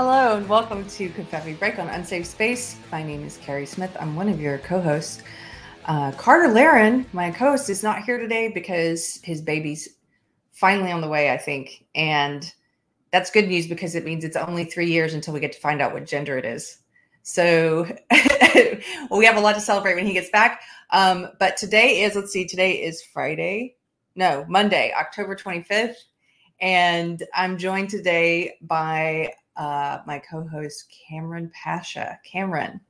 Hello and welcome to Covfefe Break on Unsafe Space. My name is Keri Smith. I'm one of your co-hosts. Uh, Carter Laren, my co-host, is not here today because his baby's finally on the way, I think, and that's good news because it means it's only three years until we get to find out what gender it is. So well, we have a lot to celebrate when he gets back. Um, but today is, let's see, today is Friday. No, Monday, October 25th. And I'm joined today by uh, my co-host Kamran Pasha. Cameron,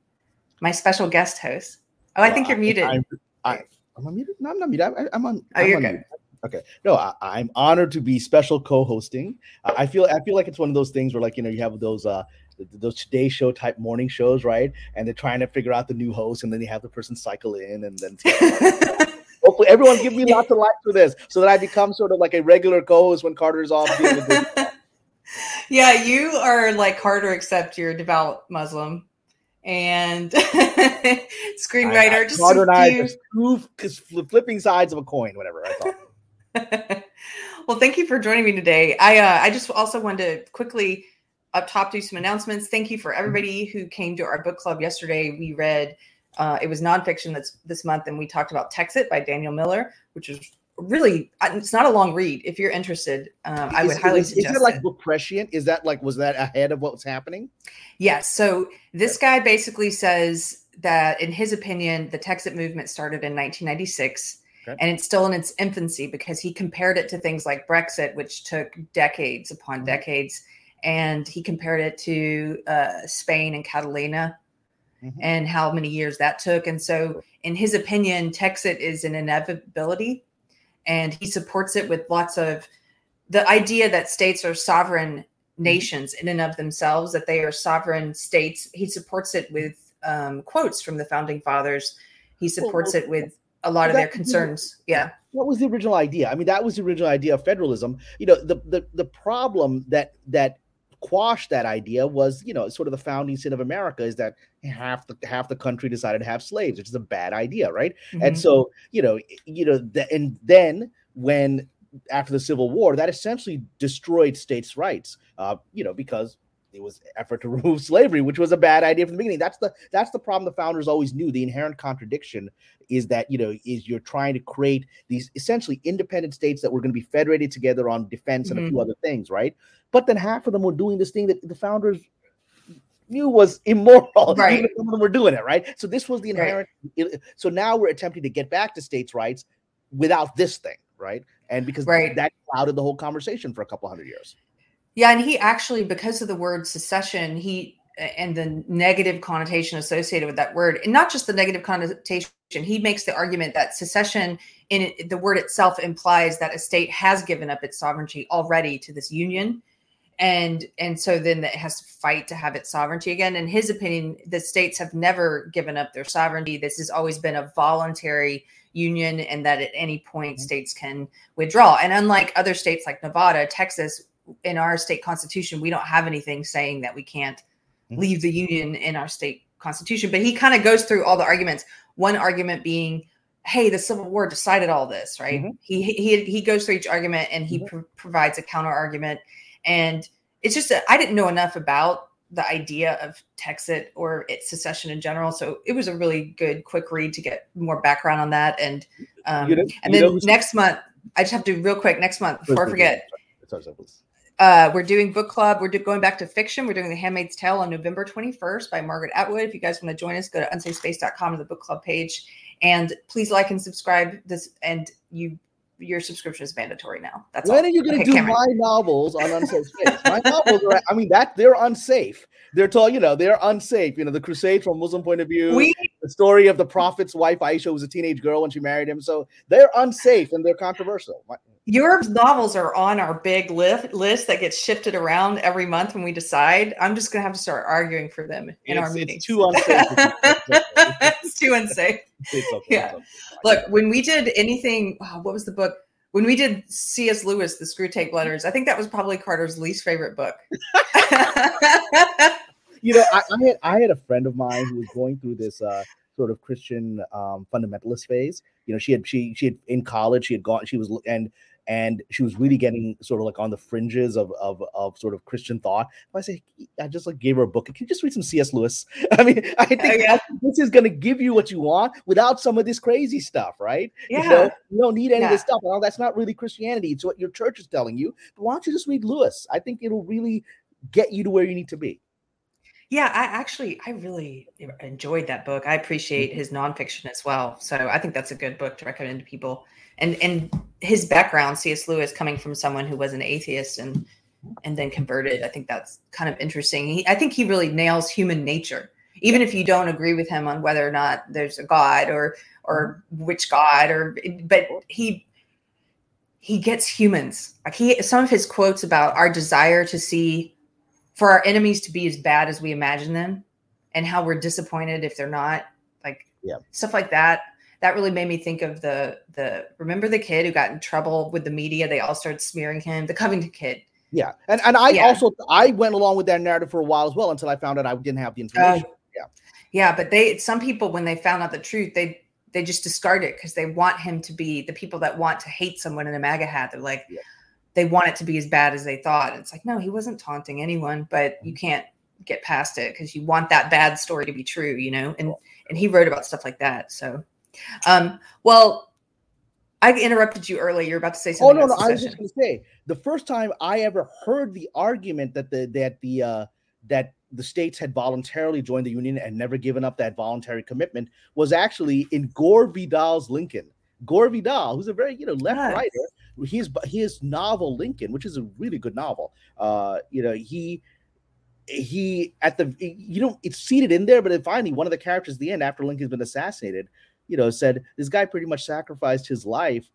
my special guest host. Oh, I think you're muted. I, I, am I muted? No, I'm not muted. I, am on. Oh, I'm you're on good. mute. Okay. No, I, am honored to be special co-hosting. Uh, I feel I feel like it's one of those things where like you know you have those uh those Today Show type morning shows, right? And they're trying to figure out the new host, and then you have the person cycle in, and then hopefully everyone give me lots of likes for this, so that I become sort of like a regular co-host when Carter's off. Yeah, you are like Carter, except you're a devout Muslim and screenwriter. I, I, just Carter and I few- are just two flipping sides of a coin, whatever. I thought. well, thank you for joining me today. I uh, I just also wanted to quickly up top do some announcements. Thank you for everybody who came to our book club yesterday. We read uh, it was nonfiction that's this month, and we talked about Texit by Daniel Miller, which is really it's not a long read. If you're interested, um, I would is, highly is, suggest Is it like it. book prescient? Is that like was that ahead of what's happening? Yes. So this guy basically says that, in his opinion, the Texit movement started in 1996. Okay. And it's still in its infancy because he compared it to things like Brexit, which took decades upon Mhm. decades. And he compared it to uh, Spain and Catalina Mhm. and how many years that took. And so, in his opinion, Texit is an inevitability. And he supports it with lots of the idea that states are sovereign nations in and of themselves, that they are sovereign states. He supports it with um, quotes from the founding fathers. He supports it with a lot of that their concerns. Yeah. what was the original idea? I mean, that was the original idea of federalism. You know, the the the problem that that quashed that idea was, you know, sort of the founding sin of America is that half the half the country decided to have slaves, which is a bad idea, right? And Mhm. so, you know, you know, the, and then when after the Civil War, that essentially destroyed states' rights, uh, you know, because it was effort to remove slavery, which was a bad idea from the beginning. That's the that's the problem the founders always knew. The inherent contradiction is that you know is you're trying to create these essentially independent states that were going to be federated together on defense and a few mm-hmm. other things, right? But then half of them were doing this thing that the founders knew was immoral. Right. Even some of them were doing it, right? So this was the Right. inherent. So now we're attempting to get back to states' rights without this thing, right? And because Right. that clouded the whole conversation for a couple hundred years. Yeah, and he actually, because of the word secession, he and the negative connotation associated with that word, and not just the negative connotation, he makes the argument that secession in it, the word itself implies that a state has given up its sovereignty already to this union. And and so then it has to fight to have its sovereignty again. In his opinion, the states have never given up their sovereignty. This has always been a voluntary union, and that at any point Mhm. states can withdraw. And unlike other states like Nevada, Texas, in our state constitution, we don't have anything saying that we can't Mhm. leave the union in our state constitution. But he kind of goes through all the arguments. One argument being, "Hey, the Civil War decided all this, right?" Mhm. He he he goes through each argument and he Mhm. pro- provides a counter argument, and it's just that I didn't know enough about the idea of Texit or its secession in general. So it was a really good, quick read to get more background on that. And um, You know- and then know next month, I just have to real quick. Next month, before I forget, Sorry, sorry. Uh, we're doing book club. We're do- going back to fiction. We're doing The Handmaid's Tale on November 21st by Margaret Atwood. If you guys want to join us, go to unsafespace.com to the book club page. And please like and subscribe this. And you, your subscription is mandatory now. That's When all. are you going to Okay, do Kamran. my novels on unsafe space? My novels are, I mean, that they're unsafe. They're told, you know, they're unsafe. You know, the crusade from a Muslim point of view, We the story of the prophet's wife, Aisha, was a teenage girl when she married him. So they're unsafe and they're controversial. My- your novels are on our big list list that gets shifted around every month when we decide. I'm just gonna have to start arguing for them in our It's- meetings. it's too unsafe. it's too unsafe. It's okay, Yeah. okay. Look, when we did anything, wow, what was the book? When we did C.S. Lewis, the Screwtape Letters, I think that was probably Carter's least favorite book. you know, I, I had I had a friend of mine who was going through this uh, sort of Christian um, fundamentalist phase. You know, she had she she had in college she had gone she was and and she was really getting sort of like on the fringes of of, of sort of Christian thought. I say I just like gave her a book. Can you just read some C.S. Lewis? I mean, I think oh, yeah. this is going to give you what you want without some of this crazy stuff, right? Yeah, you, know, you don't need any yeah. of this stuff. Well, that's not really Christianity. It's what your church is telling you. But why don't you just read Lewis? I think it'll really get you to where you need to be. Yeah, I actually I really enjoyed that book. I appreciate mm-hmm. his nonfiction as well. So I think that's a good book to recommend to people. And and his background, C.S. Lewis, coming from someone who was an atheist and and then converted, I think that's kind of interesting. He, I think he really nails human nature, even if you don't agree with him on whether or not there's a God or or which God or but he he gets humans. Like he some of his quotes about our desire to see for our enemies to be as bad as we imagine them and how we're disappointed if they're not like yeah stuff like that that really made me think of the the remember the kid who got in trouble with the media they all started smearing him the covington kid yeah and and i yeah. also i went along with that narrative for a while as well until i found out i didn't have the information uh, yeah yeah but they some people when they found out the truth they they just discard it because they want him to be the people that want to hate someone in a maga hat they're like yeah they want it to be as bad as they thought. It's like, no, he wasn't taunting anyone, but you can't get past it because you want that bad story to be true, you know? And and he wrote about stuff like that. So um well I interrupted you earlier. You're about to say something. Oh no, no, I was just gonna say the first time I ever heard the argument that the that the uh that the states had voluntarily joined the union and never given up that voluntary commitment was actually in Gore Vidal's Lincoln. Gore Vidal, who's a very you know left yes. writer, his his novel Lincoln, which is a really good novel. Uh, you know, he he at the you know it's seated in there, but then finally one of the characters at the end after Lincoln's been assassinated, you know, said this guy pretty much sacrificed his life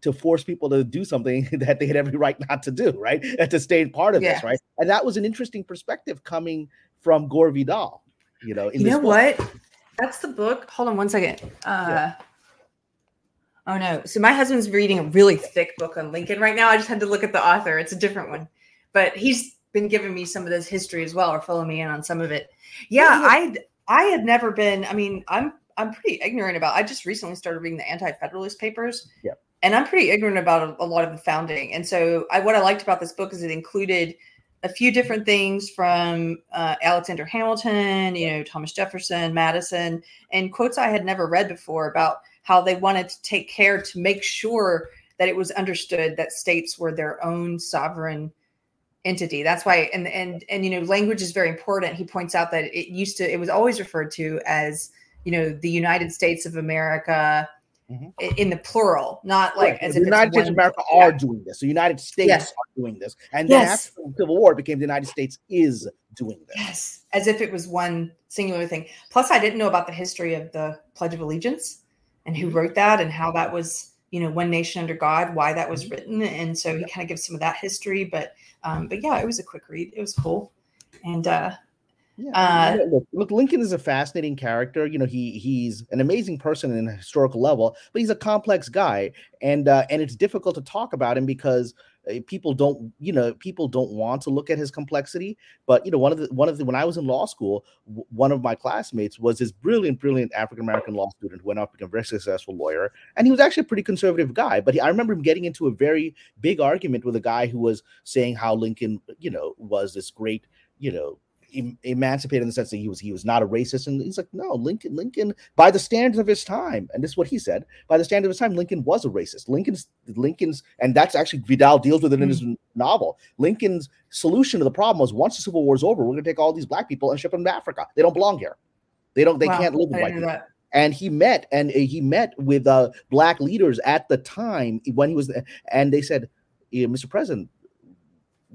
to force people to do something that they had every right not to do, right? And to stay part of yes. this, right? And that was an interesting perspective coming from Gore Vidal. You know, you know book. what? That's the book. Hold on one second. Uh, yeah. Oh no. So my husband's reading a really thick book on Lincoln right now. I just had to look at the author. It's a different one. But he's been giving me some of this history as well or filling me in on some of it. Yeah, I I had never been, I mean, I'm I'm pretty ignorant about I just recently started reading the anti-federalist papers. Yeah. And I'm pretty ignorant about a, a lot of the founding. And so I what I liked about this book is it included a few different things from uh, Alexander Hamilton, you know, Thomas Jefferson, Madison, and quotes I had never read before about how they wanted to take care to make sure that it was understood that states were their own sovereign entity. That's why, and and and you know, language is very important. He points out that it used to, it was always referred to as you know the United States of America. Mm-hmm. in the plural, not like right. as the United States of America are doing this. The United States yes. are doing this, and then yes. after the Civil War, became the United States is doing this. Yes, as if it was one singular thing. Plus, I didn't know about the history of the Pledge of Allegiance and who wrote that and how that was you know one nation under god why that was written and so he kind of gives some of that history but um but yeah it was a quick read it was cool and uh yeah, uh, look, look, Lincoln is a fascinating character. You know, he he's an amazing person in a historical level, but he's a complex guy, and uh, and it's difficult to talk about him because uh, people don't you know people don't want to look at his complexity but you know one of the one of the when i was in law school w- one of my classmates was this brilliant brilliant african american law student who went off to become a very successful lawyer and he was actually a pretty conservative guy but he, i remember him getting into a very big argument with a guy who was saying how lincoln you know was this great you know emancipated in the sense that he was he was not a racist. And he's like no lincoln lincoln by the standards of his time and this is what he said by the standards of his time lincoln was a racist. Lincoln's lincoln's and that's actually vidal deals with it in his mm. novel. Lincoln's solution to the problem was once the civil war is over we're going to take all these black people and ship them to africa. They don't belong here. They don't they wow, can't live with white people. and he met and he met with uh, black leaders at the time when he was and they said mr president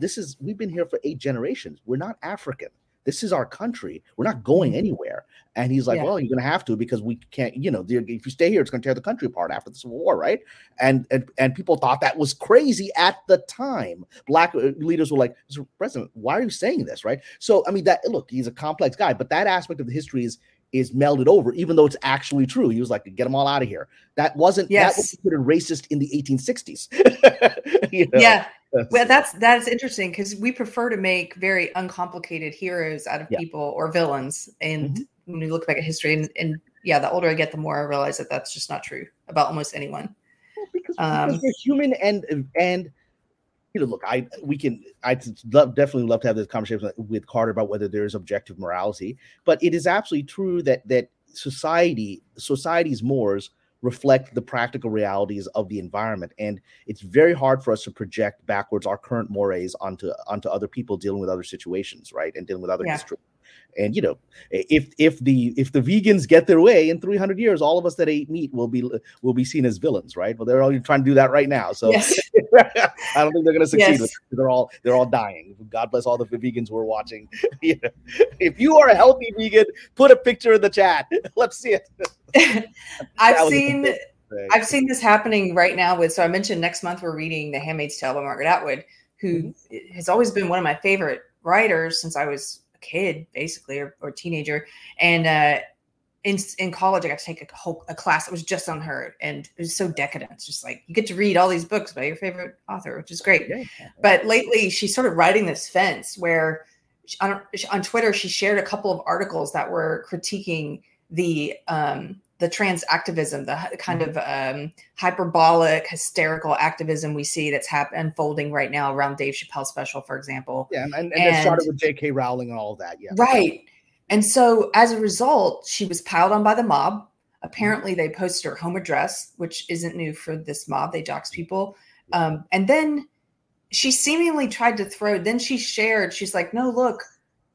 this is we've been here for eight generations. We're not african this is our country. We're not going mm-hmm. anywhere. And he's like, yeah. well, you're going to have to because we can't, you know, if you stay here, it's going to tear the country apart after the Civil War, right? And and and people thought that was crazy at the time. Black uh, leaders were like, President, why are you saying this, right? So I mean, that look, he's a complex guy, but that aspect of the history is is melded over, even though it's actually true. He was like, get them all out of here. That wasn't yes. that was considered racist in the 1860s. you know? Yeah. Well, that's that's interesting because we prefer to make very uncomplicated heroes out of yeah. people or villains. And mm-hmm. when you look back at history, and, and yeah, the older I get, the more I realize that that's just not true about almost anyone Um, we're human and and you know, look, I we can I love, definitely love to have this conversation with Carter about whether there is objective morality, but it is absolutely true that that society society's mores reflect the practical realities of the environment and it's very hard for us to project backwards our current mores onto onto other people dealing with other situations right and dealing with other yeah. history and you know if if the if the vegans get their way in 300 years all of us that ate meat will be will be seen as villains right? Well they're all trying to do that right now so yes. i don't think they're going to succeed. Yes. they're all they're all dying. God bless all the vegans who are watching. If you are a healthy vegan put a picture in the chat. Let's see it. I've seen i've seen this happening right now with so i mentioned next month we're reading the handmaid's tale by margaret atwood who mm-hmm. has always been one of my favorite writers since i was kid basically or, or teenager and uh in, in college, I got to take a whole a class that was just on her, and it was so decadent. It's just like you get to read all these books by your favorite author, which is great. Yeah. But lately, she's sort of riding this fence where she, on, on Twitter she shared a couple of articles that were critiquing the um, the trans activism, the kind mm-hmm. of um, hyperbolic, hysterical activism we see that's hap- unfolding right now around Dave Chappelle special, for example. Yeah, and, and, and it started with J.K. Rowling and all of that. Yeah, right. And so as a result, she was piled on by the mob. Apparently, they posted her home address, which isn't new for this mob. They dox people. Um, and then she seemingly tried to throw. Then she shared. She's like, "No, look,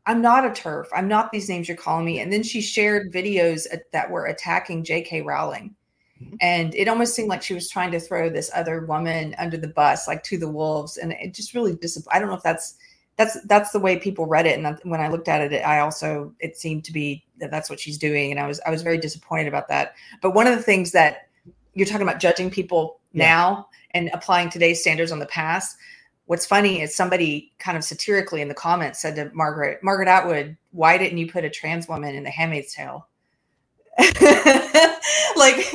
I'm not a turf. I'm not these names you're calling me. And then she shared videos that were attacking J.K. Rowling. Mm-hmm. And it almost seemed like she was trying to throw this other woman under the bus, like to the wolves. And it just really disappointed. I don't know if that's that's that's the way people read it. And when I looked at it, I also it seemed to be that that's what she's doing. And I was I was very disappointed about that. But one of the things that you're talking about judging people yeah. now and applying today's standards on the past what's funny is somebody kind of satirically in the comments said to Margaret, Margaret Atwood, why didn't you put a trans woman in the Handmaid's Tale? like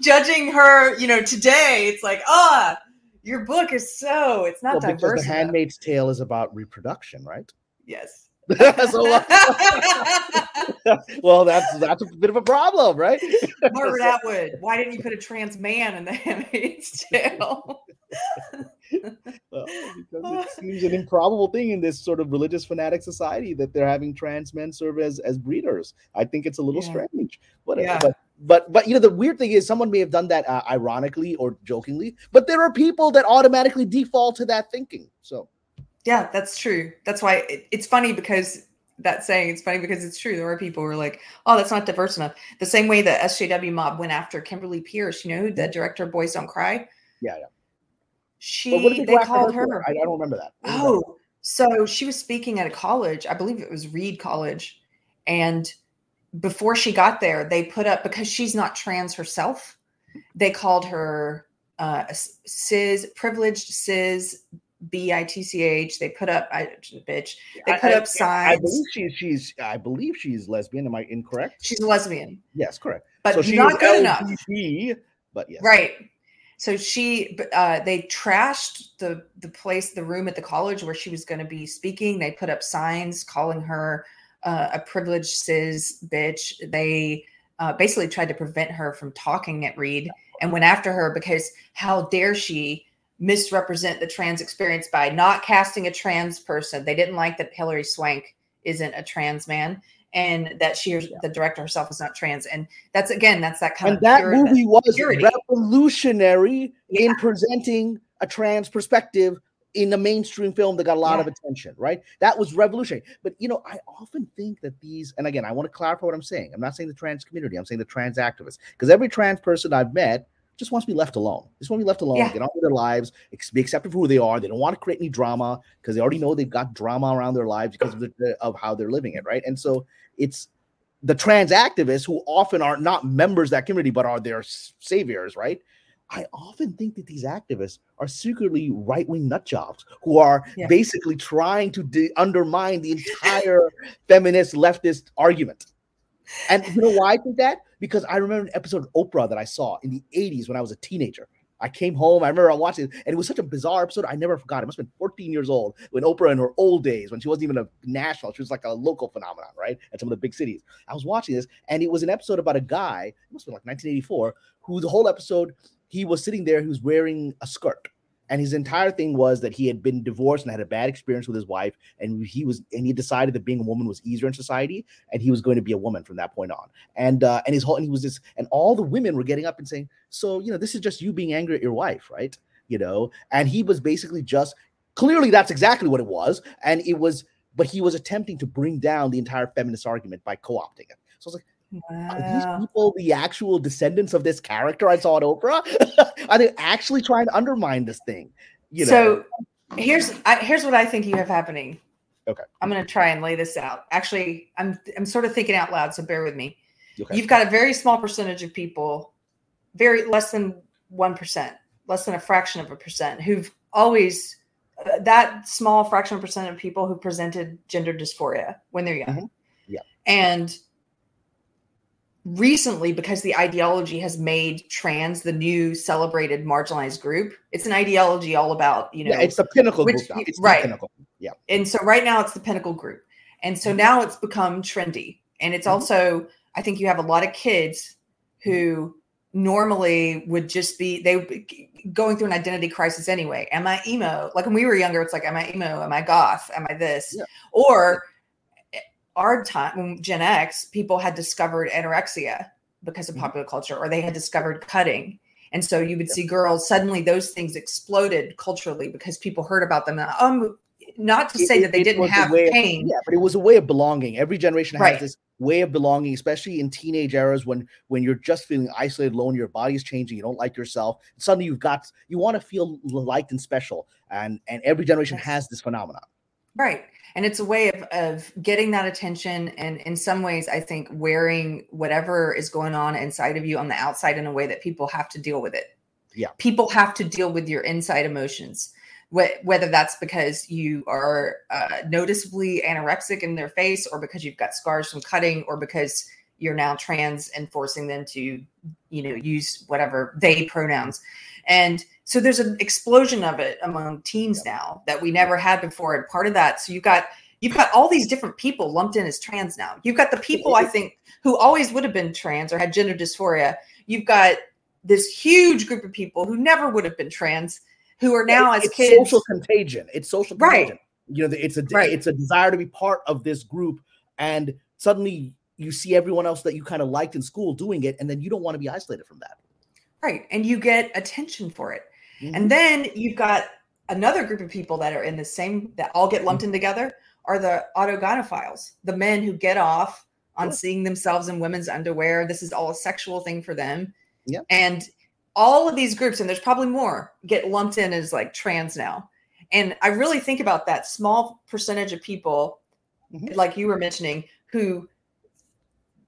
judging her, you know, today, it's like, ah, oh, your book is so it's not well, diverse. The Handmaid's Tale is about reproduction, right? Yes. well, that's that's a bit of a problem, right? Margaret Atwood, why didn't you put a trans man in the Handmaid's Tale? well, because it seems an improbable thing in this sort of religious fanatic society that they're having trans men serve as as breeders. I think it's a little yeah. strange, but, yeah. but but but you know the weird thing is someone may have done that uh, ironically or jokingly, but there are people that automatically default to that thinking. So yeah, that's true. That's why it, it's funny because that saying it's funny because it's true. There are people who are like, "Oh, that's not diverse enough." The same way the SJW mob went after Kimberly Peirce, You know, the director of Boys Don't Cry. Yeah, yeah. She they called her. her. I, I, don't remember that. Oh, so she was speaking at a college. I believe it was Reed College, and before she got there, they put up because she's not trans herself. They called her uh, cis, privileged cis B-I-T-C-H. They put up I bitch. They put I, up signs. I believe she's she's I believe she's lesbian. Am I incorrect? She's a lesbian. Yes, correct. But so she's not good LGBT, enough. But yes. Right. So she uh, they trashed the the place, the room at the college where she was going to be speaking. They put up signs calling her uh, a privileged cis bitch. They uh, basically tried to prevent her from talking at Reed and went after her because how dare she misrepresent the trans experience by not casting a trans person. They didn't like that Hilary Swank isn't a trans man and that she the director herself is not trans and that's again that's that kind and of that purity, movie was purity. revolutionary yeah. in presenting a trans perspective in a mainstream film that got a lot yeah. of attention right that was revolutionary but you know i often think that these and again i want to clarify what i'm saying i'm not saying the trans community i'm saying the trans activists because every trans person i've met just wants to be left alone. Just want to be left alone, yeah. get on with their lives, be accepted for who they are. They don't want to create any drama because they already know they've got drama around their lives because of, the, of how they're living it, right? And so it's the trans activists who often are not members of that community but are their saviors, right? I often think that these activists are secretly right wing nut jobs who are yeah. basically trying to de- undermine the entire feminist leftist argument. And you know why I think that? Because I remember an episode of Oprah that I saw in the 80s when I was a teenager. I came home, I remember I watched it, and it was such a bizarre episode. I never forgot. It must have been 14 years old when Oprah in her old days, when she wasn't even a national, she was like a local phenomenon, right? At some of the big cities. I was watching this, and it was an episode about a guy, it must have been like 1984, who the whole episode he was sitting there. He was wearing a skirt, and his entire thing was that he had been divorced and had a bad experience with his wife, and he was and he decided that being a woman was easier in society, and he was going to be a woman from that point on. And uh, and his whole and he was this, and all the women were getting up and saying, "So you know, this is just you being angry at your wife, right?" You know, and he was basically just clearly that's exactly what it was, and it was, but he was attempting to bring down the entire feminist argument by co-opting it. So I was like, Wow. Are these people the actual descendants of this character I saw at Oprah? Are they actually trying to undermine this thing? You know? So here's I, here's what I think you have happening. Okay. I'm going to try and lay this out. Actually, I'm I'm sort of thinking out loud, so bear with me. Okay. You've got a very small percentage of people, very less than one percent, less than a fraction of a percent, who've always uh, that small fraction of percent of people who presented gender dysphoria when they're young. Mm-hmm. Yeah. And recently because the ideology has made trans the new celebrated marginalized group. It's an ideology all about you know yeah, it's the pinnacle which, group it's right. pinnacle. yeah. And so right now it's the pinnacle group. And so now it's become trendy. And it's mm-hmm. also i think you have a lot of kids who normally would just be they going through an identity crisis anyway. Am i emo? Like when we were younger it's like am i emo? Am i goth? Am i this? Yeah. or our time when Gen X, people had discovered anorexia because of mm-hmm. popular culture, or they had discovered cutting. And so you would see girls suddenly those things exploded culturally because people heard about them. Um, not to say it, that they didn't have pain. Of, yeah, but it was a way of belonging. Every generation has right. this way of belonging, especially in teenage eras when when you're just feeling isolated, alone, your body's changing, you don't like yourself. Suddenly you've got you want to feel liked and special. And and every generation yes. has this phenomenon. Right. And it's a way of, of getting that attention. And in some ways, I think wearing whatever is going on inside of you on the outside in a way that people have to deal with it. Yeah. People have to deal with your inside emotions, whether that's because you are uh, noticeably anorexic in their face or because you've got scars from cutting or because you're now trans and forcing them to, you know, use whatever they pronouns. And so there's an explosion of it among teens now that we never had before. And part of that, so you've got you've got all these different people lumped in as trans now. You've got the people I think who always would have been trans or had gender dysphoria. You've got this huge group of people who never would have been trans who are now it's, as it's kids social contagion. It's social contagion. Right. You know, it's a right. it's a desire to be part of this group, and suddenly you see everyone else that you kind of liked in school doing it, and then you don't want to be isolated from that. Right. And you get attention for it. Mm-hmm. And then you've got another group of people that are in the same that all get lumped mm-hmm. in together are the autogynephiles, the men who get off on seeing themselves in women's underwear. This is all a sexual thing for them. Yeah. And all of these groups, and there's probably more, get lumped in as like trans now. And I really think about that small percentage of people, mm-hmm. like you were mentioning, who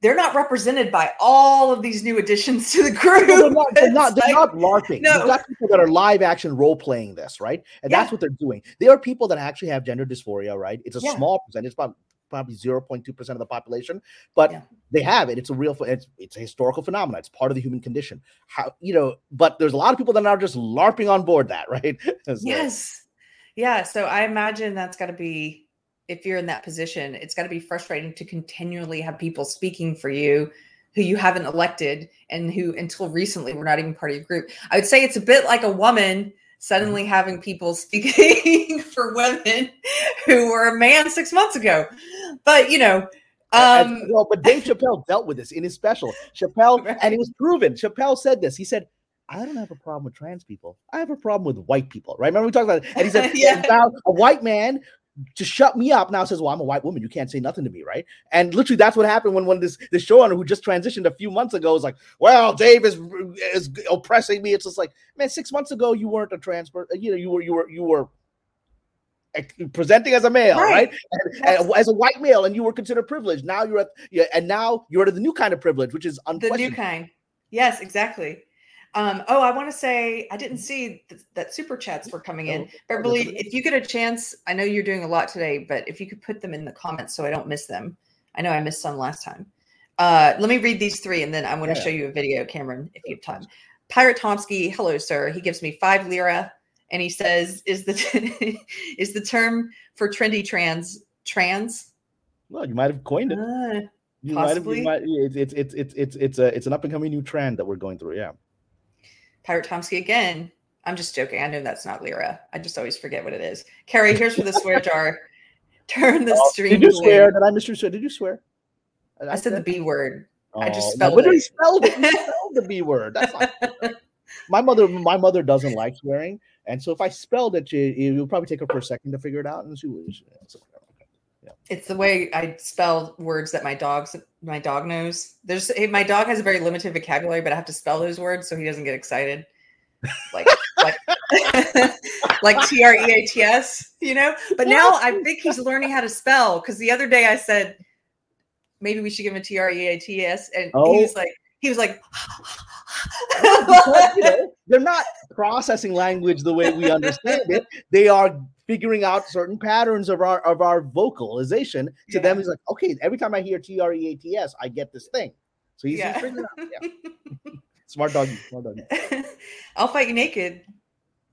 they're not represented by all of these new additions to the group. No, they're not, they're not, they're like, not LARPing. No. Got people that are live action role playing this, right? And yeah. that's what they're doing. There are people that actually have gender dysphoria, right? It's a yeah. small percentage, about probably 0.2% of the population, but yeah. they have it. It's a real, it's, it's a historical phenomenon. It's part of the human condition. How, you know, but there's a lot of people that are just LARPing on board that, right? so, yes. Yeah. So I imagine that's got to be if you're in that position, it's got to be frustrating to continually have people speaking for you who you haven't elected and who until recently were not even part of your group. I would say it's a bit like a woman suddenly mm-hmm. having people speaking for women who were a man six months ago. But you know, um, well, but Dave Chappelle dealt with this in his special. Chappelle, right. and it was proven. Chappelle said this. He said, I don't have a problem with trans people. I have a problem with white people, right? Remember we talked about it? And he said, yeah. a white man to shut me up now says, "Well, I'm a white woman. You can't say nothing to me, right?" And literally, that's what happened when when this this showrunner who just transitioned a few months ago was like, "Well, Dave is is oppressing me." It's just like, man, six months ago you weren't a trans person. You know, you were you were you were presenting as a male, right? right? And, and as a white male, and you were considered privileged. Now you're at yeah, and now you're at the new kind of privilege, which is the new kind. Yes, exactly. Um, oh, I want to say I didn't see th- that super chats were coming in. Beverly, if you get a chance, I know you're doing a lot today, but if you could put them in the comments so I don't miss them. I know I missed some last time. Uh, let me read these three and then I want to yeah. show you a video, Kamran, if you have time. Pirate Tomsky, hello, sir. He gives me five lira and he says, Is the is the term for trendy trans trans? Well, you might have coined it. Uh, you possibly. Might have, you might, it's, it's, it's, it's, it's, a, it's an up and coming new trend that we're going through. Yeah. Pirate Tomsky again. I'm just joking. I know that's not Lyra. I just always forget what it is. Keri, here's for the swear jar. Turn the Oh, stream. Did you blue. swear? Did I miss you? Did you swear? I said the B word. I just Oh, spelled no, it. you spelled it. You spelled the B word. That's not my mother. My mother doesn't like swearing, and so if I spelled it, you, you'll probably take her for a second to figure it out, and she will. It's the way I spell words that my dog's my dog knows. There's my dog has a very limited vocabulary, but I have to spell those words so he doesn't get excited. Like like like T R E A T S, you know? But now I think he's learning how to spell because the other day I said maybe we should give him a T R E A T S and Oh. he was like he was like because, you know, they're not processing language the way we understand it. They are figuring out certain patterns of our of our vocalization. To them, Yeah. it's like, okay, every time I hear T R E A T S, I get this thing. So he's, Yeah. figuring it out. Yeah. Smart doggy. Smart doggy. I'll fight you naked.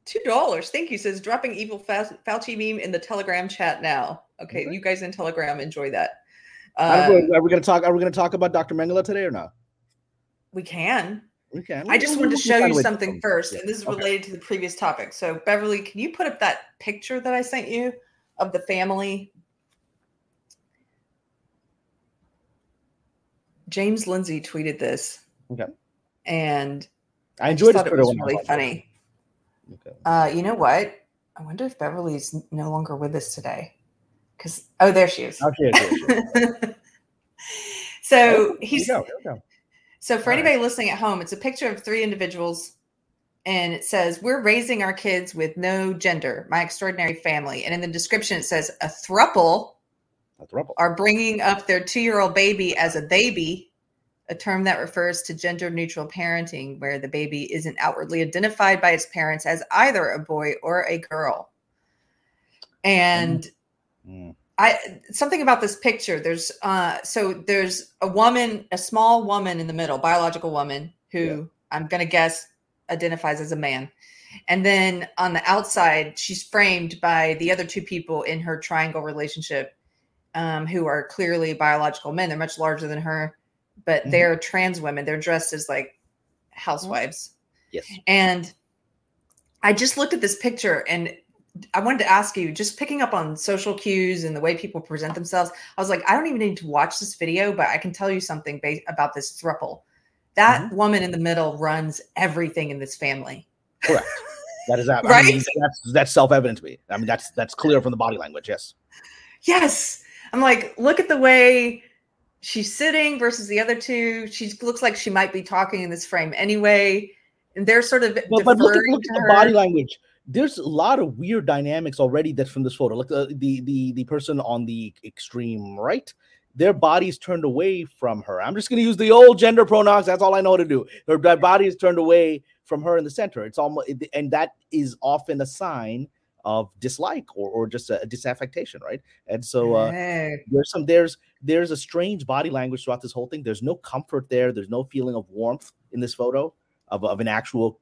Two dollars. Thank you. Says dropping evil Fau- Fauci meme in the Telegram chat now. Okay, Okay. you guys in Telegram enjoy that. Are we- Um, are we going to talk? Are we going to talk about Dr. Mengele today or not? we can. Can. I just wanted to show you a way to something first, and this is Okay. related to the previous topic. So, Beverly, can you put up that picture that I sent you of the family? James Lindsay tweeted this. Okay. And I I enjoyed his thought it was really funny. Okay. Uh, you know what? I wonder if Beverly's no longer with us today. Because oh, there she is. Oh, she is, she is, so Oh, here we he's go, here we go. So for All right. anybody listening at home, it's a picture of three individuals, and it says, "We're raising our kids with no gender, my extraordinary family." And in the description, it says, "A thruple That's Rumple. are bringing up their two-year-old baby as a theyby." A term that refers to gender neutral parenting, where the baby isn't outwardly identified by its parents as either a boy or a girl. And Mm. I something about this picture. There's uh so there's a woman, a small woman in the middle, biological woman who Yeah. I'm gonna guess identifies as a man. And then on the outside, she's framed by the other two people in her triangle relationship, um, who are clearly biological men. They're much larger than her, but Mhm. they're trans women. They're dressed as like housewives. Yes. And I just looked at this picture and I wanted to ask you, just picking up on social cues and the way people present themselves. I was like, I don't even need to watch this video, but I can tell you something ba- about this thruple. That Mm-hmm. woman in the middle runs everything in this family. Correct. That is that. I Right? mean, that's that's self-evident to me. I mean, that's that's clear from the body language. Yes. Yes. I'm like, look at the way she's sitting versus the other two. She looks like she might be talking in this frame anyway. And they're sort of But, but look at, look at the body language. There's a lot of weird dynamics already that's from this photo. Like uh, the the the person on the extreme right, their body's turned away from her. I'm just going to use the old gender pronouns. That's all I know to do. Her their body is turned away from her in the center. It's almost, and that is often a sign of dislike or, or just a, disaffectation, right? And so uh, there's some there's there's a strange body language throughout this whole thing. There's no comfort there. There's no feeling of warmth in this photo of, of an actual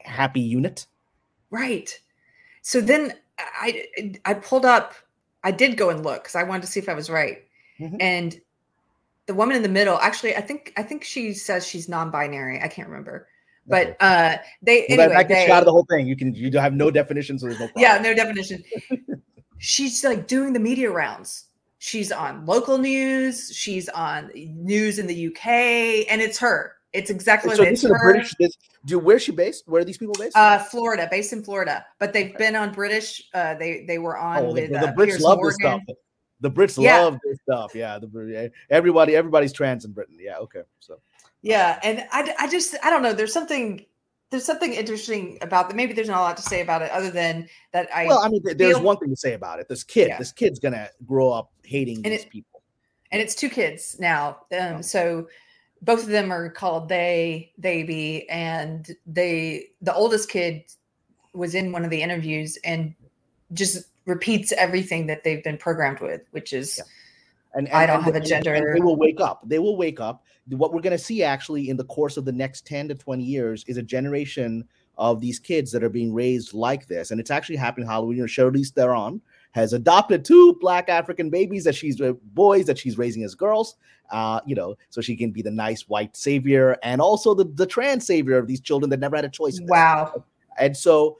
happy unit. Right. So then I I pulled up. I did go and look because I wanted to see if I was right. Mhm. And the woman in the middle, actually, I think I think she says she's non-binary. I can't remember, but uh, they Well, anyway. that gets they- out of the whole thing. You can you have no definition, so there's no problem. yeah, no definition. she's like doing the media rounds. She's on local news. She's on news in the UK, and it's her. It's exactly So what this is a. British. This, do where's she based? Where are these people based? Uh, Florida, based in Florida, but they've been on British. Uh, they they were on oh, the, with the uh, Brits Piers love Morgan. this stuff. The Brits Yeah. love this stuff. Yeah, the everybody everybody's trans in Britain. Yeah, okay. So Yeah, and I, I just I don't know. There's something there's something interesting about that. Maybe there's not a lot to say about it other than that I well, I mean, th- there's feel- one thing to say about it. This kid, Yeah. this kid's gonna grow up hating And these it- people. and it's two kids now. Um, Oh. so both of them are called they, they be, and they the oldest kid was in one of the interviews and just repeats everything that they've been programmed with, which is Yeah. And, I don't and have a and gender- They will wake up. They will wake up. What we're going to see actually in the course of the next 10 to 20 years is a generation of these kids that are being raised like this. And it's actually happening Halloween or Charlize Theron has adopted two black African babies that she's uh, boys that she's raising as girls. Uh, you know, so she can be the nice white savior and also the, the trans savior of these children that never had a choice. Wow. And so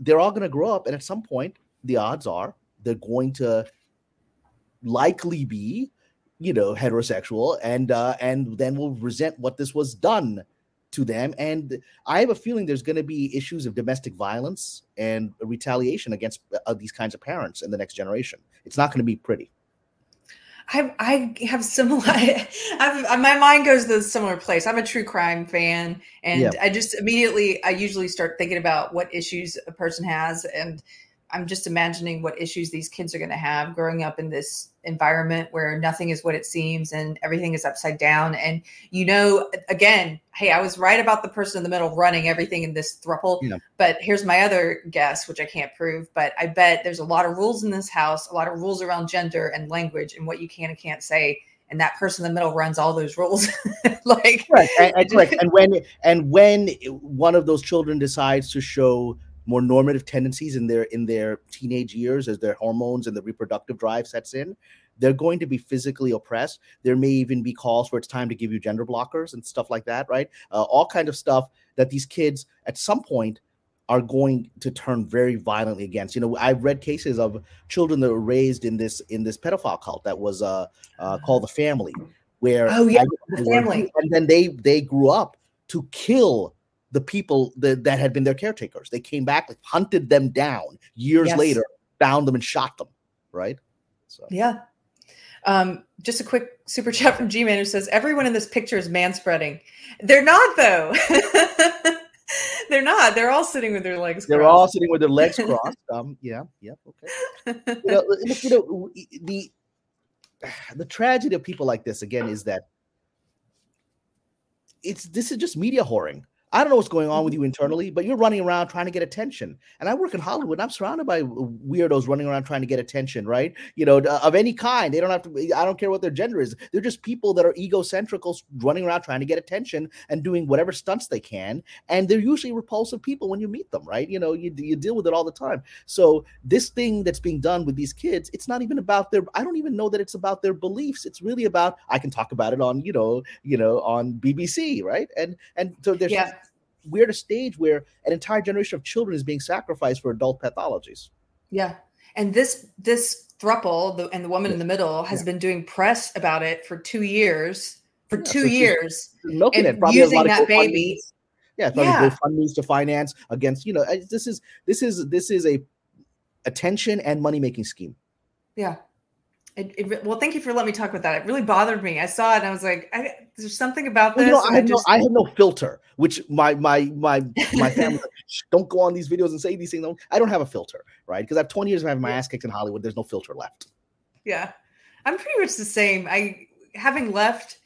they're all going to grow up, and at some point, the odds are they're going to likely be, you know, heterosexual, and uh, and then will resent what this was done to them. And I have a feeling there's going to be issues of domestic violence and retaliation against uh, these kinds of parents in the next generation. It's not going to be pretty. I, I have similar. I've, my mind goes to a similar place. I'm a true crime fan, and yeah. I just immediately, I usually start thinking about what issues a person has, and I'm just imagining what issues these kids are going to have growing up in this environment where nothing is what it seems and everything is upside down. And you know, again, hey, I was right about the person in the middle running everything in this thruple. Yeah. But here's my other guess, which I can't prove, but I bet there's a lot of rules in this house, a lot of rules around gender and language and what you can and can't say. And that person in the middle runs all those rules. like right. And, and, and when and when one of those children decides to show more normative tendencies in their in their teenage years as their hormones and the reproductive drive sets in they're going to be physically oppressed. There may even be calls where it's time to give you gender blockers and stuff like that right? Uh, all kind of stuff that these kids at some point are going to turn very violently against. You know i've read cases of children that were raised in this in this pedophile cult that was uh, uh called the family where oh yeah I, the family. and then they they grew up to kill the people that, that had been their caretakers. They came back, like hunted them down years yes. later, found them and shot them. Right. So yeah. Um, just a quick super chat from G Man who says everyone in this picture is man spreading. They're not though. They're not. They're all sitting with their legs. They're all sitting with their legs crossed. Um, yeah, yeah, okay. you, know, look, you know, the the tragedy of people like this again is that it's this is just media whoring. I don't know what's going on with mm-hmm. you internally, but you're running around trying to get attention. And I work in Hollywood. and I'm surrounded by weirdos running around trying to get attention, right? You know, of any kind. They don't have to. I don't care what their gender is. They're just people that are egocentrical, running around trying to get attention and doing whatever stunts they can. And they're usually repulsive people when you meet them, right? You know, you you deal with it all the time. So this thing that's being done with these kids, it's not even about their. I don't even know that it's about their beliefs. It's really about. I can talk about it on you know you know on BBC, right? And and so there's. Yeah we're at a stage where an entire generation of children is being sacrificed for adult pathologies. Yeah, and this this thruple the, and the woman yeah. in the middle has yeah. been doing press about it for two years. For yeah, two so years, milking it, probably using that baby. Yeah, probably yeah. GoFundMe's to finance against. You know, this is this is this is a attention and money making scheme. Yeah, it, it, well, thank you for letting me talk about that. It really bothered me. I saw it and I was like, I, "There's something about this." Well, you know, I have, just... no, I have no filter. Which my my my my family don't go on these videos and say these things. I don't have a filter, right? Because I have 20 years of having my ass kicked in Hollywood. There's no filter left. Yeah, I'm pretty much the same. I having left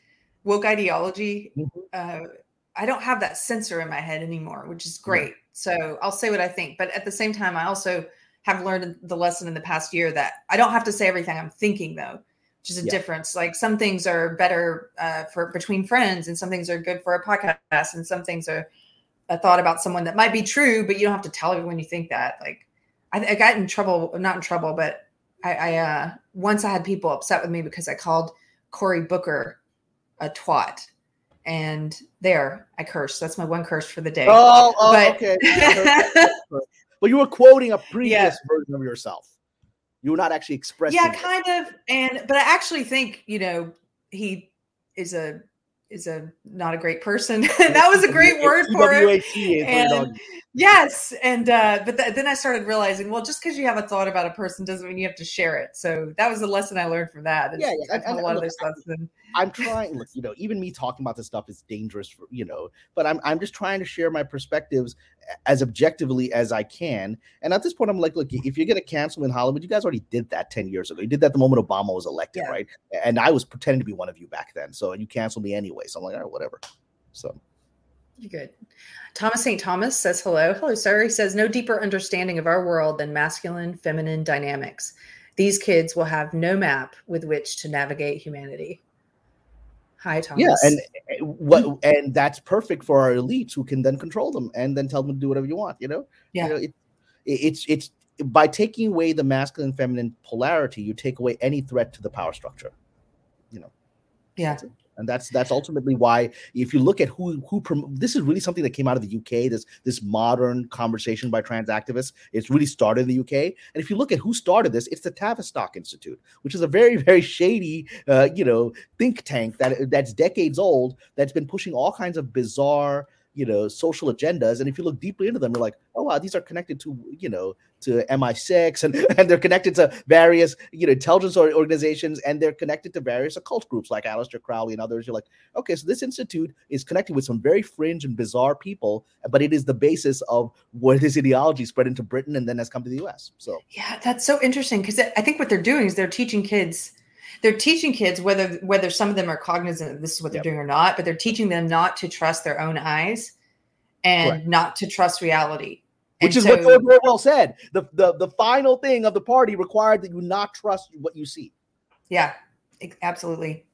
woke ideology, mm-hmm. uh, I don't have that censor in my head anymore, which is great. So I'll say what I think, but at the same time, I also have learned the lesson in the past year that I don't have to say everything I'm thinking though, is a yeah. difference. Like some things are better uh, for between friends, and some things are good for a podcast, and some things are a thought about someone that might be true, but you don't have to tell everyone you think that. Like I, I got in trouble, not in trouble, but I, I uh, once I had people upset with me because I called Cory Booker a twat and there I cursed. That's my one curse for the day. Oh, oh but, okay. but you were quoting a previous yeah. version of yourself. You were not actually expressing. Yeah, kind it. of. And but I actually think you know he is a is a not a great person. that was a great word for it. And, yes, and uh, but th- then I started realizing, well, just because you have a thought about a person doesn't mean you have to share it. So that was a lesson I learned from that. Yeah, yeah. And, a lot of this stuff. I'm trying, look, you know, even me talking about this stuff is dangerous for, you know, but I'm, I'm just trying to share my perspectives as objectively as I can. And at this point, I'm like, look, if you're going to cancel in Hollywood, you guys already did that 10 years ago. You did that the moment Obama was elected, yeah. right? And I was pretending to be one of you back then. So you canceled me anyway. So I'm like, all right, whatever. So. You're good. Thomas St. Thomas says hello. Hello, sir. He says, no deeper understanding of our world than masculine, feminine dynamics. These kids will have no map with which to navigate humanity. Hi, Thomas. Yeah, and eh, what and that's perfect for our elites who can then control them and then tell them to do whatever you want. You know. Yeah. You know, it, it's it's by taking away the masculine feminine polarity, you take away any threat to the power structure. You know. Yeah and that's that's ultimately why if you look at who who prom- this is really something that came out of the UK this this modern conversation by trans activists it's really started in the UK and if you look at who started this it's the Tavistock Institute which is a very very shady uh, you know think tank that that's decades old that's been pushing all kinds of bizarre you know social agendas and if you look deeply into them you're like oh wow these are connected to you know to mi6 and, and they're connected to various you know intelligence organizations and they're connected to various occult groups like Aleister Crowley and others. You're like okay so this institute is connected with some very fringe and bizarre people but it is the basis of what this ideology spread into britain and then has come to the us so yeah that's so interesting because i think what they're doing is they're teaching kids they're teaching kids whether whether some of them are cognizant of this is what they're yep. doing or not but they're teaching them not to trust their own eyes and Correct. not to trust reality which and is so, what George Orwell said. The, the the final thing of the party required that you not trust what you see. Yeah, absolutely.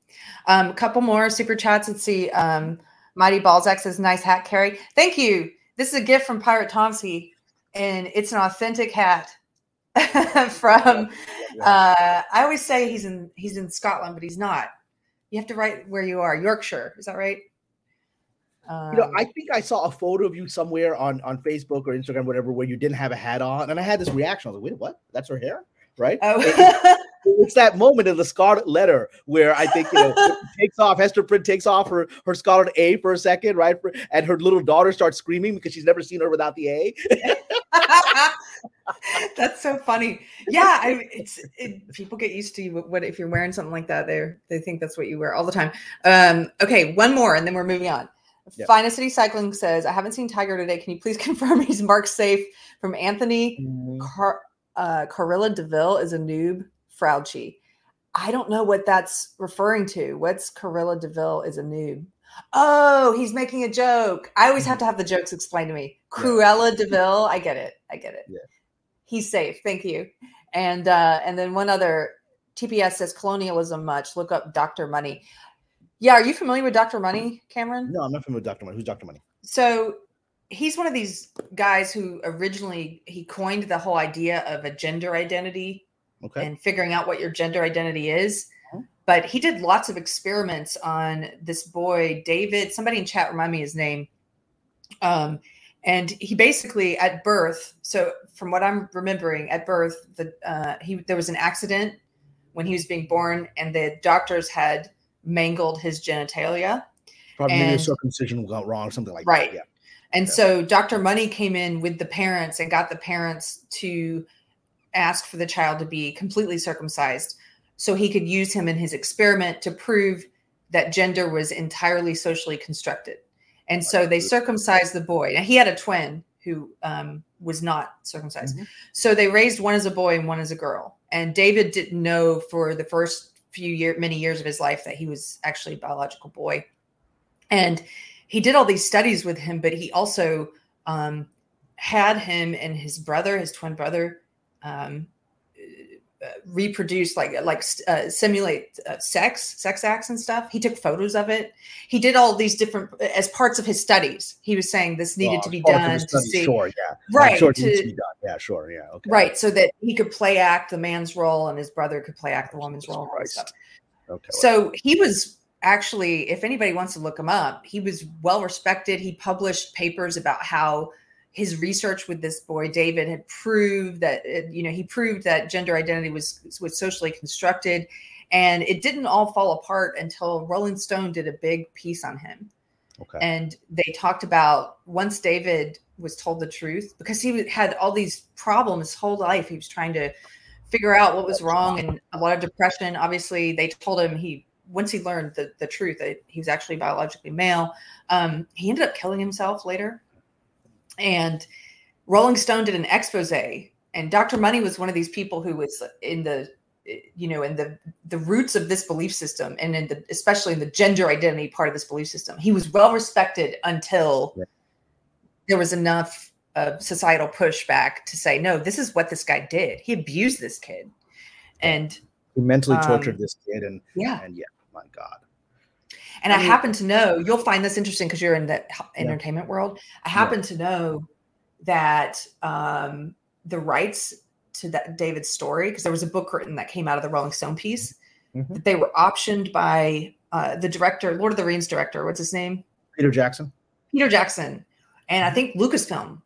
Um, a couple more super chats. Let's see. Um, Mighty Balzac says, "Nice hat, Keri. Thank you. This is a gift from Pirate Tomsy, and it's an authentic hat." from uh, I always say he's in he's in Scotland, but he's not. You have to write where you are. Yorkshire, is that right? Um, you know, I um, think I saw a photo of you somewhere on on Facebook or Instagram, whatever, where you didn't have a hat on, and I had this reaction. I was like, "Wait, what? That's her hair?" Right? Oh. it, it's that moment in the Scarlet Letter where I think you know takes off. Hester Prynne takes off her her Scarlet A for a second, right? and her little daughter starts screaming because she's never seen her without the A. That's so funny. Yeah, I, it's it, people get used to you. What if you're wearing something like that? They they think that's what you wear all the time. Um, okay, one more, and then we're moving on. Yep. Finest City Cycling says, I haven't seen Tiger today. Can you please confirm he's marked safe from Anthony mm-hmm. Car- uh, Carilla DeVille is a noob Frauchi. I don't know what that's referring to. What's Carilla DeVille is a noob? Oh, he's making a joke. I always have mm-hmm. to have the jokes explained to me. Cruella DeVille. I get it. I get it. Yeah. He's safe. Thank you. And uh, and then one other TPS says colonialism much. Look up Dr. Money. Yeah, are you familiar with Dr. Money, Kamran? No, I'm not familiar with Dr. Money. Who's Dr. Money? So he's one of these guys who originally he coined the whole idea of a gender identity okay. and figuring out what your gender identity is. But he did lots of experiments on this boy, David. Somebody in chat remind me his name. Um, and he basically at birth. So from what I'm remembering, at birth, the uh, he there was an accident when he was being born, and the doctors had mangled his genitalia. Probably and, maybe a circumcision got wrong, or something like right. that. Yeah. And yeah. so Dr. Money came in with the parents and got the parents to ask for the child to be completely circumcised so he could use him in his experiment to prove that gender was entirely socially constructed. And so they circumcised the boy. Now he had a twin who um, was not circumcised. Mm-hmm. So they raised one as a boy and one as a girl. And David didn't know for the first few year many years of his life that he was actually a biological boy and he did all these studies with him but he also um, had him and his brother his twin brother um, reproduce like like uh, simulate uh, sex sex acts and stuff. He took photos of it. He did all these different as parts of his studies. He was saying this needed well, to be done to see sure yeah. Right sure to, to, be done. Yeah sure yeah okay. Right so that he could play act the man's role and his brother could play act the woman's role okay so he was actually if anybody wants to look him up he was well respected he published papers about how his research with this boy David had proved that you know he proved that gender identity was was socially constructed, and it didn't all fall apart until Rolling Stone did a big piece on him. Okay. And they talked about once David was told the truth because he had all these problems his whole life. He was trying to figure out what was wrong and a lot of depression. Obviously, they told him he once he learned the, the truth that he was actually biologically male, um, he ended up killing himself later. And Rolling Stone did an expose, and Dr. Money was one of these people who was in the you know in the the roots of this belief system and in the especially in the gender identity part of this belief system. He was well respected until yeah. there was enough uh, societal pushback to say no this is what this guy did. He abused this kid. And he mentally um, tortured this kid and yeah. and yeah my god and I, happen to know you'll find this interesting because you're in the entertainment yeah. world. I happen yeah. to know that um, the rights to that David's story because there was a book written that came out of the Rolling Stone piece Mhm. that they were optioned by uh, the director, Lord of the Rings director. What's his name? Peter Jackson. Peter Jackson, and I think Lucasfilm.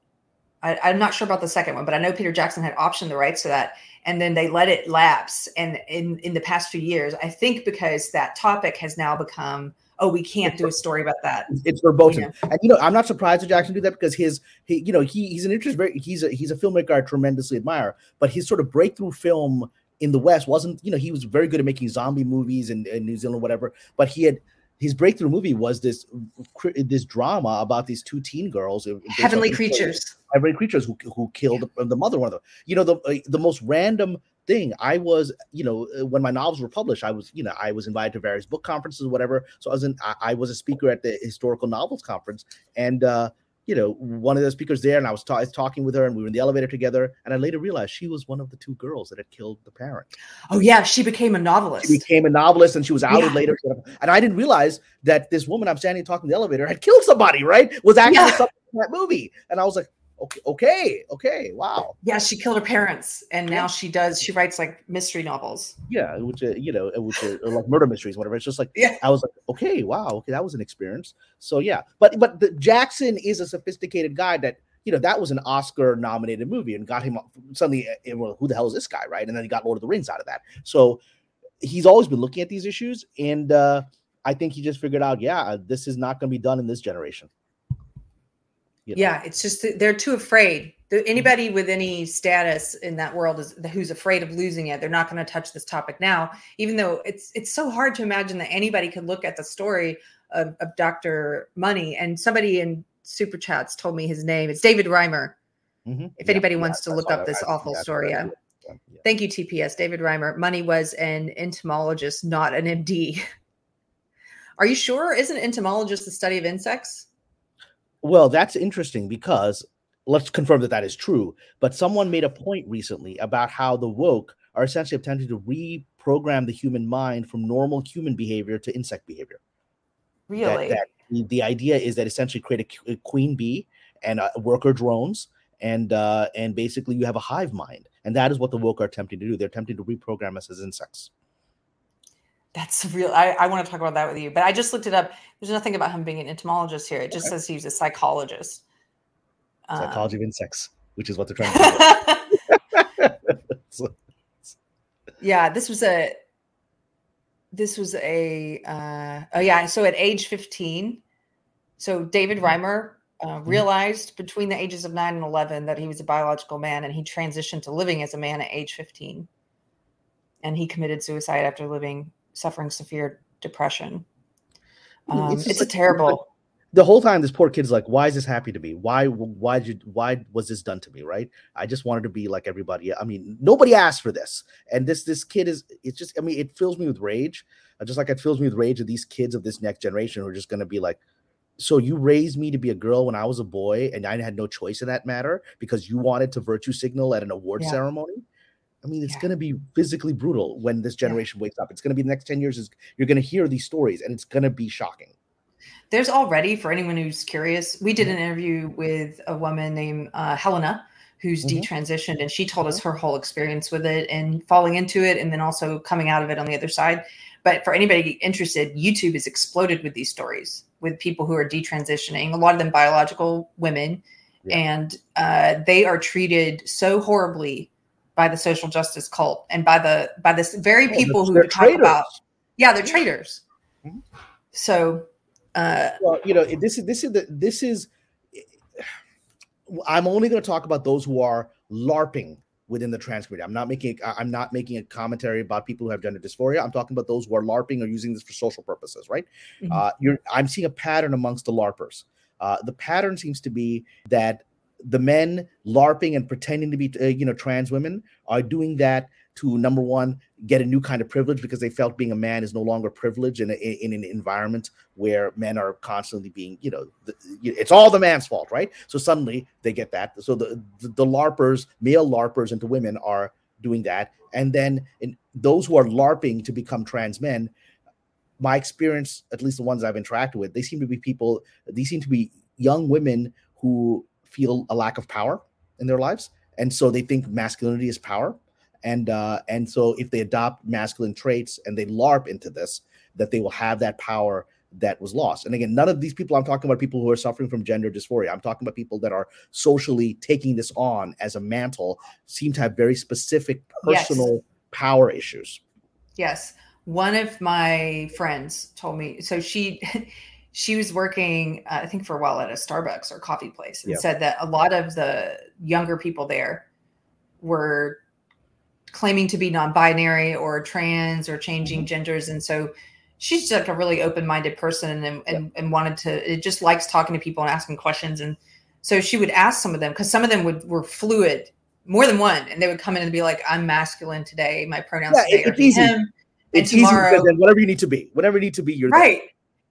I, I'm not sure about the second one, but I know Peter Jackson had optioned the rights to that, and then they let it lapse. And in in the past few years, I think because that topic has now become, oh, we can't do a story about that. It's verboten, Yeah. and you know I'm not surprised that Jackson do that because his he you know he he's an interest very he's a he's a filmmaker I tremendously admire, but his sort of breakthrough film in the West wasn't you know he was very good at making zombie movies in, in New Zealand whatever, but he had his breakthrough movie was this this drama about these two teen girls uh, Heavenly creatures. heavenly creatures who, who killed the, the mother one of them. You know the uh, the most random thing i was you know uh, when my novels were published i was you know i was invited to various book conferences whatever. So i was in i, I was a speaker at the historical novels conference and uh you know one of the speakers there and i was, ta- I was talking with her and we were in the elevator together and i later realized she was one of the two girls that had killed the parent Oh yeah, she became a novelist. she became a novelist and she was outed Yeah. later and i didn't realize that this woman i'm standing talking in the elevator had killed somebody right was actually Yeah. something in that movie and i was like okay okay okay wow yeah, she killed her parents, and now Yeah. she does. She writes like mystery novels. yeah which uh, you know which are like murder mysteries whatever it's just like Yeah. i was like okay wow okay that was an experience so yeah but but the, jackson is a sophisticated guy that you know that was an oscar nominated movie and got him suddenly uh, well, who the hell is this guy right and then he got lord of the rings out of that so he's always been looking at these issues and uh i think he just figured out yeah this is not going to be done in this generation You know? Yeah, it's just they're too afraid. Anybody with any status in that world is who's afraid of losing it. They're not going to touch this topic now, even though it's it's so hard to imagine that anybody could look at the story of, of Dr. Money and somebody in super chats told me his name. It's David Reimer. Mhm. If Yeah, anybody yeah, wants to look up this I- awful story, yeah. Thank you, TPS. David Reimer. Money was an entomologist, not an MD. Are you sure? Isn't entomologist the study of insects? Well, that's interesting because let's confirm that that is true. But someone made a point recently about how the woke are essentially attempting to reprogram the human mind from normal human behavior to insect behavior. Really? That, the, the idea is that essentially create a a, queen bee and uh, worker drones, and uh, and basically you have a hive mind, and that is what the woke are attempting to do. They're attempting to reprogram us as insects. That's real. I, I want to talk about that with you, but I just looked it up. There's nothing about him being an entomologist here. It just Okay. says he's a psychologist. Um, Psychology of insects, which is what they're trying to do. Yeah, this was a. This was a. Uh, oh yeah, so at age 15, so David Mm-hmm. Reimer uh, realized between the ages of nine and 11 that he was a biological man, and he transitioned to living as a man at age 15, and he committed suicide after living suffering severe depression. Um, it's it's, just a like- terrible. the whole time this poor kid's like why is this happy to me why why did you why was this done to me right i just wanted to be like everybody i mean nobody asked for this and this this kid is it's just i mean it fills me with rage uh, just like it fills me with rage of these kids of this next generation who are just going to be like so you raised me to be a girl when i was a boy and i had no choice in that matter because you wanted to virtue signal at an award Yeah. ceremony I mean, it's Yeah. going to be physically brutal when this Yeah. generation wakes up. It's going to be the next 10 years is you're going to hear these stories and it's going to be shocking. There's already, for anyone who's curious, we Mm-hmm. did an interview with a woman named uh, Helena who's Mhm. detransitioned, and she told us her whole experience with it and falling into it, and then also coming out of it on the other side. But for anybody interested, YouTube has exploded with these stories with people who are detransitioning, a lot of them biological women, Yeah. and uh, they are treated so horribly by the social justice cult and by the by this very Oh, people who talk traitors. about yeah they're traitors Mhm. so uh well you know this is this is the this is i'm only going to talk about those who are larping within the trans community i'm not making i'm not making a commentary about people who have gender dysphoria i'm talking about those who are larping or using this for social purposes right Mhm. uh you're i'm seeing a pattern amongst the larpers uh the pattern seems to be that the men larping and pretending to be uh, you know trans women are doing that to number one get a new kind of privilege because they felt being a man is no longer privilege in, a, in an environment where men are constantly being you know the, it's all the man's fault right? So suddenly they get that. So the the, the larpers male larpers into women are doing that. And then in those who are larping to become trans men my experience at least the ones i've interacted with they seem to be people these seem to be young women who feel a lack of power in their lives and so they think masculinity is power, and uh, and so if they adopt masculine traits and they LARP into this, that they will have that power that was lost. And again, none of these people I'm talking about people who are suffering from gender dysphoria. I'm talking about people that are socially taking this on as a mantle, seem to have very specific personal yes. power issues. Yes. One of my friends told me so she she was working uh, I think for a while at a Starbucks or coffee place and yeah. said that a lot of the younger people there were claiming to be non-binary or trans or changing mm-hmm. genders and so she's like a really open-minded person and, and, yeah. and wanted to it just likes talking to people and asking questions and so she would ask some of them because some of them would were fluid more than one and they would come in and be like i'm masculine today my pronouns yeah, today it's easy. him it's and tomorrow whatever you need to be whatever you need to be you're right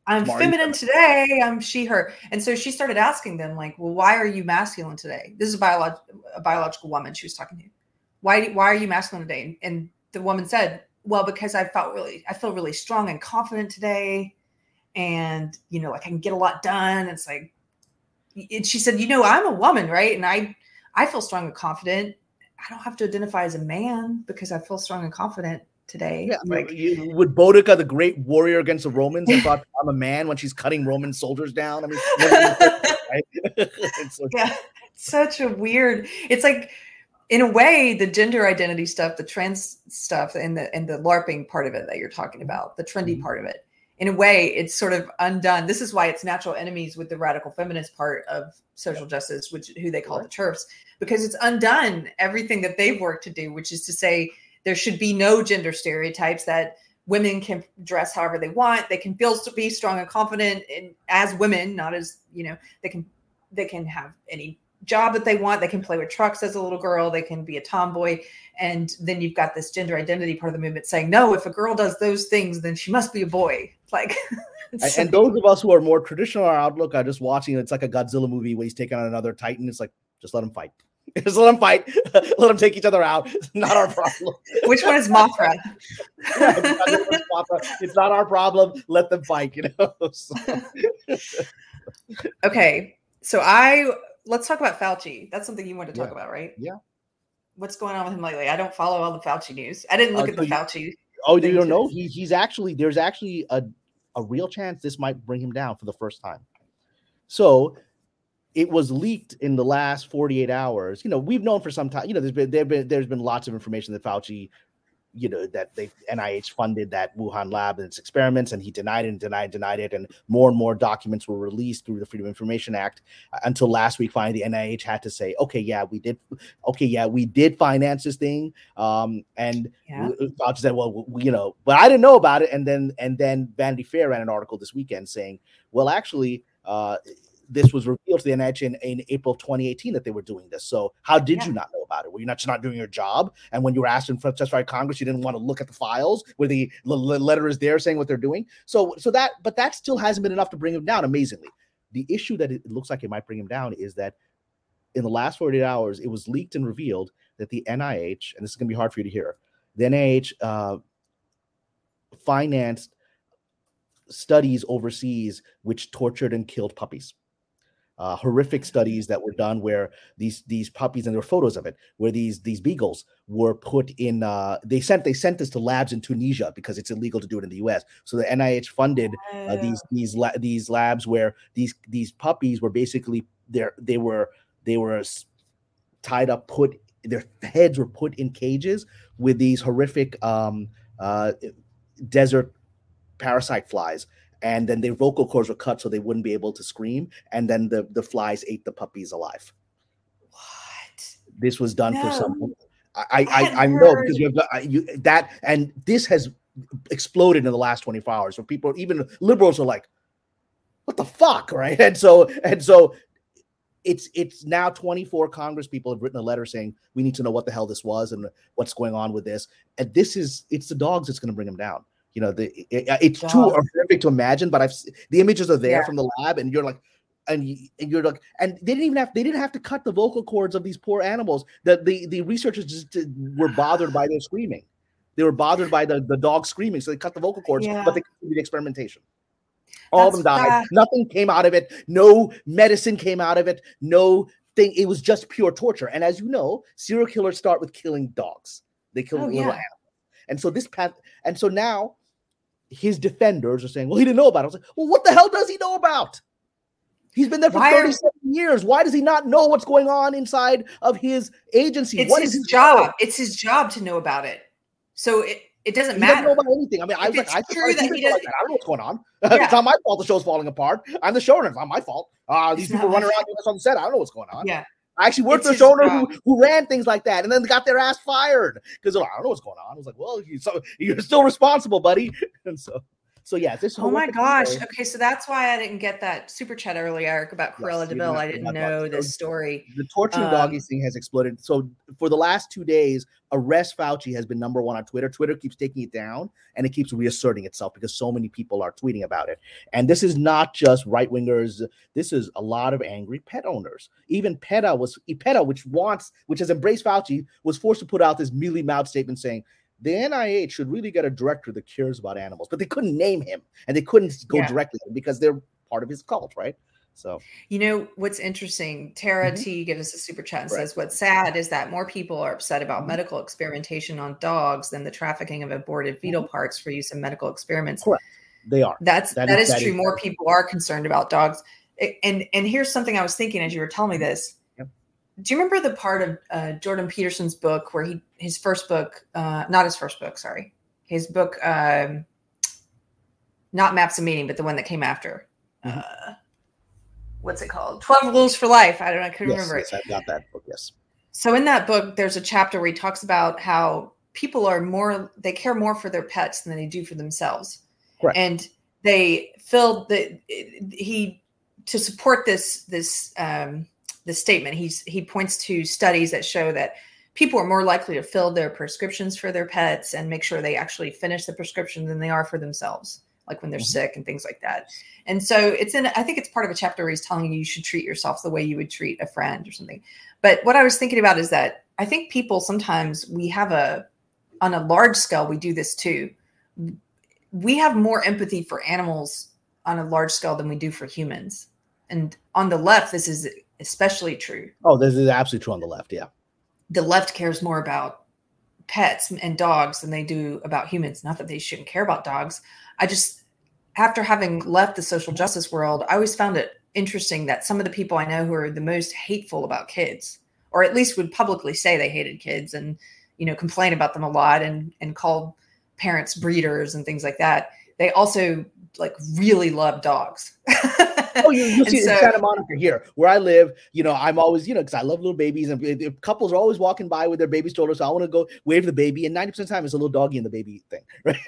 i'm feminine today i'm she her. And so she started asking them like well why are you masculine today? This is a, biolog- a biological woman she was talking to. Why why are you masculine today? And the woman said well because i felt really i feel really strong and confident today and you know like i can get a lot done. It's like and she said you know i'm a woman right? And i i feel strong and confident. I don't have to identify as a man because i feel strong and confident today yeah like you, would Boudica, the great warrior against the romans and thought i'm a man when she's cutting roman soldiers down i mean right? it's yeah such a weird it's like in a way, the gender identity stuff, the trans stuff, and the and the LARPing part of it that you're talking about, the trendy mm-hmm. part of it, in a way, it's sort of undone. This is why it's natural enemies with the radical feminist part of social justice, which who they call the TERFs, because it's undone everything that they've worked to do, which is to say there should be no gender stereotypes that women can dress however they want they can feel to be strong and confident in, as women not as you know they can they can have any job that they want. They can play with trucks as a little girl. They can be a tomboy. And then you've got this gender identity part of the movement saying, no, if a girl does those things, then she must be a boy. Like, and, and those of us who are more traditional our outlook are just watching. It's like a Godzilla movie where he's taking on another Titan. It's like, just let him fight. Just let them fight. let them take each other out. It's not our problem. Which one is Mothra? it's, not, our problem. Let them fight. You know. So. okay, so I let's talk about Fauci. That's something you want to talk yeah. about, right? Yeah. What's going on with him lately? I don't follow all the Fauci news. I didn't look uh, at the you, Fauci. Oh, you don't know? He, he's actually there's actually a a real chance this might bring him down for the first time. So it was leaked in the last 48 hours. You know, we've known for some time. You know, there's been there been there's been lots of information that Fauci you know that they NIH funded that Wuhan lab and its experiments, and he denied it and denied and denied it, and more and more documents were released through the Freedom of Information Act uh, until last week. Finally, the NIH had to say, "Okay, yeah, we did. Okay, yeah, we did finance this thing." Um, and yeah. Fauci said, "Well, we, you know, but I didn't know about it." And then and then Vanity Fair ran an article this weekend saying, "Well, actually." Uh, this was revealed to the NIH in, in April of 2018 that they were doing this. So how did yeah. you not know about it? Were you not just not doing your job? And when you were asked in front of Congress, you didn't want to look at the files where the letter is there saying what they're doing. So so that but that still hasn't been enough to bring him down. Amazingly, the issue that it looks like it might bring him down is that in the last 48 hours, it was leaked and revealed that the NIH, and this is going to be hard for you to hear, the NIH uh, financed studies overseas which tortured and killed puppies uh, horrific studies that were done where these these puppies and there were photos of it where these these beagles were put in uh, they sent they sent this to labs in Tunisia because it's illegal to do it in the U.S. So the NIH funded uh, these these la- these labs where these these puppies were basically there they were they were tied up put their heads were put in cages with these horrific um, uh, desert parasite flies and then their vocal cords were cut so they wouldn't be able to scream and then the the flies ate the puppies alive. What? This was done no. for some i i i, I know because you have you, that and this has exploded in the last 24 hours so people even liberals are like what the fuck? Right? And so and so it's it's now 24 congress people have written a letter saying we need to know what the hell this was and what's going on with this. And this is it's the dogs that's going to bring them down you know the it, it's too horrific to imagine but i've the images are there yeah. from the lab and you're like and, you, and you're like and they didn't even have they didn't have to cut the vocal cords of these poor animals that the the researchers just were bothered by their screaming they were bothered by the the dog screaming so they cut the vocal cords yeah. but they continued the experimentation all That's of them died. Nothing came out of it. No medicine came out of it. No thing. It was just pure torture. And as you know, serial killers start with killing dogs. They kill Oh, little yeah. animals. And so this path, and so now his defenders are saying, well, he didn't know about it. I was like, well, what the hell does he know about? He's been there for Why are- 37 years. Why does he not know what's going on inside of his agency? It's What is his his role? job. It's his job to know about it. So it, it doesn't He doesn't know matter. about anything. I mean, I If was like, I true that he like doesn't- that. I don't know what's going on. Yeah. it's not my fault the show's falling apart. I'm the showrunner. It's not my fault. Uh, these It's people running around doing this on the set. I don't know what's going on. Yeah. I actually worked for a job. who, who ran things like that and then got their ass fired because I don't know what's going on. I was like, well, you, so, you're still responsible, buddy. And so, so yeah, this. Oh my gosh. story- Okay, so that's why I didn't get that super chat earlier, Eric, about Yes, Cruella you Deville. I didn't know this story. The torturing Um, doggy thing has exploded. So for the last two days, arrest Fauci has been number one on Twitter. Twitter keeps taking it down and it keeps reasserting itself because so many people are tweeting about it. And this is not just right wingers. This is a lot of angry pet owners. Even PETA was PETA, which wants, which has embraced Fauci, was forced to put out this mealy mouth statement saying the NIH should really get a director that cares about animals, but they couldn't name him and they couldn't go Yeah. directly because they're part of his cult, right? So You know what's interesting? Tara Mhm. T gives us a super chat and Right. says, "What's sad is that more people are upset about Mhm. medical experimentation on dogs than the trafficking of aborted fetal parts for use in medical experiments." Correct. they are. That's That that is- is, that true. is more true. people are concerned about dogs. And and here's something I was thinking as you were telling me this. Do you remember the part of uh, Jordan Peterson's book where he his first book, uh, not his first book, sorry, his book, um, not Maps of Meaning, but the one that came after. Mhm. Uh, what's it called? Twelve Rules for Life. I don't. know. I couldn't Yes, remember it. yes, I've got that book. Yes. So in that book, there's a chapter where he talks about how people are more they care more for their pets than they do for themselves. Correct. And they filled the he to support this this um this statement, he's he points to studies that show that people are more likely to fill their prescriptions for their pets and make sure they actually finish the prescription than they are for themselves, like when they're Mhm. sick and things like that. And so it's in I think it's part of a chapter where he's telling you you should treat yourself the way you would treat a friend or something. But what I was thinking about is that I think people sometimes we have a on a large scale we do this too. We have more empathy for animals on a large scale than we do for humans. And on the left this is especially true. Oh, this is absolutely true on the left. Yeah. The left cares more about pets and dogs than they do about humans. Not that they shouldn't care about dogs. I just after having left the social justice world, I always found it interesting that some of the people I know who are the most hateful about kids, or at least would publicly say they hated kids and you know complain about them a lot and and call parents breeders and things like that. They also like really love dogs. Oh, you, you see so- Santa Monica here, where I live. You know, I'm always, you know, because I love little babies, and couples are always walking by with their baby strollers. So I want to go wave the baby, and 90% of the time it's a little doggy in the baby thing, right?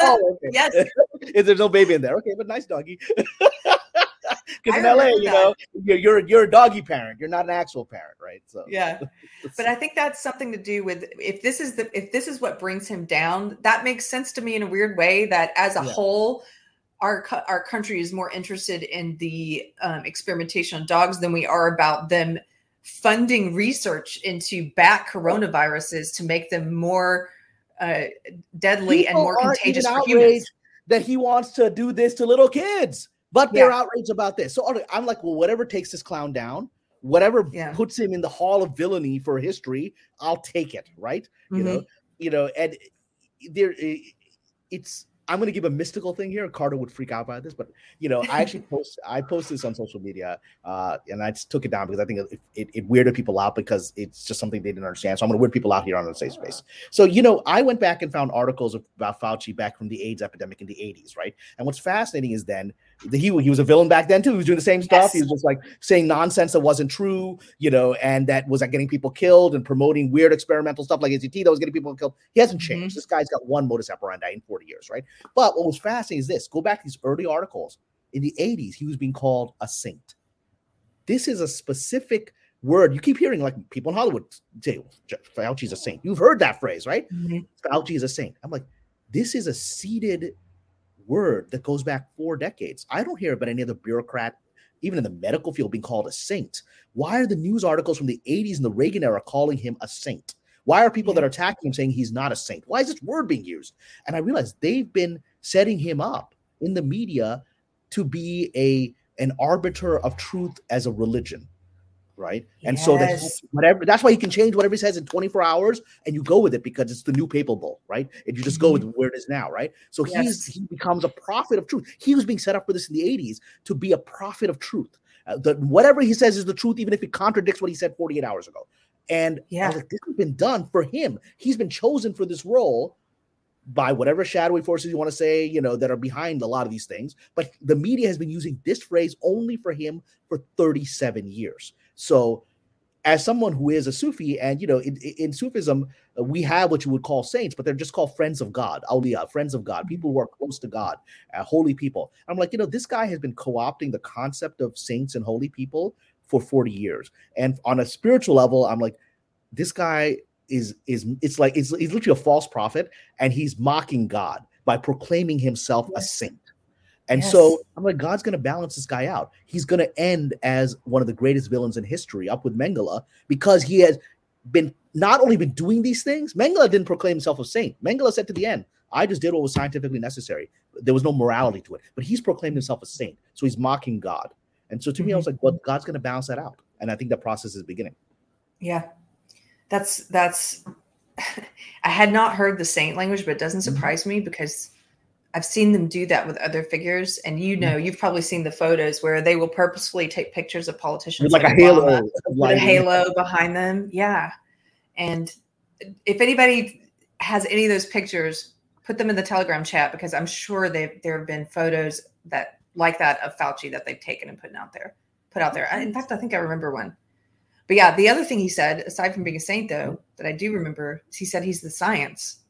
oh. Yes. Is there's no baby in there? Okay, but nice doggy. Because in LA, you know, you're, you're you're a doggy parent. You're not an actual parent, right? So yeah. but i think that's something to do with if this is the if this is what brings him down that makes sense to me in a weird way that as a Yeah. whole our our country is more interested in the um, experimentation on dogs than we are about them funding research into bat coronaviruses to make them more uh, deadly and more contagious for humans that he wants to do this to little kids, but they're outraged about this. So I'm like, well, whatever takes this clown down, whatever Yeah. puts him in the hall of villainy for history, I'll take it, right? You Mm-hmm. know, you know, and there, it's. I'm going to give a mystical thing here. Carter would freak out by this, but you know, I actually post. I posted this on social media, uh, and I just took it down because I think it, it, it weirded people out because it's just something they didn't understand. So I'm going to weird people out here on the safe space. So, you know, I went back and found articles about Fauci back from the AIDS epidemic in the 80s, right? And what's fascinating is then he, he was a villain back then too. He was doing the same stuff. Yes. He was just like saying nonsense that wasn't true, you know, and that was like getting people killed and promoting weird experimental stuff like AZT that was getting people killed. He hasn't changed. This guy's got one modus operandi in 40 years, right? But what was fascinating is this go back to these early articles. In the 80s, he was being called a saint. This is a specific word. You keep hearing like people in Hollywood say, Fauci's a saint. You've heard that phrase, right? Mhm. Fauci is a saint. I'm like, this is a seated word that goes back four decades. I don't hear about any other bureaucrat, even in the medical field, being called a saint. Why are the news articles from the 80s and the Reagan era calling him a saint? Why are people that are attacking him saying he's not a saint? Why is this word being used? And I realized they've been setting him up in the media to be a an arbiter of truth as a religion right? And yes. so that's whatever that's why he can change whatever he says in 24 hours and you go with it because it's the new papal bull, right? And you just mm-hmm. go with where it is now, right? So yes. he's he becomes a prophet of truth. He was being set up for this in the 80s to be a prophet of truth. Uh, the, whatever he says is the truth, even if it contradicts what he said 48 hours ago. And yeah, like, this has been done for him. He's been chosen for this role by whatever shadowy forces you want to say, you know, that are behind a lot of these things. But the media has been using this phrase only for him for 37 years. So, as someone who is a Sufi, and you know, in, in Sufism, uh, we have what you would call saints, but they're just called friends of God, awliya, friends of God, people who are close to God, uh, holy people. I'm like, you know, this guy has been co opting the concept of saints and holy people for 40 years. And on a spiritual level, I'm like, this guy is is it's like it's he's literally a false prophet and he's mocking God by proclaiming himself a saint. And yes. so I'm like, God's going to balance this guy out. He's going to end as one of the greatest villains in history, up with Mengele, because he has been not only been doing these things. Mengele didn't proclaim himself a saint. Mengele said to the end, "I just did what was scientifically necessary. There was no morality to it." But he's proclaimed himself a saint, so he's mocking God. And so to mm-hmm. me, I was mm-hmm. like, "Well, God's going to balance that out." And I think that process is beginning. Yeah, that's that's I had not heard the saint language, but it doesn't mm-hmm. surprise me because I've seen them do that with other figures, and you know, mm-hmm. you've probably seen the photos where they will purposefully take pictures of politicians with like, a halo, with a halo behind them. Yeah, and if anybody has any of those pictures, put them in the Telegram chat because I'm sure they there have been photos that like that of Fauci that they've taken and put out there, put out there. in fact, I think I remember one. But yeah, the other thing he said, aside from being a saint, though, that I do remember, is he said he's the science.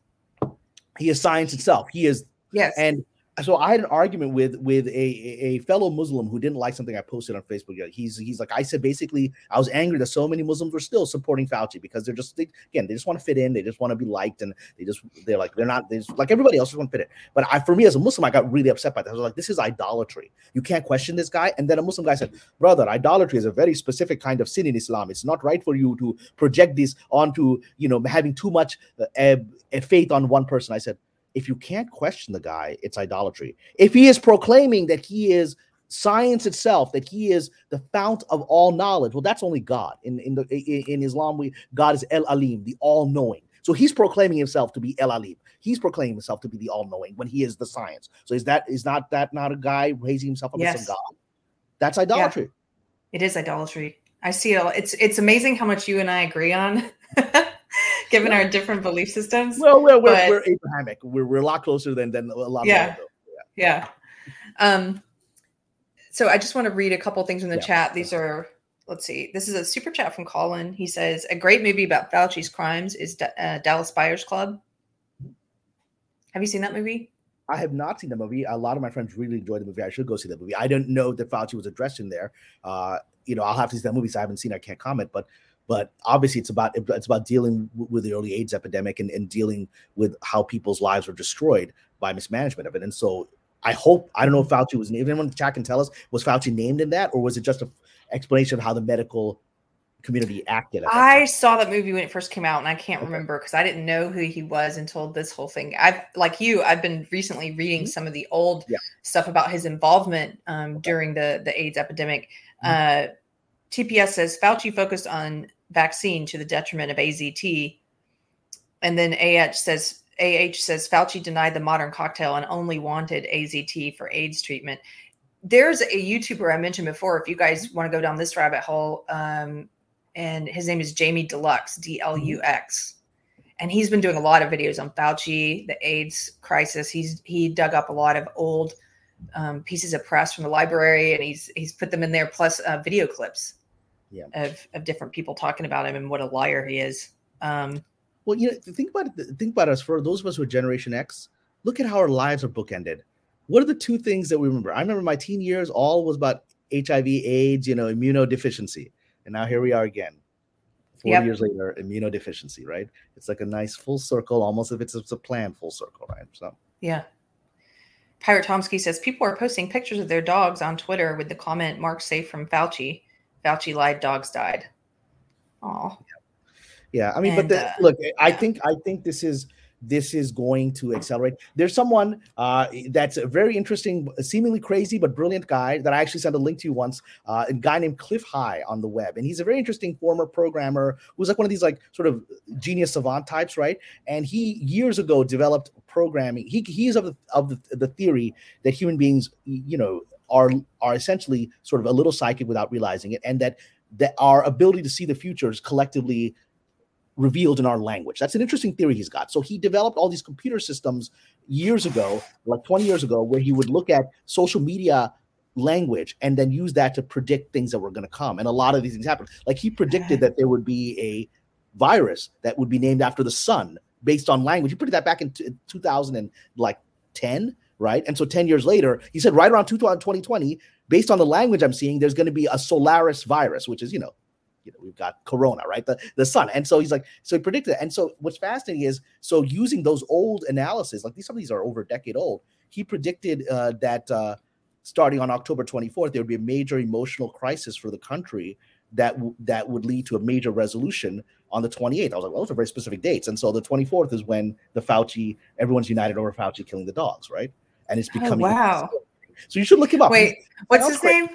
He is science itself. He is yes, and so I had an argument with with a, a fellow Muslim who didn't like something I posted on Facebook. He's he's like I said basically I was angry that so many Muslims were still supporting Fauci because they're just they, again they just want to fit in, they just want to be liked, and they just they're like they're not they just, like everybody else just want to fit in. But I for me as a Muslim I got really upset by that. I was like this is idolatry. You can't question this guy. And then a Muslim guy said, brother, idolatry is a very specific kind of sin in Islam. It's not right for you to project this onto you know having too much uh, faith on one person. I said if you can't question the guy, it's idolatry. If he is proclaiming that he is science itself, that he is the fount of all knowledge, well, that's only God. In in the in Islam, we God is El Alim, the all-knowing. So he's proclaiming himself to be El Alim. He's proclaiming himself to be the all-knowing when he is the science. So is that is not that not a guy raising himself up yes. as a god? That's idolatry. Yeah. It is idolatry. I see it. All. It's it's amazing how much you and I agree on. given our different belief systems. Well, we're, we're, we're Abrahamic. We're, we're a lot closer than, than a lot yeah. yeah. Yeah. Um, so I just want to read a couple things in the yeah. chat. These are, let's see, this is a super chat from Colin. He says, a great movie about Fauci's crimes is uh, Dallas Buyers Club. Have you seen that movie? I have not seen the movie. A lot of my friends really enjoyed the movie. I should go see that movie. I didn't know that Fauci was addressed in there. Uh, you know, I'll have to see that movie. So I haven't seen. I can't comment, but but obviously it's about it's about dealing with the early AIDS epidemic and, and dealing with how people's lives were destroyed by mismanagement of it. And so I hope I don't know if Fauci was if anyone in the chat can tell us was Fauci named in that or was it just an explanation of how the medical community acted? I saw that movie when it first came out and I can't okay. remember because I didn't know who he was until this whole thing. I've like you, I've been recently reading mm-hmm. some of the old yeah. stuff about his involvement um, okay. during the the AIDS epidemic. Mm-hmm. Uh, TPS says Fauci focused on vaccine to the detriment of AZT. And then AH says AH says Fauci denied the modern cocktail and only wanted AZT for AIDS treatment. There's a YouTuber I mentioned before. If you guys want to go down this rabbit hole, um, and his name is Jamie Deluxe, D L U X, and he's been doing a lot of videos on Fauci, the AIDS crisis. He's he dug up a lot of old um, pieces of press from the library, and he's he's put them in there plus uh, video clips yeah. of of different people talking about him and what a liar he is. Um, well, you know, think about it. Think about us for those of us who are Generation X. Look at how our lives are bookended. What are the two things that we remember? I remember my teen years. All was about HIV, AIDS, you know, immunodeficiency, and now here we are again. 40 yep. years later, immunodeficiency, right? It's like a nice full circle, almost if it's, it's a plan full circle, right? So yeah. Pirate Tomsky says people are posting pictures of their dogs on Twitter with the comment "Mark safe from Fauci." Fauci lied, dogs died. Oh. Yeah, I mean, and, but the, uh, look, I think I think this is this is going to accelerate. There's someone uh, that's a very interesting, seemingly crazy but brilliant guy that I actually sent a link to you once. Uh, a guy named Cliff High on the web, and he's a very interesting former programmer who's like one of these like sort of genius savant types, right? And he years ago developed programming. He he's of the, of the, the theory that human beings, you know, are are essentially sort of a little psychic without realizing it, and that that our ability to see the future is collectively revealed in our language. That's an interesting theory he's got. So he developed all these computer systems years ago, like 20 years ago, where he would look at social media language and then use that to predict things that were going to come. And a lot of these things happened. Like he predicted that there would be a virus that would be named after the sun based on language. He put that back in t- 2010, right? And so 10 years later, he said right around 2020, based on the language I'm seeing, there's going to be a Solaris virus, which is, you know, you know, we've got Corona, right? The the sun. And so he's like, so he predicted. And so what's fascinating is so using those old analysis, like these some of these are over a decade old, he predicted uh, that uh, starting on October 24th, there would be a major emotional crisis for the country that w- that would lead to a major resolution on the 28th. I was like, well, those are very specific dates. And so the 24th is when the Fauci, everyone's united over Fauci killing the dogs, right? And it's Oh, becoming wow. so you should look him up. Wait, what's his name?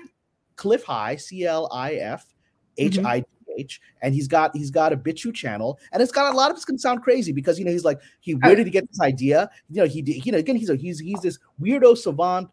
Cliff High, C L I F H I H, and he's got he's got a BitChute channel, and it's got a lot of it's gonna sound crazy because you know he's like he where did he get this idea? You know he did you know again he's a, he's he's this weirdo savant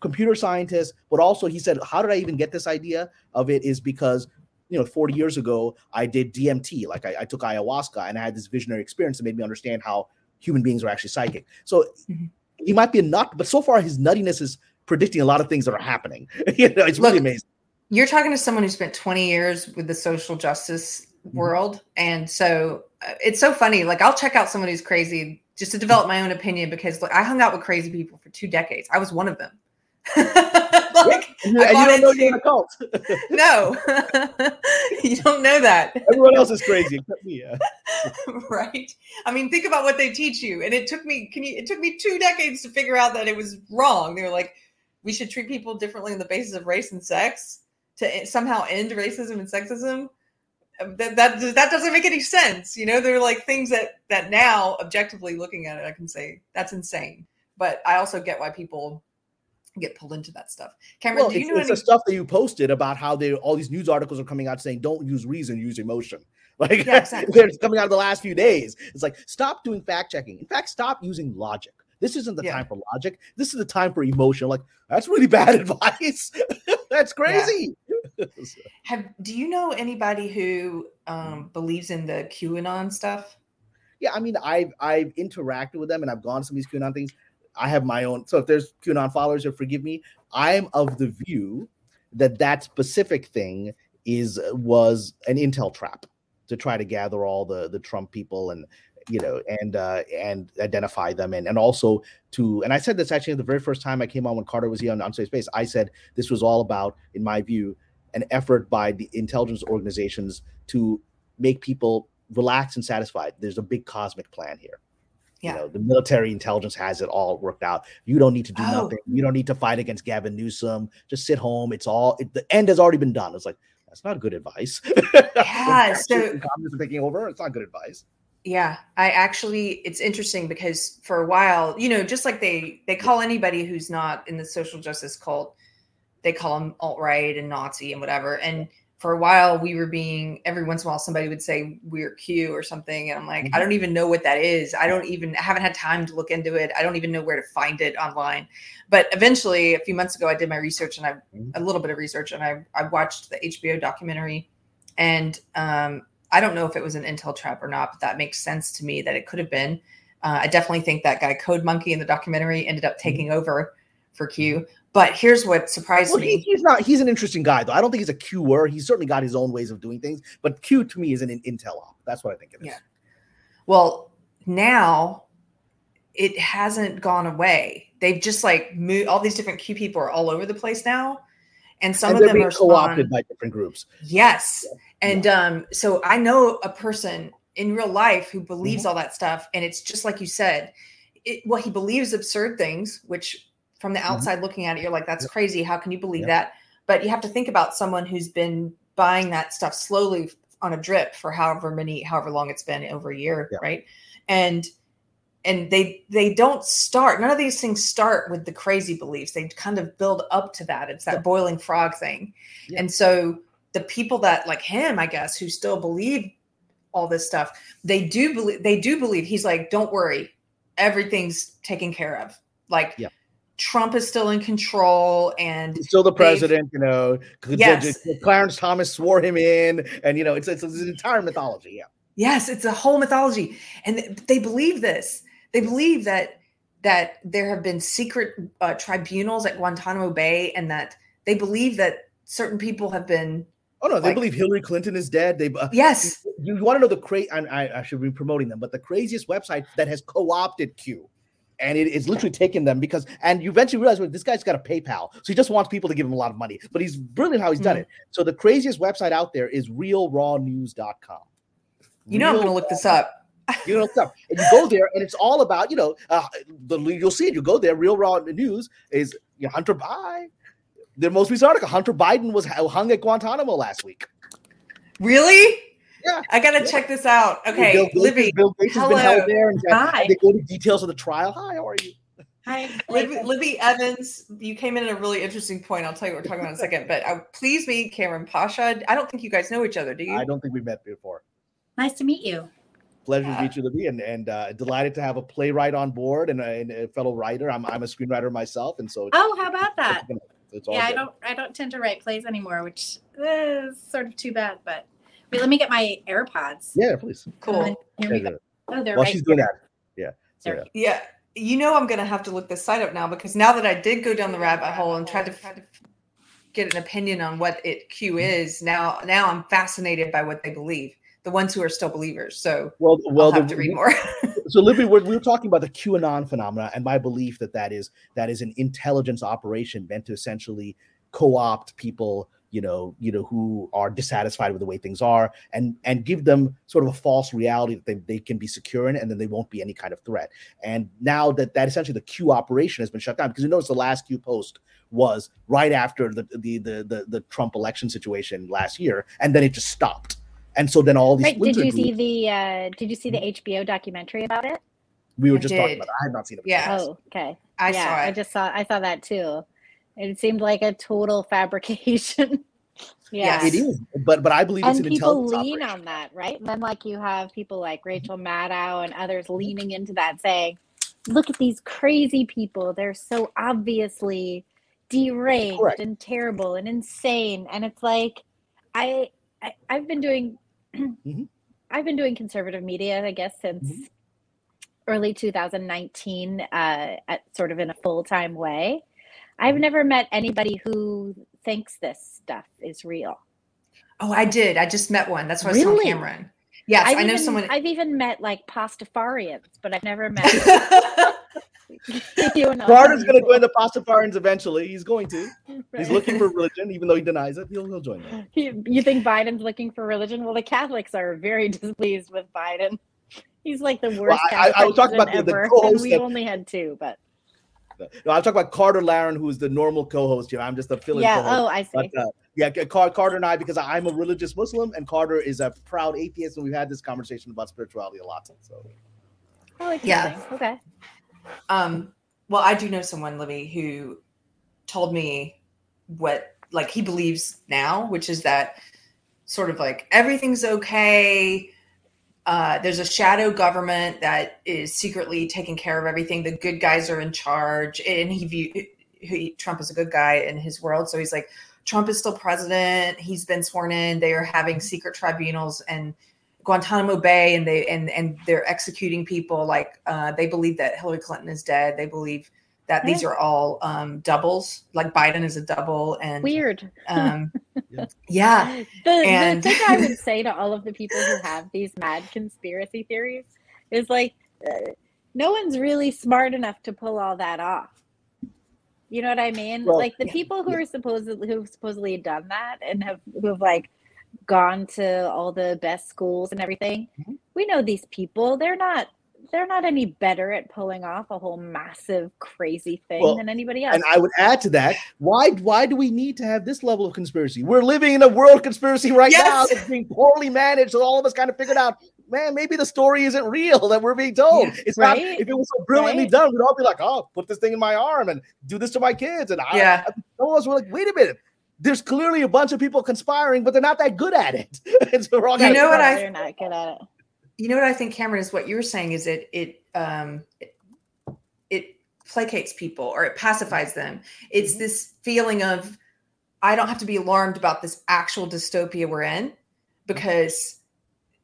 computer scientist, but also he said how did I even get this idea of it is because you know 40 years ago I did DMT like I, I took ayahuasca and I had this visionary experience that made me understand how human beings are actually psychic. So Mhm. He might be a nut, but so far his nuttiness is predicting a lot of things that are happening. you know, it's really Look, amazing. You're talking to someone who spent 20 years with the social justice Mm-hmm. world. And so uh, it's so funny. Like, I'll check out someone who's crazy just to develop my own opinion because look, I hung out with crazy people for two decades. I was one of them. like, And you, don't know you're in a cult. no, you don't know that. Everyone else is crazy except me. Yeah. right i mean think about what they teach you and it took me can you it took me two decades to figure out that it was wrong they were like we should treat people differently on the basis of race and sex to somehow end racism and sexism Um, that that that doesn't make any sense you know they're like things that that now objectively looking at it i can say that's insane but i also get why people get pulled into that stuff Kamran Well, do you it's, know it's any the stuff that you posted about how they all these news articles are coming out saying don't use reason, use emotion. Like Yeah, exactly. they're coming out of the last few days. It's like stop doing fact checking. In fact, stop using logic. This isn't the Yeah. time for logic. This is the time for emotion. Like that's really bad advice. that's crazy. have do you know anybody who um believes in the qanon stuff yeah, I mean, I've I've interacted with them and I've gone to some of these QAnon things. I have my own. So if there's QAnon followers, who forgive me. I'm of the view that that specific thing is was an intel trap to try to gather all the the Trump people and you know and uh and identify them and and also to and I said this actually the very first time I came on when Carter was here on Unsafe Space. I said this was all about, in my view, an effort by the intelligence organizations to make people relaxed and satisfied. There's a big cosmic plan here. Yeah. You know, the military intelligence has it all worked out. You don't need to do Oh. nothing. You don't need to fight against Gavin Newsom. Just sit home. It's all it, the end has already been done. It's like that's not good advice. Yeah, so- fascists and communists are taking over. It's not good advice. Yeah, I actually it's interesting because for a while, you know, just like they they call anybody who's not in the social justice cult, they call them alt right and Nazi and whatever. And for a while, we were being every once in a while somebody would say we're Q or something, and I'm like, I don't even know what that is. I don't even I haven't had time to look into it. I don't even know where to find it online. But eventually, a few months ago, I did my research and I Mhm. a little bit of research and I I watched the HBO documentary, and um, I don't know if it was an intel trap or not, but that makes sense to me that it could have been. Uh, I definitely think that guy Code Monkey in the documentary ended up taking over for Q. But here's what surprised Well, he, me. he's not. He's an interesting guy, though. I don't think he's a Qer. He's certainly got his own ways of doing things. But Q to me is an intel op. That's what I think it is. Yeah. Well, now it hasn't gone away. They've just like moved. All these different Q people are all over the place now, and some and of them are co-opted by different groups. Yes. And um, so I know a person in real life who believes Mm-hmm. all that stuff. And it's just like you said, it, well, he believes absurd things, which from the outside looking at it, you're like, that's Mm-hmm. Yep. crazy. How can you believe Yep. that? But you have to think about someone who's been buying that stuff slowly on a drip for however many, however long it's been over a year. Yeah. Right. And and they they don't start none of these things start with the crazy beliefs they kind of build up to that it's that boiling frog thing and so the people that like him i guess who still believe all this stuff they do believe they do believe he's like don't worry everything's taken care of like Yeah. Trump is still in control and He's still the president, you know. Yes. Clarence Thomas swore him in, and you know, it's it's, it's an entire mythology. Yeah, Yes, it's a whole mythology, and th- they believe this. They believe that that there have been secret uh, tribunals at Guantanamo Bay, and that they believe that certain people have been. Oh no, they Like- believe Hillary Clinton is dead. They uh, Yes, you want to know the crazy? I, I should be promoting them, but the craziest website that has co-opted Q, and it, it's literally taking them because, and you eventually realize well, this guy's got a PayPal, so he just wants people to give him a lot of money. But he's brilliant how he's done Mhm. it. So the craziest website out there is realrawnews.com. you know I'm going to look this up. You know stuff, and you go there, and it's all about you know uh, the you'll see it. You go there, Real Raw News is you know, Hunter Biden. The most recent article: Hunter Biden was hung at Guantanamo last week. Really? Yeah. I got to Yeah. check this out. Okay, Bill Gates, Libby. Bill Gates has been hello. held there, and, Hi. they go to details of the trial. Hi, how are you? Hi. Libby, Libby Emmons, you came in at a really interesting point. I'll tell you what we're talking about in a second. But uh, please meet Kamran Pasha. I don't think you guys know each other, do you? I don't think we've met before. Nice to meet you. Pleasure Uh, to meet you, Libby, and, and uh, delighted to have a playwright on board and a, and a fellow writer. I'm, I'm a screenwriter myself, and so Oh, how about that? it's, it's all Yeah, I don't I don't tend to write plays anymore, which is sort of too bad. But wait, let me get my AirPods. Yeah, please. cool. Here we Yeah, go. good. Oh, they're While right she's doing here. that, yeah. So, yeah. Yeah, you know I'm gonna have to look this site up now because now that I did go down the rabbit hole and tried to get an opinion on what it Q mm-hmm. is, now now I'm fascinated by what they believe. The ones who are still believers. So Well, well, I'll have the- to read more. so Libby, we're, we were talking about the QAnon phenomena, and my belief that that is that is an intelligence operation meant to essentially co-opt people, you know, you know, who are dissatisfied with the way things are, and and give them sort of a false reality that they, they can be secure in, and then they won't be any kind of threat. And now that that essentially the Q operation has been shut down, because you notice the last Q post was right after the the the the, the Trump election situation last year, and then it just stopped. And so then all these Right. Did splinter you see the uh did you see the HBO documentary about it? we were I just talking about. It. I had not seen it. Yeah. Oh, okay. I yeah, saw it. I just saw I saw that too. It seemed like a total fabrication. yeah. Yes. It is, but but I believe it's And an people lean operation. on that, right? And then like you have people like Rachel Maddow and others leaning into that saying, Look at these crazy people. They're so obviously deranged Correct. and terrible and insane. And it's like I, I I've been doing Mhm. I've been doing conservative media, I guess, since Mhm. early 2019, uh, at sort of in a full time way. I've never met anybody who thinks this stuff is real. oh, I did. I just met one. That's why I was telling Kamran. Yes, I've I know even, someone. I've even met like pastafarians, but I've never met you and Carter's going to join the Pastafarians eventually. He's going to. He's looking for religion, even though he denies it. He'll, he'll join them. You, you think Biden's looking for religion? Well, the Catholics are very displeased with Biden. He's like the worst I- I- I was talking Catholic about the- the ever. co-host we that- only had two, but No, I'm talking about Carter Laren, who's the normal co-host here. I'm just a fill-in yeah. co-host. Oh, I see. But uh, yeah, Carter and I, because I'm a religious Muslim, and Carter is a proud atheist, and we've had this conversation about spirituality a lot. So oh, interesting. Yeah. Okay. Um, well, I do know someone, Libby, who told me what like he believes now, which is that sort of like everything's okay. Uh, there's a shadow government that is secretly taking care of everything. The good guys are in charge, and he view he, Trump is a good guy in his world. So he's like, Trump is still president. He's been sworn in. They are having secret tribunals and Guantanamo Bay, and they and and they're executing people. Like uh, they believe that Hillary Clinton is dead. They believe that these are all um, doubles. Like Biden is a double, and Weird. um, Yeah. The, And- the thing I would say to all of the people who have these mad conspiracy theories is like, uh, no one's really smart enough to pull all that off. You know what I mean? Well, like the yeah, people who yeah. are supposedly who've supposedly done that and have who have like gone to all the best schools and everything. Mhm. We know these people. They're not. They're not any better at pulling off a whole massive crazy thing Well, than anybody else. And I would add to that, why why do we need to have this level of conspiracy? We're living in a world conspiracy right now Yes. that's being poorly managed, so all of us kind of figured out man, maybe the story isn't real that we're being told. Yeah, it's not. If it was so brilliantly Right. done, we'd all be like, "Oh, put this thing in my arm and do this to my kids." And I, Yeah. some of us were like, "Wait a minute." There's clearly a bunch of people conspiring, but they're not that good at it. and so we're You know what I- They're not good at it. You know what I think, Kamran, is what you were saying is it it um it, it placates people or it pacifies them. It's Mhm. this feeling of I don't have to be alarmed about this actual dystopia we're in because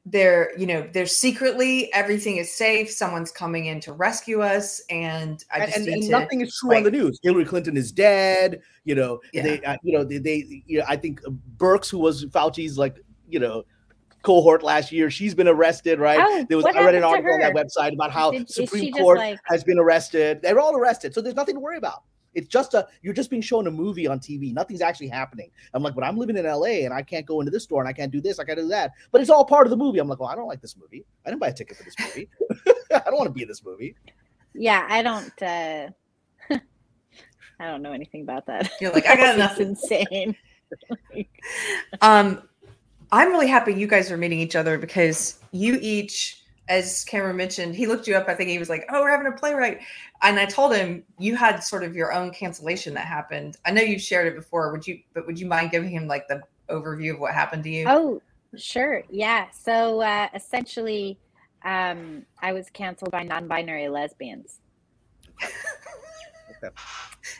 they're you know they're secretly everything is safe someone's coming in to rescue us and i just and, need and to nothing is true on the news. Hillary Clinton is dead. You know, Yeah. they, uh, you know, they, they, you know, I think Birx, who was Fauci's like, you know, cohort last year, she's been arrested. Right? Oh, there was I read an article on that website about how Did- Supreme Court like- has been arrested. They're all arrested, so there's nothing to worry about. It's just a you're just being shown a movie on TV. Nothing's actually happening. I'm like, but I'm living in LA and I can't go into this store and I can't do this, I can't do that. But it's all part of the movie. I'm like, well, I don't like this movie. I didn't buy a ticket for this movie. I don't want to be in this movie. Yeah, I don't. uh I don't know anything about that. You're like, I got It's nothing. insane. um i'm really happy you guys are meeting each other because you each as Kamran mentioned he looked you up i think he was like oh we're having a playwright and i told him you had sort of your own cancellation that happened i know you've shared it before would you but would you mind giving him like the overview of what happened to you Oh, sure. Yeah. So uh, essentially, um, I was canceled by non-binary lesbians.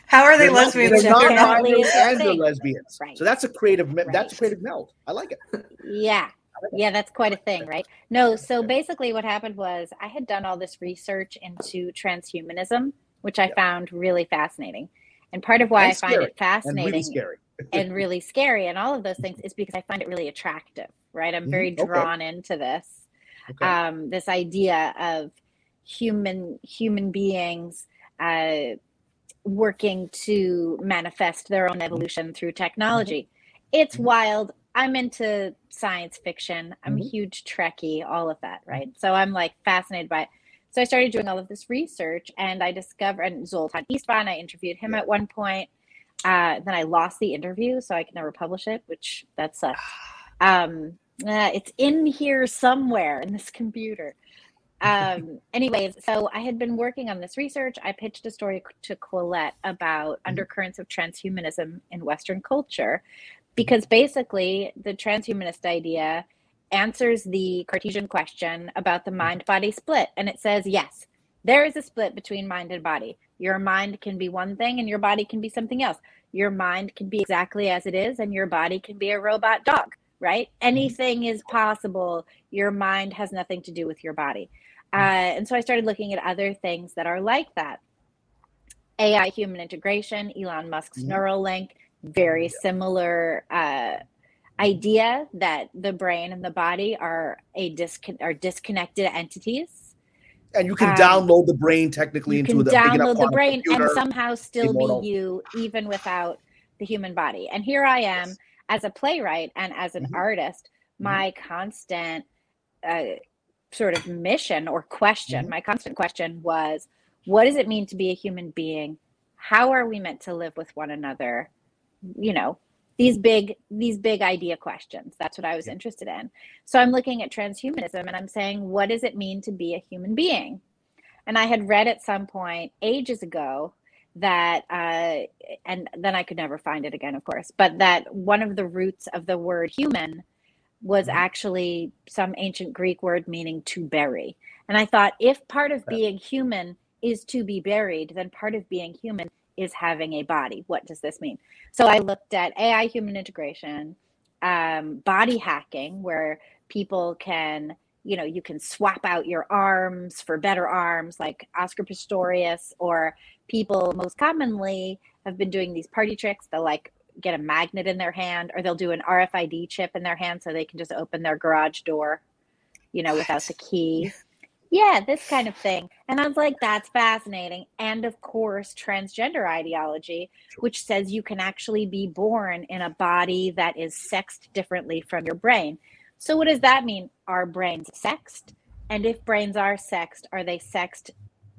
How are they They're not- lesbians They're if they're not not Apparently binary and they're lesbians. Right. So that's a creative. me- That's a creative melt. I like it. Yeah. Yeah, that's quite a thing, right? No, so basically what happened was I had done all this research into transhumanism, which I Yeah. found really fascinating. And part of why And I find scary. it And fascinating really scary. and really scary and all of those things is because I find it really attractive, right? I'm very Mhm, okay. drawn into this. Okay. Um, this idea of human human beings uh, working to manifest their own evolution through technology. It's Mhm. wild. I'm into science fiction. I'm a huge Trekkie, all of that, right? So I'm like fascinated by it. So I started doing all of this research and I discovered and Zoltan Istvan, I interviewed him at one point. Uh, then I lost the interview, so I could never publish it, which that sucks. Um, uh, it's in here somewhere in this computer. Um, anyways, so I had been working on this research. I pitched a story to Quillette about Mhm. undercurrents of transhumanism in Western culture, because basically the transhumanist idea answers the Cartesian question about the mind body split. And it says, yes, there is a split between mind and body. Your mind can be one thing and your body can be something else. Your mind can be exactly as it is, and your body can be a robot dog, right? Anything is possible. Your mind has nothing to do with your body. Uh, and so I started looking at other things that are like that. AI human integration, Elon Musk's Mhm. Neuralink, very Yeah. similar uh, idea that the brain and the body are a discon- are disconnected entities. and you can um, download the brain technically You into can the download the brain and somehow still immortal. be you, even without the human body. And here I am Yes. as a playwright and as an Mhm. artist. Mhm. My constant uh, sort of mission or question, Mhm. my constant question was, what does it mean to be a human being? How are we meant to live with one another? You know, these big these big idea questions. That's what I was interested in. So I'm looking at transhumanism and I'm saying, what does it mean to be a human being? And I had read at some point ages ago that, uh, and then I could never find it again, of course, but that one of the roots of the word human was Mhm. actually some ancient Greek word meaning to bury. And I thought, if part of being human is to be buried, then part of being human is having a body. What does this mean? So I looked at AI human integration, um, body hacking, where people can, you know, you can swap out your arms for better arms, like Oscar Pistorius, or people most commonly have been doing these party tricks. They'll like get a magnet in their hand, or they'll do an RFID chip in their hand so they can just open their garage door, you know, without the key. Yeah, this kind of thing. And I was like, that's fascinating. And of course, transgender ideology, which says you can actually be born in a body that is sexed differently from your brain. So, what does that mean? Are brains sexed? And if brains are sexed, are they sexed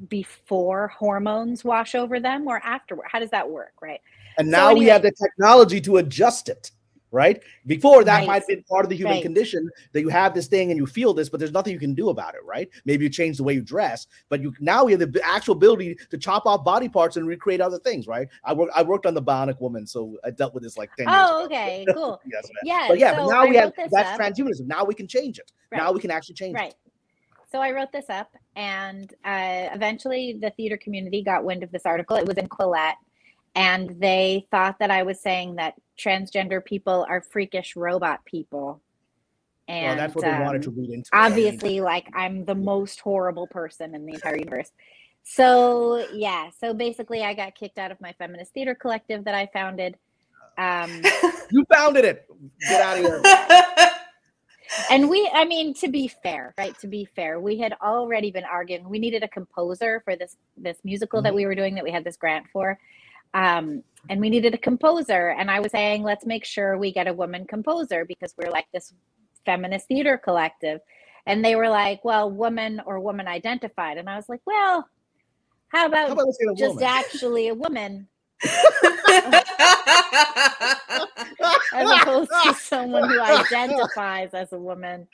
before hormones wash over them or afterward? How does that work, right? And so now we have the technology to adjust it. right? Before that Right. might have been part of the human Right. condition that you have this thing and you feel this, but there's nothing you can do about it, right? Maybe you change the way you dress, but you now we have the actual ability to chop off body parts and recreate other things, right? I work I worked on the Bionic Woman, so I dealt with this like 10 years Oh, ago. okay, cool. Yes, man. Yeah, But yeah, so but now I we have that's up. transhumanism. Now we can change it. Now we can actually change Right. it. So I wrote this up, and uh, eventually the theater community got wind of this article. It was in Quillette, and they thought that I was saying that transgender people are freakish robot people. And well, that's what they wanted to um, read into. it. I mean, obviously, like I'm the most horrible person in the entire universe. So yeah, so basically, I got kicked out of my feminist theater collective that I founded. Um, you founded it. Get out of here. and we i mean to be fair right to be fair we had already been arguing we needed a composer for this this musical that Mhm. we were doing that we had this grant for um and we needed a composer and i was saying let's make sure we get a woman composer because we're like this feminist theater collective and they were like well woman or woman identified and i was like well how about, How about let's get a just woman? actually a woman as opposed to someone who identifies as a woman.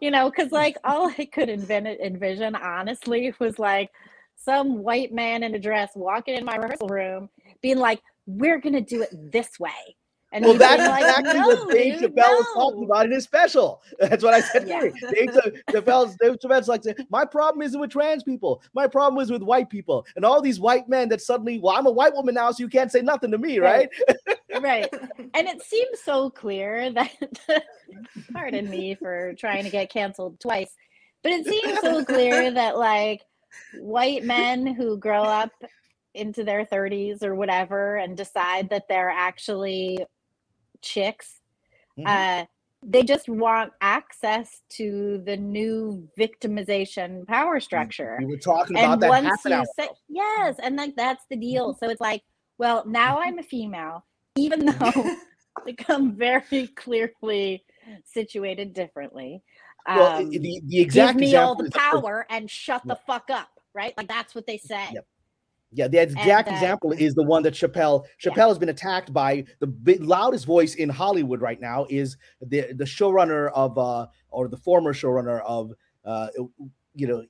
You know, because like all I could invent, envision, honestly, was like some white man in a dress walking in my rehearsal room, being like, "We're gonna do it this way," and Well, that's like, exactly "No, what Dave dude, Chappelle was talking about in his special. That's what I said. Yeah. Dave Chappelle's, Dave Chappelle's like, my problem isn't with trans people. My problem is with white people and all these white men that suddenly, well, I'm a white woman now, so you can't say nothing to me, right? Right. right and it seems so clear that pardon me for trying to get canceled twice but it seems so clear that like white men who grow up into their 30s or whatever and decide that they're actually chicks Mhm. uh they just want access to the new victimization power structure. We were talking about and that once you say yes and like that's the deal. Mm-hmm. so it's like well now i'm a female even though they come very clearly situated differently. Well, um, the, the give me all the power and shut the fuck up right? Like that's what they say. Yep. Yeah, the exact uh, example is the one that Chappelle Yeah. Chappelle has been attacked by the big, loudest voice in Hollywood right now is the the showrunner of uh or the former showrunner of uh you know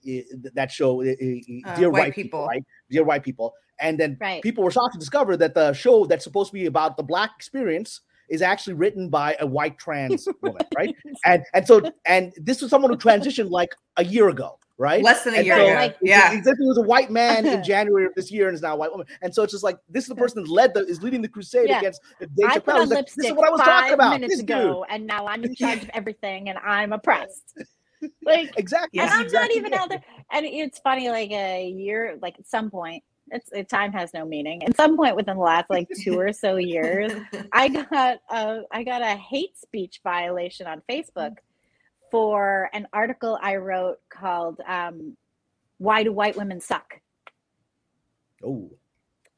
that show Uh, Dear White White, People. People. right? Dear White People. And then Right. people were shocked to discover that the show that's supposed to be about the black experience is actually written by a white trans woman, right? And and so and this was someone who transitioned like a year ago, right? Less than a And year so, ago. like- yeah. Exactly, was a white man in January of this year and is now a white woman. And so it's just like this is the person that led the is leading the crusade Yeah. against Dave i put Chappelle. on like, lipstick this is what I was five talking about. minutes This ago and now i'm in charge of everything and i'm oppressed like. Exactly. and this I'm exactly not even it. out there. And it's funny, like a year, like at some point, it's it, time has no meaning. At some point within the last like two or so years, I got a I got a hate speech violation on Facebook for an article I wrote called um, "Why Do White Women Suck." Oh,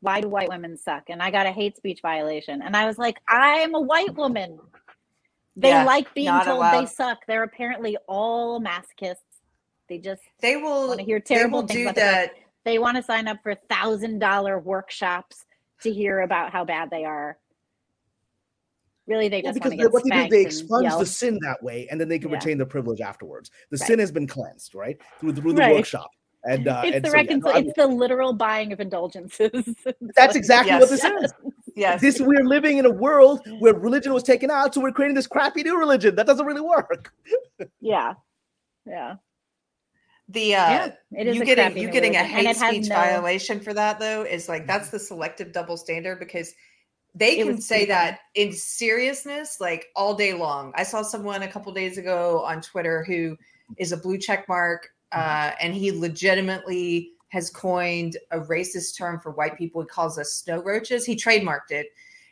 Why do white women suck? And I got a hate speech violation, and I was like, I'm a white woman. They Yeah, like being told allowed. they suck. They're apparently all masochists. They just They will. want to hear They terrible will things do about that. they want to sign up for thousand dollar workshops to hear about how bad they are. Really, they well, just because want they, to get what they do they expunge the sin that way, and then they can Yeah. retain the privilege afterwards. The Right. sin has been cleansed, right? Through the, through the Right. workshop. And uh, It's and the so, yeah, no, it's the literal buying of indulgences. that's exactly what Yes. this is. Yes. This we're living in a world where religion was taken out, so we're creating this crappy new religion that doesn't really work. yeah, yeah, the uh, yeah. It is you a getting you getting a religion, and hate speech no- violation for that though is like that's the selective double standard because they It can say pretty that in seriousness like all day long. I saw someone a couple days ago on Twitter who is a blue check mark uh, and he legitimately has coined a racist term for white people. He calls us snow roaches. He trademarked it.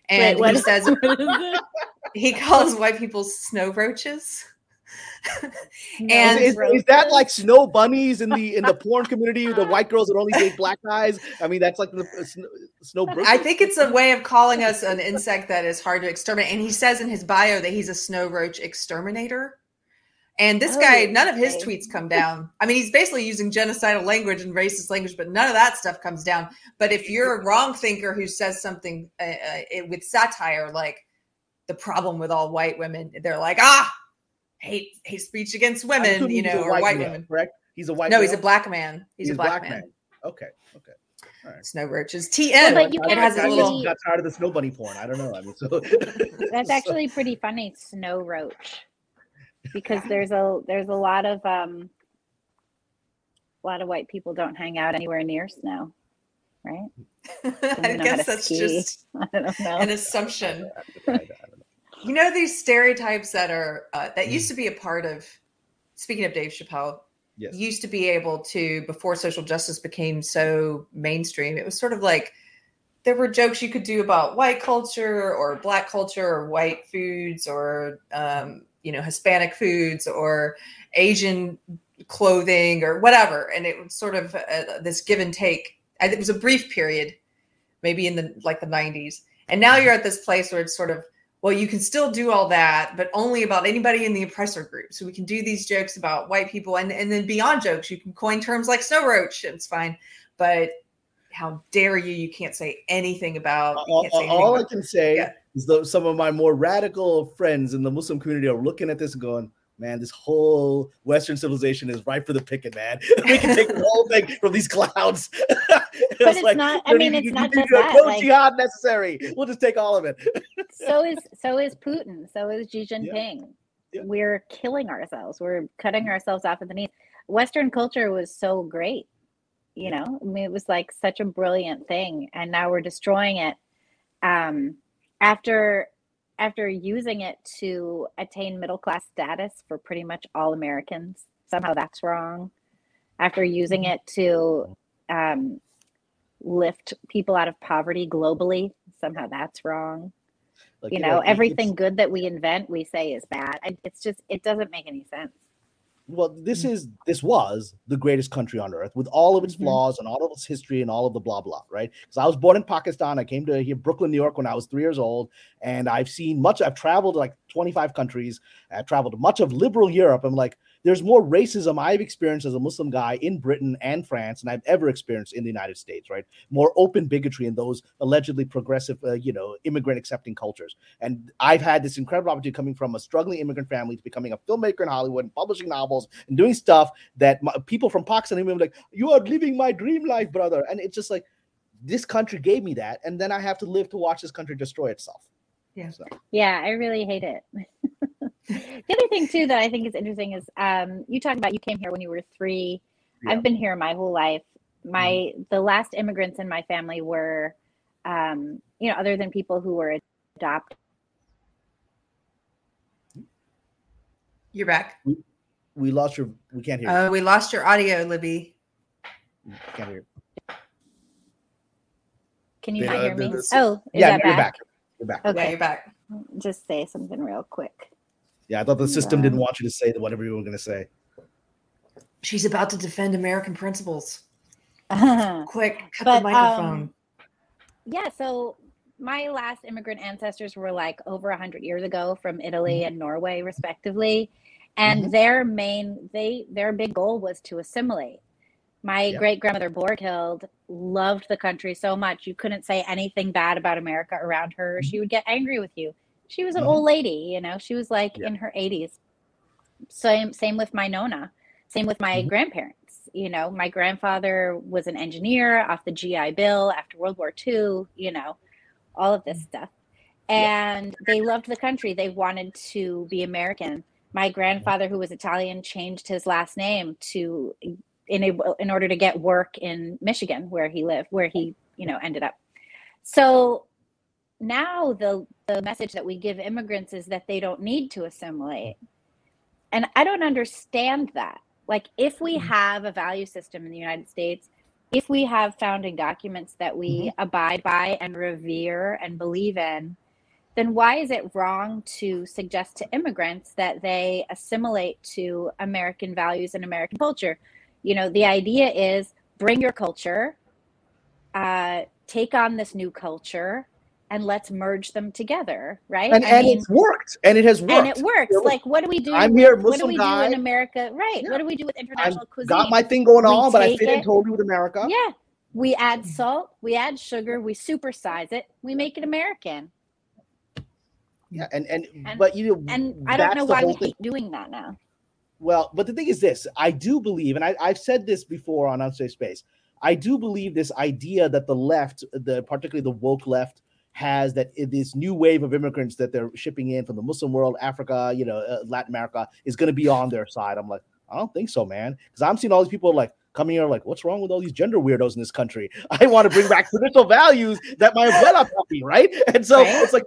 And what he says what is it? he calls white people snow roaches. And- is, is roaches? that like snow bunnies in the in the porn community? The white girls that only date black guys. I mean, that's like the uh, snow, snow. I think it's a way of calling us an insect that is hard to exterminate. And he says in his bio that he's a snow roach exterminator. And this guy, Oh, none of his okay. tweets come down. I mean, he's basically using genocidal language and racist language, but none of that stuff comes down. But if you're a wrong thinker who says something uh, uh, with satire, like the problem with all white women. They're like, ah, hate hate speech against women, you know, or white male, women. correct? He's a white. No, he's a black man. He's, a black, man. Okay, okay. All right. Snow roaches. TM. Well, but you it can't has a I little. got tired of the snow bunny porn. I don't know. I mean, so That's actually pretty funny, snow roach, because there's a there's a lot of um a lot of white people don't hang out anywhere near snow, right? I guess that's ski. just I don't know. an assumption. I don't know. You know these stereotypes that are uh, that Mm. used to be a part of. Speaking of Dave Chappelle, Yes. used to be able to before social justice became so mainstream. It was sort of like there were jokes you could do about white culture or black culture or white foods or um, you know Hispanic foods or Asian clothing or whatever, and it was sort of uh, this give and take. It was a brief period, maybe in the like the '90s, and now you're at this place where it's sort of well, you can still do all that, but only about anybody in the oppressor group. So we can do these jokes about white people, and and then beyond jokes, you can coin terms like snow roach. It's fine, but how dare you? You can't say anything about. All, anything all I can say Yeah. is that some of my more radical friends in the Muslim community are looking at this and going, man, this whole Western civilization is ripe for the picking, man. we can take the whole thing from these clouds. But it's not- I mean, it's not just that, No like- jihad necessary. We'll just take all of it. so is so is Putin. So is Xi Jinping. Yeah. We're killing ourselves. We're cutting ourselves off at the knees. Western culture was so great. You know, I mean, it was like such a brilliant thing, and now we're destroying it. Um, after after using it to attain middle class status for pretty much all Americans, somehow that's wrong. After using Mm-hmm. it to um, lift people out of poverty globally, somehow that's wrong Like, you know, everything good that we invent we say is bad it's just it doesn't make any sense well this Mm. is this was the greatest country on earth with all of its Mhm. flaws and all of its history and all of the blah blah right because i was born in pakistan i came to here brooklyn new york when i was three years old and i've seen much i've traveled like 25 countries i've traveled much of liberal europe i'm like there's more racism i've experienced as a muslim guy in britain and france than i've ever experienced in the united states right? More open bigotry in those allegedly progressive uh, you know immigrant accepting cultures. And i've had this incredible opportunity coming from a struggling immigrant family to becoming a filmmaker in hollywood and publishing novels and doing stuff that my, people from pakistan even like you are living my dream life brother. And it's just like this country gave me that and then i have to live to watch this country destroy itself. Yeah. So, yeah i really hate it the other thing too that i think is interesting is um, you talked about you came here when you were three Yeah. i've been here my whole life my the last immigrants in my family were um, you know other than people who were adopted You're back. we lost your we can't hear you. Uh, we lost your audio, Libby. Can't hear you. can you Yeah, not hear me the- oh is yeah that you're back? back you're back Yeah, okay you're back. just say something real quick yeah i thought the system Yeah. didn't want you to say whatever you were going to say She's about to defend American principles. Quick, cut But, the microphone. um, Yeah, so my last immigrant ancestors were like over a hundred years ago from Italy and Norway, respectively, and Mhm. their main they their big goal was to assimilate. My Yeah. great grandmother Borghild loved the country so much you couldn't say anything bad about America around her. She would get angry with you. She was an Mhm. old lady, you know. She was like Yeah. in her eighties. Same same with my nona. Same with my Mhm. grandparents. You know, my grandfather was an engineer off the GI Bill after World War II, you know, all of this stuff. Yeah. And they loved the country. They wanted to be American. My grandfather, who was Italian, changed his last name to in a, in order to get work in Michigan, where he lived, where he you know ended up. So now the the message that we give immigrants is that they don't need to assimilate, and I don't understand that. Like, if we have a value system in the United States, if we have founding documents that we abide by and revere and believe in, then why is it wrong to suggest to immigrants that they assimilate to American values and American culture? You know, the idea is bring your culture, uh, take on this new culture, and let's merge them together, right? and, and mean, it's worked and it has worked and it works. Like, what do we do? I'm here, with- what do Muslim we guy. do in America? Right. Yeah. What do we do with international cuisine? got my thing going We on but i fit in totally with america Yeah. We add salt, we add sugar, we supersize it, we make it American. Yeah, and and, And- but you know, And I don't know why we thing. keep doing that now. Well, but the thing is this I do believe, and I, I've said this before on Unsafe Space, I do believe this idea that the left, the particularly the woke left, has that this new wave of immigrants that they're shipping in from the Muslim world, Africa, you know, uh, Latin America, is going to be on their side. I'm like, I don't think so, man, because I'm seeing all these people like coming here, like, what's wrong with all these gender weirdos in this country? I want to bring back traditional values that my abuela taught me, right? And so Right. it's like,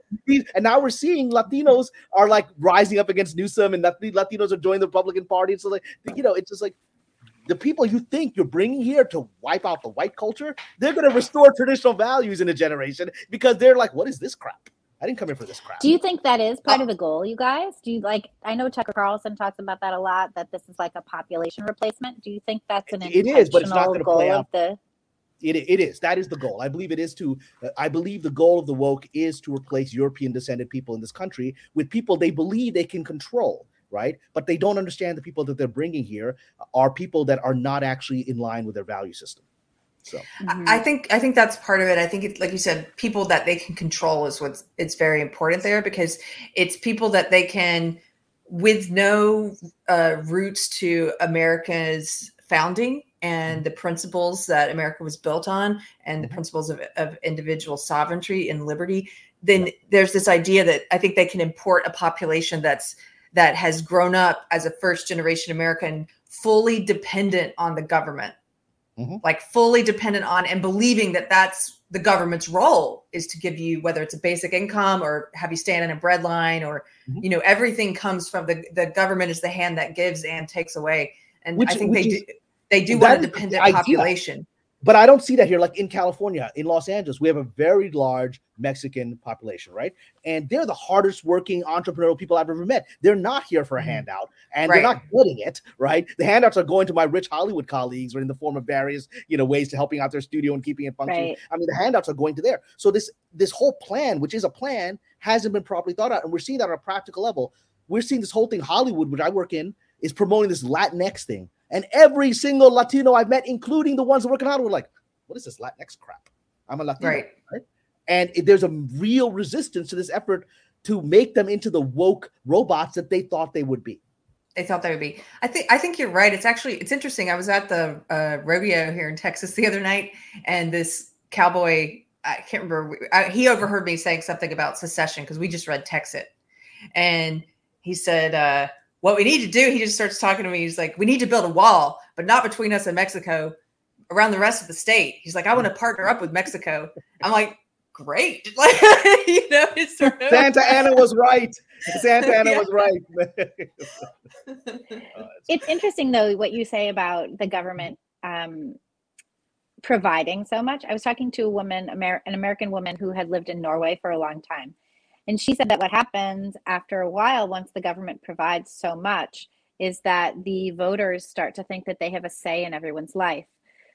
and now we're seeing Latinos are like rising up against Newsom, and Lat- Latinos are joining the Republican Party. So like, you know, it's just like the people you think you're bringing here to wipe out the white culture, they're going to restore traditional values in a generation because they're like, what is this crap? I didn't come here for this crap. Do you think that is part Uh, of the goal, you guys? Do you like? I know Tucker Carlson talks about that a lot. That this is like a population replacement. Do you think that's an It is, but it's not gonna goal play of out. the? It, it is. That is the goal. I believe it is to, uh, I believe the goal of the woke is to replace European descended people in this country with people they believe they can control, right? But they don't understand the people that they're bringing here are people that are not actually in line with their value system. So, Mhm. I I think I think that's part of it. I think it's like you said, people that they can control is what's it's very important there because it's people that they can, with no uh, roots to America's founding and the principles that America was built on and the Mhm. principles of, of individual sovereignty and liberty. Then there's this idea that I think they can import a population that's that has grown up as a first generation American, fully dependent on the government. Like fully dependent on and believing that that's the government's role is to give you whether it's a basic income or have you stand in a bread line or Mhm. you know everything comes from the the government is the hand that gives and takes away. And Which- i think they is- do they do want a dependent population but I don't see that here. Like in California, in Los Angeles, we have a very large Mexican population, right? And they're the hardest working entrepreneurial people I've ever met. They're not here for a Mhm. handout, and Right. they're not getting it, right? The handouts are going to my rich Hollywood colleagues, or in the form of various, you know, ways to helping out their studio and keeping it functioning. Right. I mean, the handouts are going to there. So this this whole plan, which is a plan, hasn't been properly thought out, and we're seeing that on a practical level. We're seeing this whole thing. Hollywood, which I work in, is promoting this Latinx thing, and every single Latino I've met, including the ones working work were like, what is this Latinx crap? I'm a Latino, Right. And it- there's a real resistance to this effort to make them into the woke robots that they thought they would be. they thought that would be i think i think you're right it's actually it's interesting i was at the uh, rodeo here in texas the other night and this cowboy i can't remember I, he overheard me saying something about secession because we just read texit and he said uh, what we need to do he just starts talking to me he's like we need to build a wall but not between us and mexico around the rest of the state he's like i want to partner up with mexico i'm like great like you know it's sort of Santa Anna was right. Santa Anna Yeah. was right. It's interesting though what you say about the government um, providing so much. I was talking to a woman, Amer- an American woman who had lived in Norway for a long time, and she said that what happens after a while, once the government provides so much, is that the voters start to think that they have a say in everyone's life.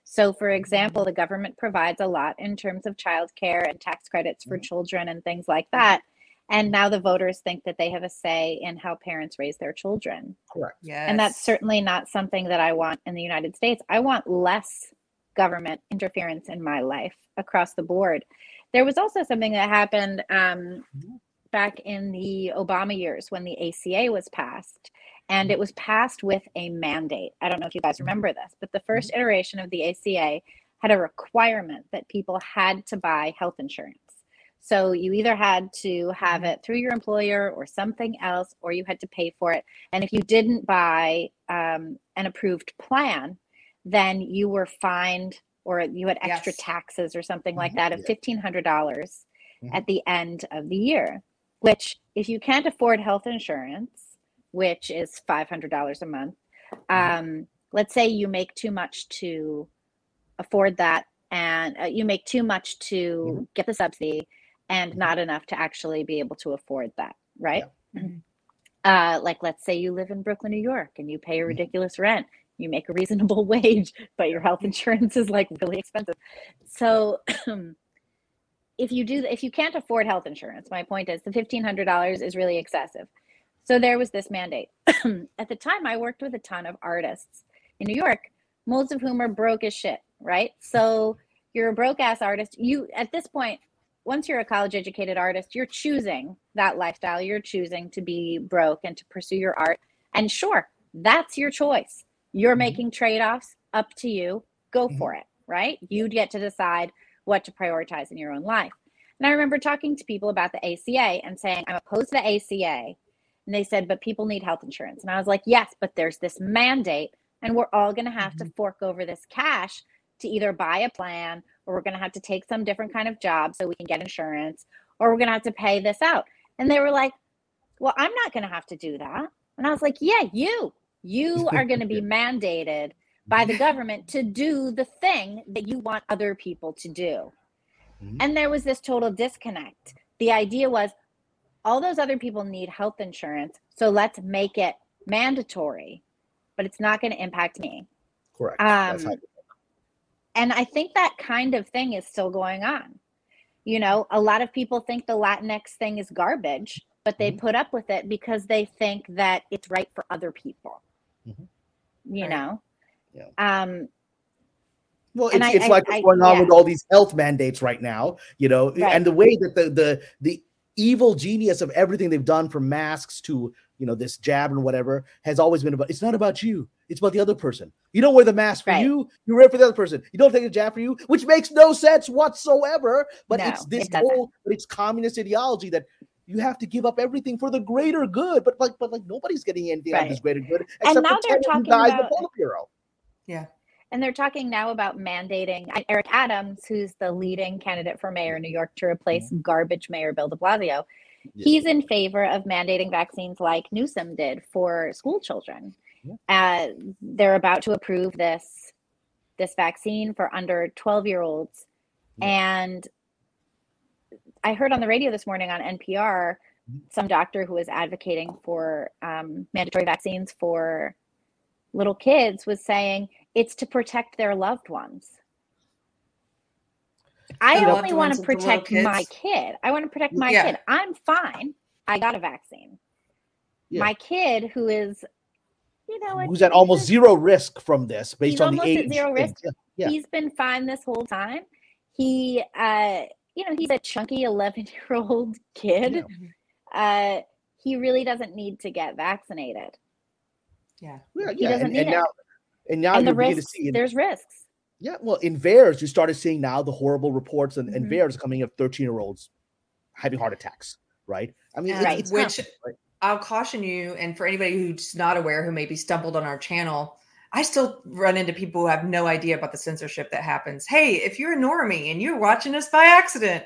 So, for example, the government provides a lot in terms of childcare and tax credits for Mhm. children and things like that. And now the voters think that they have a say in how parents raise their children. Correct. yes. And that's certainly not something that I want in the United States. I want less government interference in my life across the board. There was also something that happened um, back in the Obama years when the ACA was passed. And it was passed with a mandate. I don't know if you guys remember this, but the first iteration of the ACA had a requirement that people had to buy health insurance. So you either had to have it through your employer or something else, or you had to pay for it. And if you didn't buy um, an approved plan, then you were fined or you had extra Yes. taxes or something like that of $1,500 Mhm. at the end of the year. Which, if you can't afford health insurance, which is $500 a month, um, let's say you make too much to afford that and uh, you make too much to get the subsidy and Mhm. not enough to actually be able to afford that, right? Mhm. Uh, like, let's say you live in Brooklyn, New York, and you pay a Mhm. ridiculous rent. You make a reasonable wage, but your health insurance is like really expensive. So, if you do, if you can't afford health insurance, my point is the fifteen hundred dollars is really excessive. So there was this mandate. At the time, I worked with a ton of artists in New York, most of whom are broke as shit, right? So you're a broke ass artist. You at this point, once you're a college educated artist, you're choosing that lifestyle. You're choosing to be broke and to pursue your art. And sure, that's your choice. You're Mhm. making trade offs up to you. Go Mhm. for it, right? You get to decide what to prioritize in your own life. And I remember talking to people about the ACA and saying, I'm opposed to the ACA. And they said, but people need health insurance. And I was like, yes, but there's this mandate, and we're all going to have to mm-hmm. fork over this cash to either buy a plan or we're going to have to take some different kind of job so we can get insurance or we're going to have to pay this out. And they were like, well, I'm not going to have to do that. And I was like, yeah, you, you are going to be mandated by the government to do the thing that you want other people to do. Mhm. And there was this total disconnect. The idea was all those other people need health insurance, so let's make it mandatory, but it's not going to impact me. Correct. Um, And I think that kind of thing is still going on. You know, a lot of people think the Latinx thing is garbage, but they Mhm. put up with it because they think that it's right for other people. Mhm. You Right. know? Yeah. Um, Well, it's, I- it's I- like what's going on yeah. with all these health mandates right now, you know, Right. and the way that the the the evil genius of everything they've done from masks to you know this jab and whatever has always been about. It's not about you; it's about the other person. You don't wear the mask for Right. you; you wear it for the other person. You don't take a jab for you, which makes no sense whatsoever. But No, it's this it whole, but it's communist ideology that. You have to give up everything for the greater good, but like, but like nobody's getting anything out of Right. this greater good except now for they're 10 talking about- the Politburo. Yeah. and they're talking now about mandating Eric Adams, who's the leading candidate for mayor in New York to replace garbage Mayor Bill de Blasio. Yeah. He's in favor of mandating vaccines like Newsom did for school children. Uh, they're about to approve this this vaccine for under 12 year olds. Yeah. And I heard on the radio this morning on NPR Mhm. some doctor who was advocating for um, mandatory vaccines for little kids was saying it's to protect their loved ones. I loved only want to of the little protect my kid. I want to protect my Yeah. kid. I'm fine. I got a vaccine. Yeah. My kid, who is, you know, who's at almost zero risk from this based He's on the age. zero risk. Yeah. he's been fine this whole time. He, uh, you know, he's a chunky 11 year old kid. Uh, he really doesn't need to get vaccinated. Yeah. Yeah, He yeah. doesn't And, need and it. now, and now and the you're beginning to risks, see. in- there's risks. yeah, well, in VAERS, you started seeing now the horrible reports, and, and Mhm. VAERS coming of 13 year olds having heart attacks, right? I mean, Right. it's Which- happening, right? I'll caution you, and for anybody who's not aware, who maybe stumbled on our channel, I still run into people who have no idea about the censorship that happens. Hey, if you're a normie and you're watching us by accident,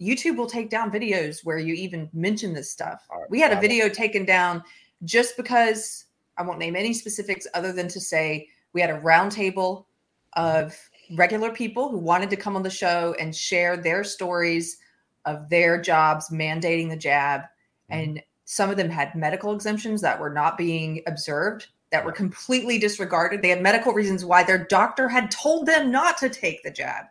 YouTube will take down videos where you even mention this stuff. All right, We had a video taken down just because I won't name any specifics other than to say we had a roundtable of regular people who wanted to come on the show and share their stories of their jobs mandating the jab. Mm-hmm. And some of them had medical exemptions that were not being observed that were completely disregarded. They had medical reasons why their doctor had told them not to take the jab.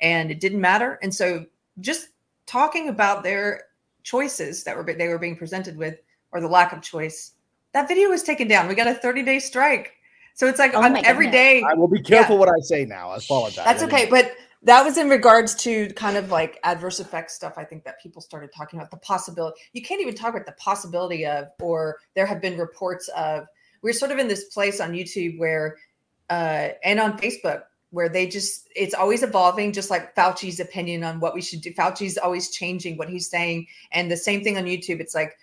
And it didn't matter. And so just talking about their choices that were they were being presented with or the lack of choice that video was taken down we got a 30 day strike so it's like Oh on my every goodness. day I will be careful what I say now. I apologize. that's okay, but that was in regards to kind of like adverse effects stuff. I think that people started talking about the possibility. You can't even talk about the possibility of, or there have been reports of. We're sort of in this place on YouTube where, uh, and on Facebook where they just it's always evolving, just like Fauci's opinion on what we should do. Fauci's always changing what he's saying, and the same thing on YouTube. It's like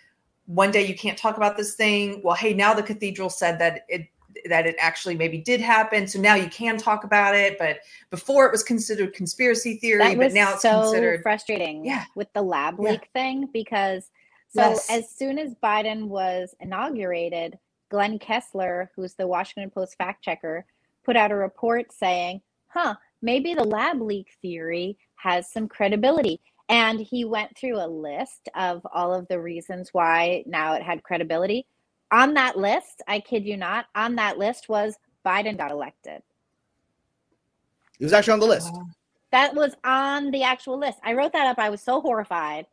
one day you can't talk about this thing. Well, hey, now the cathedral said that it that it actually maybe did happen, so now you can talk about it, but before it was considered conspiracy theory, but now it's so considered. frustrating Yeah. with the lab Yeah. leak thing because so Yes. as soon as Biden was inaugurated, Glenn Kessler, who's the Washington Post fact checker, put out a report saying, huh, maybe the lab leak theory has some credibility. And he went through a list of all of the reasons why now it had credibility. On that list, I kid you not, on that list was Biden got elected. It was actually on the list. Wow. That was on the actual list. I wrote that up. I was so horrified.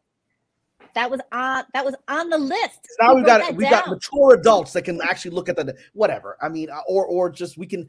That was on that was on the list. Now Who we've got we got down? mature adults that can actually look at the whatever. I mean, or or just we can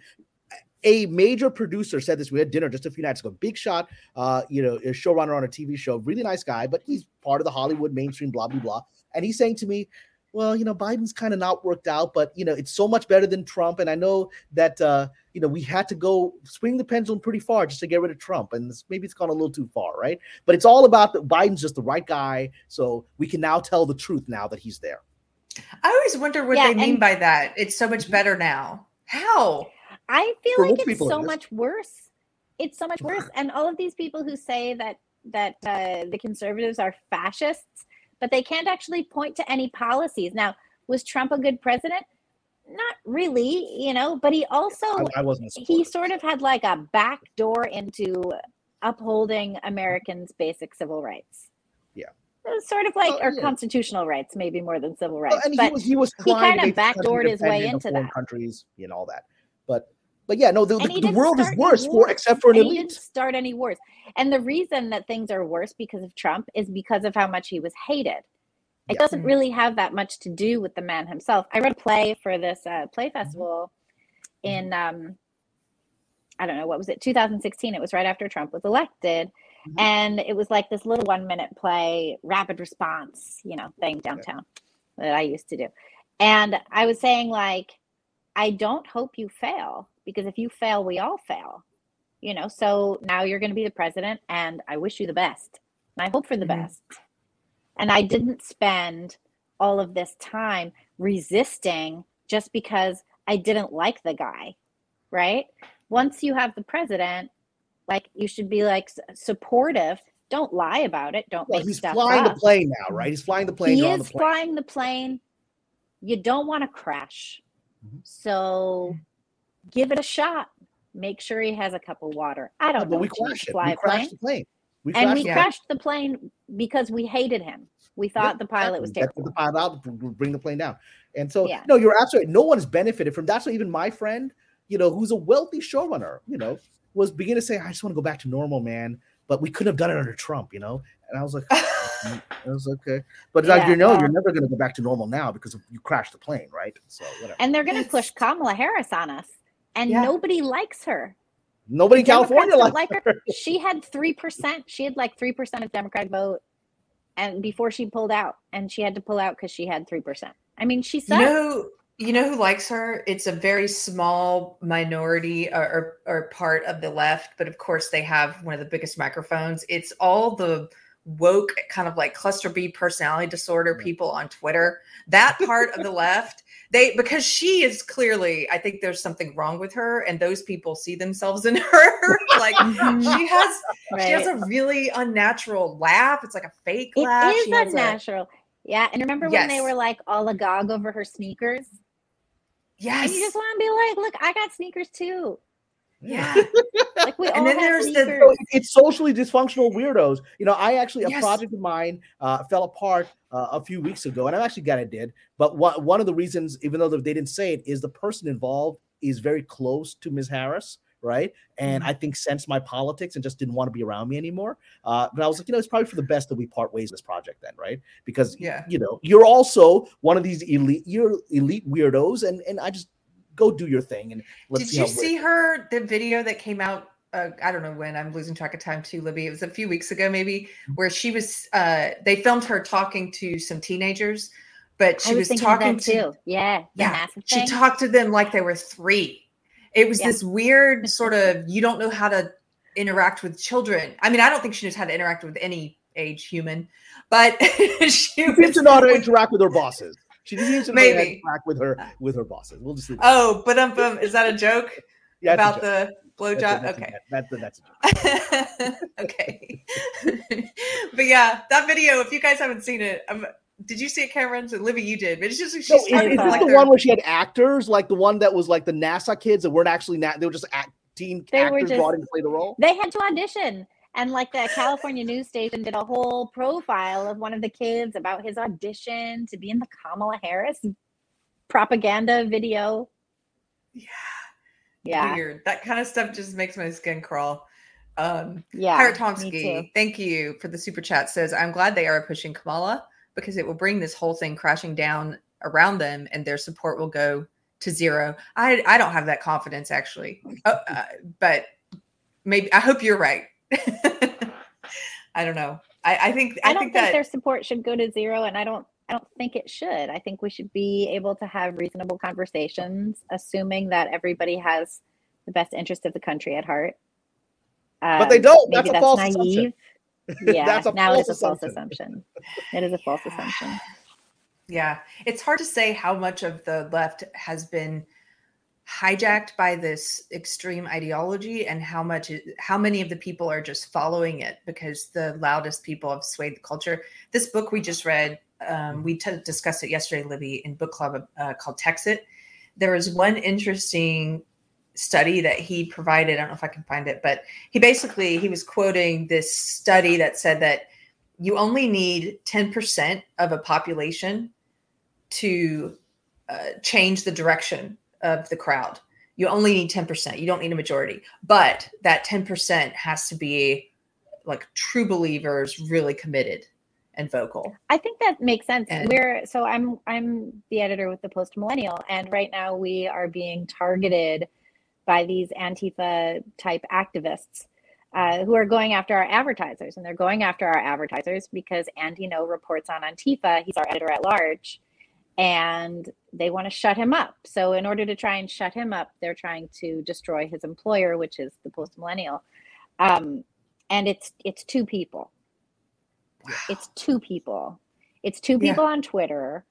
a major producer said this. We had dinner just a few nights ago. Big shot, uh, you know, a showrunner on a TV show, really nice guy, but he's part of the Hollywood mainstream, blah blah blah. And he's saying to me, "Well, you know, Biden's kind of not worked out, but you know, it's so much better than Trump." And I know that uh, you know we had to go swing the pendulum pretty far just to get rid of Trump, and this, maybe it's gone a little too far, right? But it's all about that Biden's just the right guy, so we can now tell the truth now that he's there. I always wonder what Yeah, they mean by that. It's so much better now. How? I feel For like it's people it so much worse. It's so much worse. And all of these people who say that that uh, the conservatives are fascists, but they can't actually point to any policies. Now, was Trump a good president? Not really, you know, but he also I, I wasn't. He sort of had like a back door into upholding Americans' basic civil rights. Yeah. It was sort of like, Well, or yeah. constitutional rights, maybe more than civil rights. and he was he was he trying to kinda make the country backdoored his way into that. countries and all that. But but yeah, no, the, the, the world is worse for except for an and he didn't start any wars. And the reason that things are worse because of Trump is because of how much he was hated. It Yeah. doesn't really have that much to do with the man himself. I read a play for this uh, play festival in um, I don't know what was it 2016. It was right after Trump was elected, Mhm. and it was like this little one minute play, rapid response, you know, thing downtown that I used to do. And I was saying like, I don't hope you fail because if you fail, we all fail. You know, so now you're going to be the president, and I wish you the best, and I hope for the Mhm. best. And I didn't spend all of this time resisting just because I didn't like the guy, right? Once you have the president, like you should be like supportive. Don't lie about it. Don't Well, make he's stuff flying up. the plane now, right? He's flying the plane. he is the plane. flying the plane. You don't want to crash, Mhm. so give it a shot. Make sure he has a cup of water. I don't but know. we Do you crashed it. fly We a plane? crashed the plane. We and we the plane. crashed the plane because we hated him. We thought the pilot was Exactly. Get terrible. the pilot out, br- br- bring the plane down. And so, Yeah. no, you're absolutely. No one has benefited from. that. So even my friend, you know, who's a wealthy showrunner, you know, was beginning to say, "I just want to go back to normal, man." But we couldn't have done it under Trump, you know. And I was like, "Mm, I was okay. But like you know, well- you're never going to go back to normal now because you crashed the plane, right? So whatever. And they're going to push Kamala Harris on us, and Yeah. nobody likes her. Nobody in California likes like her. She had three percent. She had like three percent of Democratic vote, and before she pulled out, and she had to pull out because she had three percent. I mean, she You know, you know who likes her? It's a very small minority or, or, or part of the left, but of course they have one of the biggest microphones. It's all the woke kind of like cluster B personality disorder Yeah. people on Twitter. That part of the left, they because she is clearly, I think there's something wrong with her, and those people see themselves in her. like Mhm. she has she has a really unnatural laugh. It's like a fake It laugh. is She has a- Yeah, and remember when they were like all agog over her sneakers? yes. And you just want to be like, look, I got sneakers too. Yeah. Like we And all then there's the- sneakers. So it's socially dysfunctional weirdos. You know, I actually a project of mine uh, fell apart uh, a few weeks ago, and I'm actually glad it did. But one one of the reasons, even though they didn't say it, is the person involved is very close to Ms. Harris, right? And Mhm. I think sensed my politics and just didn't want to be around me anymore. Uh, but I was like, you know, it's probably for the best that we part ways this project, then, right? Because Yeah. you know, you're also one of these elite, you're elite weirdos, and and I just go do your thing and let's Did see you how see her the video that came out? Uh, I don't know when. I'm losing track of time too, Libby. It was a few weeks ago, maybe, Mm-hmm. where she was. Uh, they filmed her talking to some teenagers, but she I was, was, talking to. too. Yeah, Yeah, She talked to them like they were three. It was Yeah. this weird sort of. You don't know how to interact with children. I mean, I don't think she knows how to interact with any age human, but she She seems to was know how to interact with her bosses. She seems to know to Maybe. interact with her with her bosses. We'll just leave it. Oh, but um, um, is that a joke Yeah, that's a about joke. the That's a- blowjob? that's Okay. that's a, that's a joke. okay. but yeah, that video, if you guys haven't seen it, um, did you see it, Kamran? So Libby, you did. But it's just she's No, is, is this like the their- one where she had actors, like the one that was like the NASA kids that weren't actually na- they were just acting They were actors just- brought in to play the role? They had to audition. And like the California news station did a whole profile of one of the kids about his audition to be in the Kamala Harris propaganda video. Yeah. Yeah. weird. That kind of stuff just makes my skin crawl. Um, Yeah. Pirate. Tomsky, thank you for the super chat. Says, I'm glad they are pushing Kamala because it will bring this whole thing crashing down around them and their support will go to zero. I I don't have that confidence actually, uh, uh, but maybe I hope you're right. I don't know. I, I think I, I, don't think, think, that their support should go to zero, and I don't. I don't think it should. I think we should be able to have reasonable conversations, assuming that everybody has the best interest of the country at heart. But they Um, don't. Maybe That's a that's false naive. assumption. Yeah, That's a now false it is a false assumption. assumption. It is a false assumption. Yeah, it's hard to say how much of the left has been hijacked by this extreme ideology and how much how many of the people are just following it because the loudest people have swayed the culture. This book we just read, um, we t- discussed it yesterday, Libby, in book club uh, called Texit. There was one interesting study that he provided. I don't know if I can find it, but he basically he was quoting this study that said that you only need 10% of a population to uh, change the direction of the crowd. You only need 10%. You don't need a majority. But that 10% has to be like true believers, really committed and vocal. I think that makes sense. And- We're so I'm I'm the editor with the Post Millennial, and right now we are being targeted by these Antifa type activists uh, who are going after our advertisers, and they're going after our advertisers because Andy Ngo reports on Antifa. He's our editor at large, and they want to shut him up. So in order to try and shut him up, they're trying to destroy his employer, which is the Post Millennial. Um, and it's it's two people it's two people. It's two Yeah. people on Twitter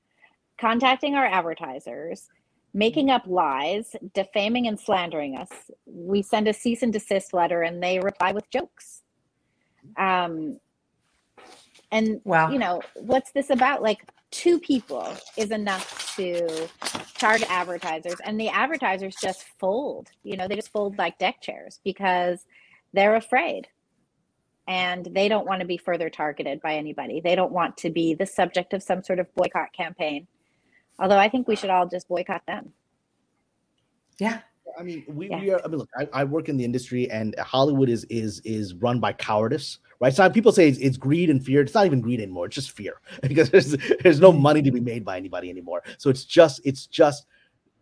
contacting our advertisers, making up lies, defaming and slandering us. We send a cease and desist letter and they reply with jokes. Um, and Wow. you know, what's this about? Like two people is enough to target advertisers and the advertisers just fold. You know, they just fold like deck chairs because they're afraid and they don't want to be further targeted by anybody. They don't want to be the subject of some sort of boycott campaign. Although I think we should all just boycott them. yeah. I mean, we, Yeah. we are. I mean, look, I, I work in the industry, and Hollywood is is is run by cowardice, right? So people say it's, it's greed and fear. It's not even greed anymore. It's just fear because there's there's no money to be made by anybody anymore. So it's just it's just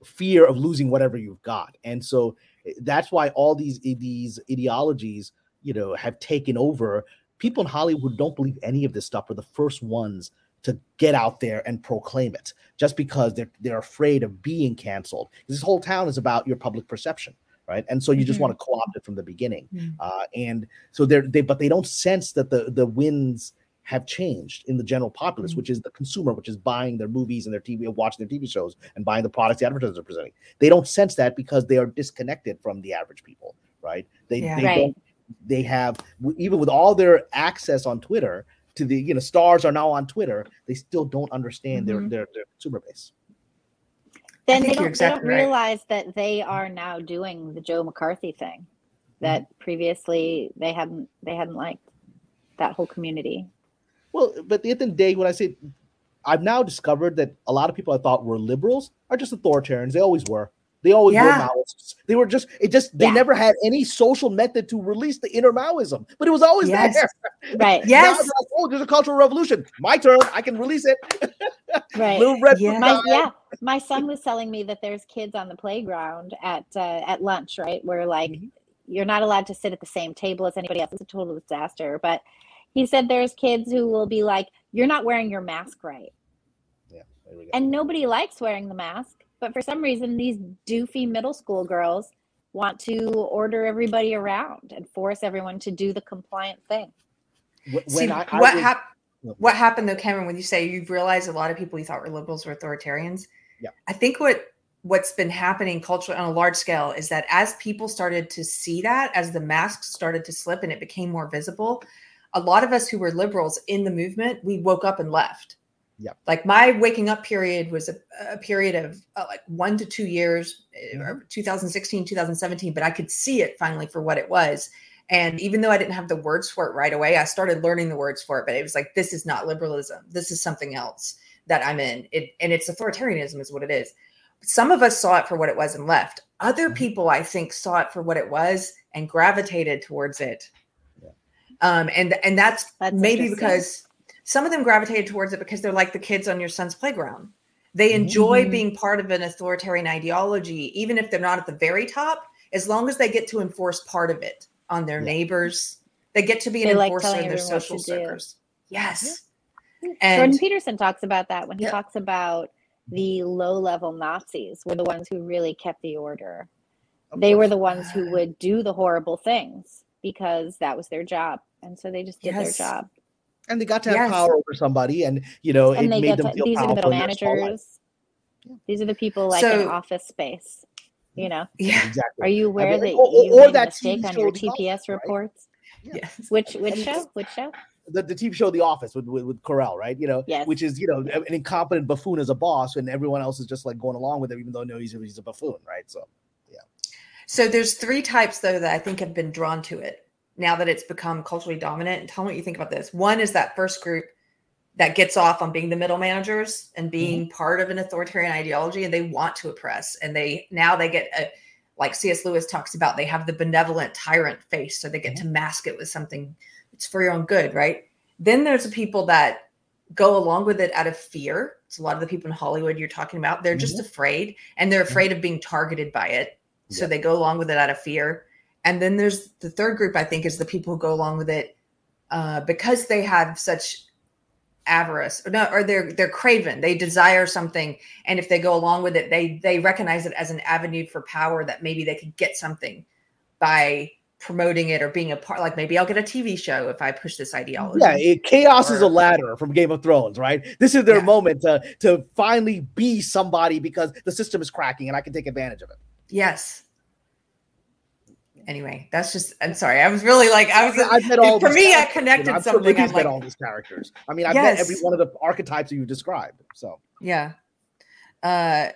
fear of losing whatever you've got, and so eh, that's why all these these ideologies, you know, have taken over. People in Hollywood don't believe any of this stuff. Are the first ones to get out there and proclaim it just because they're they're afraid of being canceled. This whole town is about your public perception, right? And so you just Mhm. want to co-opt it from the beginning. Mm. Uh, and so they're they but they don't sense that the the winds have changed in the general populace, Mhm. which is the consumer, which is buying their movies and their TV, watching their TV shows, and buying the products the advertisers are presenting. They don't sense that because they are disconnected from the average people, right? They Yeah. they Right. don't they have even with all their access on Twitter to the you know stars are now on Twitter, they still don't understand Mhm. their, their their consumer base. Then they don't, exactly they don't realize that they are now doing the Joe McCarthy thing that previously they hadn't they hadn't liked that whole community. Well, but at the end of the day, when I say I've now discovered that a lot of people I thought were liberals are just authoritarians. They always were. They always Yeah. were Maoists. They were just it just they Yeah. never had any social method to release the inner Maoism, but it was always Yes. there. Right. Yes. like, oh, there's a cultural revolution. My turn. I can release it. Right. Little red Yeah. My yeah my son was telling me that there's kids on the playground at uh, at lunch right where like Mhm. you're not allowed to sit at the same table as anybody else it's a total disaster but he said there's kids who will be like you're not wearing your mask right Yeah, there we go. and nobody likes wearing the mask but for some reason these doofy middle school girls want to order everybody around and force everyone to do the compliant thing when See, I, I what was- happened? Oh, what happened though, Kamran? When you say you've realized a lot of people you thought were liberals were authoritarians, Yeah. I think what what's been happening culturally on a large scale is that as people started to see that, as the masks started to slip and it became more visible, a lot of us who were liberals in the movement, we woke up and left. Yeah. Like my waking up period was a, a period of uh, like one to two years, uh, Mm-hmm. 2016, 2017, but I could see it finally for what it was. And even though I didn't have the words for it right away, I started learning the words for it. But it was like, this is not liberalism. This is something else that I'm in. It and it's authoritarianism is what it is. Some of us saw it for what it was and left. Other Mhm. people, I think, saw it for what it was and gravitated towards it. Yeah. Um, and and that's, That's maybe because some of them gravitated towards it because they're like the kids on your son's playground. They enjoy Mhm. being part of an authoritarian ideology, even if they're not at the very top, as long as they get to enforce part of it on their Yeah. neighbors. They get to be an like enforcer in their social circles. Yes. Jordan And Peterson talks about that when he Yeah. talks about the low level Nazis were the ones who really kept the order. They were the ones who would do the horrible things because that was their job. And so they just did Yes. their job. And they got to have Yes. power over somebody, and you know, it And they made get them to, feel these are the middle in their small life. managers. Yeah. These are the people like in office space. You know, yeah. Exactly. are you aware mean, that or- or- you or made a that mistake on your The Office, TPS right? reports? Yeah. Yes. Which which show? Which show? the, the TV show The Office with, with with Carell, right? You know, Yes. which is you know an incompetent buffoon as a boss, and everyone else is just like going along with him, even though no, he's a, he's a buffoon, right? So yeah. So there's three types though that I think have been drawn to it now that it's become culturally dominant. And tell me what you think about this. One is that first group that gets off on being the middle managers and being mm-hmm. part of an authoritarian ideology and they want to oppress and they now they get a like C.S. Lewis talks about they have the benevolent tyrant face so they get mm-hmm. to mask it with something it's for your own good, right? Then there's the people that go along with it out of fear. It's a lot of the people in Hollywood you're talking about. They're just mm-hmm. afraid and they're afraid of being targeted by it. So they go along with it out of fear. And then there's the third group, I think, is the people who go along with it uh, because they have such avarice or no, or they're they're craven. They desire something, and if they go along with it, they they recognize it as an avenue for power that maybe they could get something by promoting it or being a part. Like maybe I'll get a TV show if I push this ideology. yeah, it, chaos is a ladder from Game of Thrones, right? This is their Yeah. moment to to finally be somebody because the system is cracking and I can take advantage of it. Yes. Anyway, that's just. I'm sorry. I was really like I was. I've met all for these me, I characters, connected you know, I'm sure something. Libby's I'm met all these characters. I mean, I've met every one of the archetypes that you described. So Yeah. Uh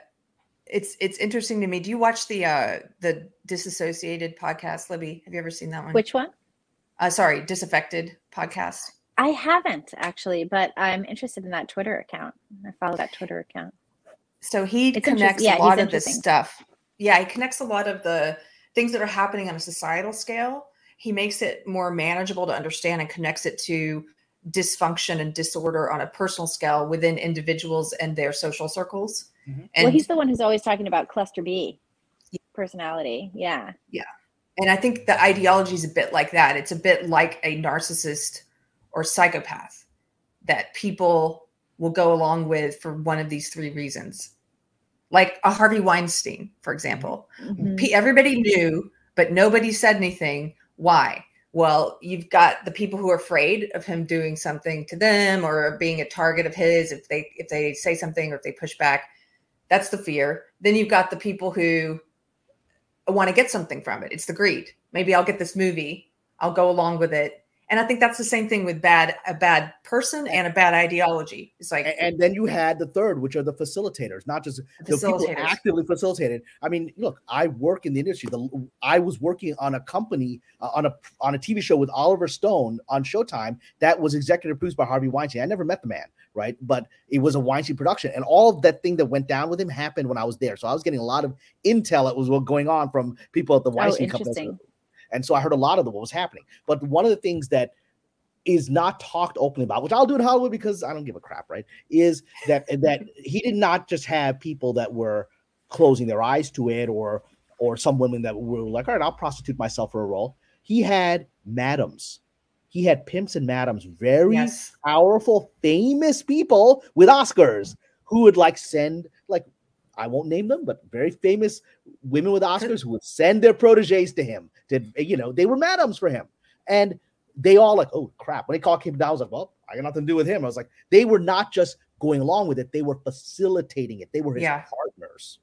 it's it's interesting to me. Do you watch the uh the disassociated podcast, Libby? Have you ever seen that one? Which one? uh sorry, disaffected podcast. I haven't actually, but I'm interested in that Twitter account. I follow that Twitter account. So he It's connects yeah, a lot of this stuff. Yeah, he connects a lot of the things that are happening on a societal scale. He makes it more manageable to understand and connects it to dysfunction and disorder on a personal scale within individuals and their social circles. Mhm. And well, he's the one who's always talking about cluster B personality. Yeah. Yeah. And I think the ideology is a bit like that. It's a bit like a narcissist or psychopath that people will go along with for one of these three reasons. Like a Harvey Weinstein, for example. Mhm. Everybody knew, but nobody said anything. Why? Well, you've got the people who are afraid of him doing something to them or being a target of his if they if they say something or if they push back. That's the fear. Then you've got the people who want to get something from it. It's the greed. Maybe I'll get this movie. I'll go along with it. And I think that's the same thing with bad a bad person and a bad ideology. It's like and, and then you had the third, which are the facilitators, not just the people actively facilitated. I mean, look, I work in the industry. The, I was working on a company uh, on a on a TV show with Oliver Stone on Showtime that was executive produced by Harvey Weinstein. I never met the man, right? But it was a Weinstein production, and all of that thing that went down with him happened when I was there. So I was getting a lot of intel that was what going on from people at the Weinstein company. And so I heard a lot of the, what was happening. But one of the things that is not talked openly about, which I'll do in Hollywood because I don't give a crap, right? Is that that he did not just have people that were closing their eyes to it or or some women that were like, all right, I'll prostitute myself for a role. He had madams. He had pimps and madams, very yes. powerful, famous people with Oscars who would like send like I won't name them, but very famous women with Oscars who would send their proteges to him. To you know, they were madams for him, and they all like, oh crap. When they called him down, I was like, well, I got nothing to do with him. I was like, they were not just going along with it; they were facilitating it. They were his Yeah. partners.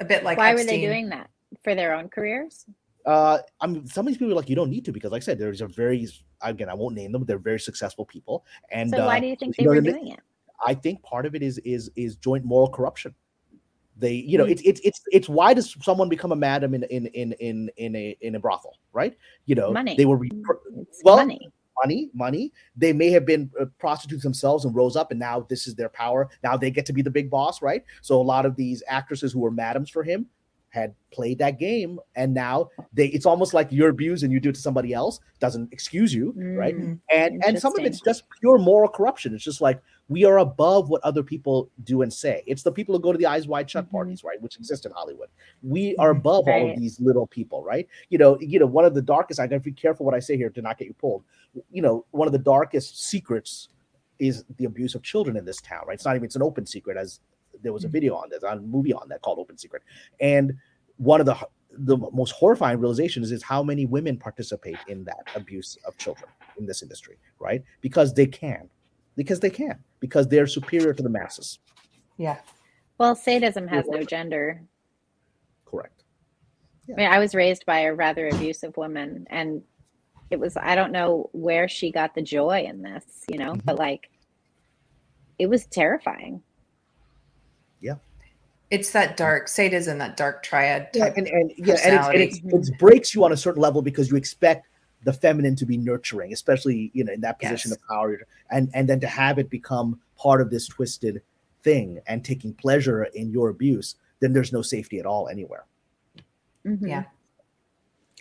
A bit like Why were they doing that? For their own careers? Uh, I mean, some of these people are like, you don't need to because, like I said, there's a very again, I won't name them. but They're very successful people, and So why uh, do you think you they know were what I mean? doing it? I think part of it is is is joint moral corruption. They, you know, Mm. it's it's it's it's why does someone become a madam in in in in in a in a brothel, right? You know, Money. they were re- well, money. money, money. They may have been uh, prostitutes themselves and rose up, and now this is their power. Now they get to be the big boss, right? So a lot of these actresses who were madams for him had played that game, and now they. It's almost like you're abused and you do it to somebody else. Doesn't excuse you, right? Mm, and and some of it's just pure moral corruption it's just like we are above what other people do and say. It's the people who go to the eyes wide shut Mhm. parties, right, which exist in Hollywood. We are Mhm. above all of these little people, right? You know, you know, one of the darkest. I gotta be careful what I say here to not get you pulled. You know, one of the darkest secrets is the abuse of children in this town, right? It's not even it's an open secret, as there was a Mhm. video on this, on a movie on that called Open Secret, and one of the the most horrifying realizations is how many women participate in that abuse of children in this industry, right? Because they can, because they can, because they're superior to the masses. Yeah. Well, sadism has no gender. Correct. I mean, I was raised by a rather abusive woman, and it was, I don't know where she got the joy in this, you know, Mhm. but like, it was terrifying. Yeah. It's that dark sadism, that dark triad Yeah, and, and yeah, and it's, and it's, it breaks you on a certain level because you expect the feminine to be nurturing, especially you know in that position Yes. of power, and and then to have it become part of this twisted thing and taking pleasure in your abuse, then there's no safety at all anywhere. Mhm. Yeah.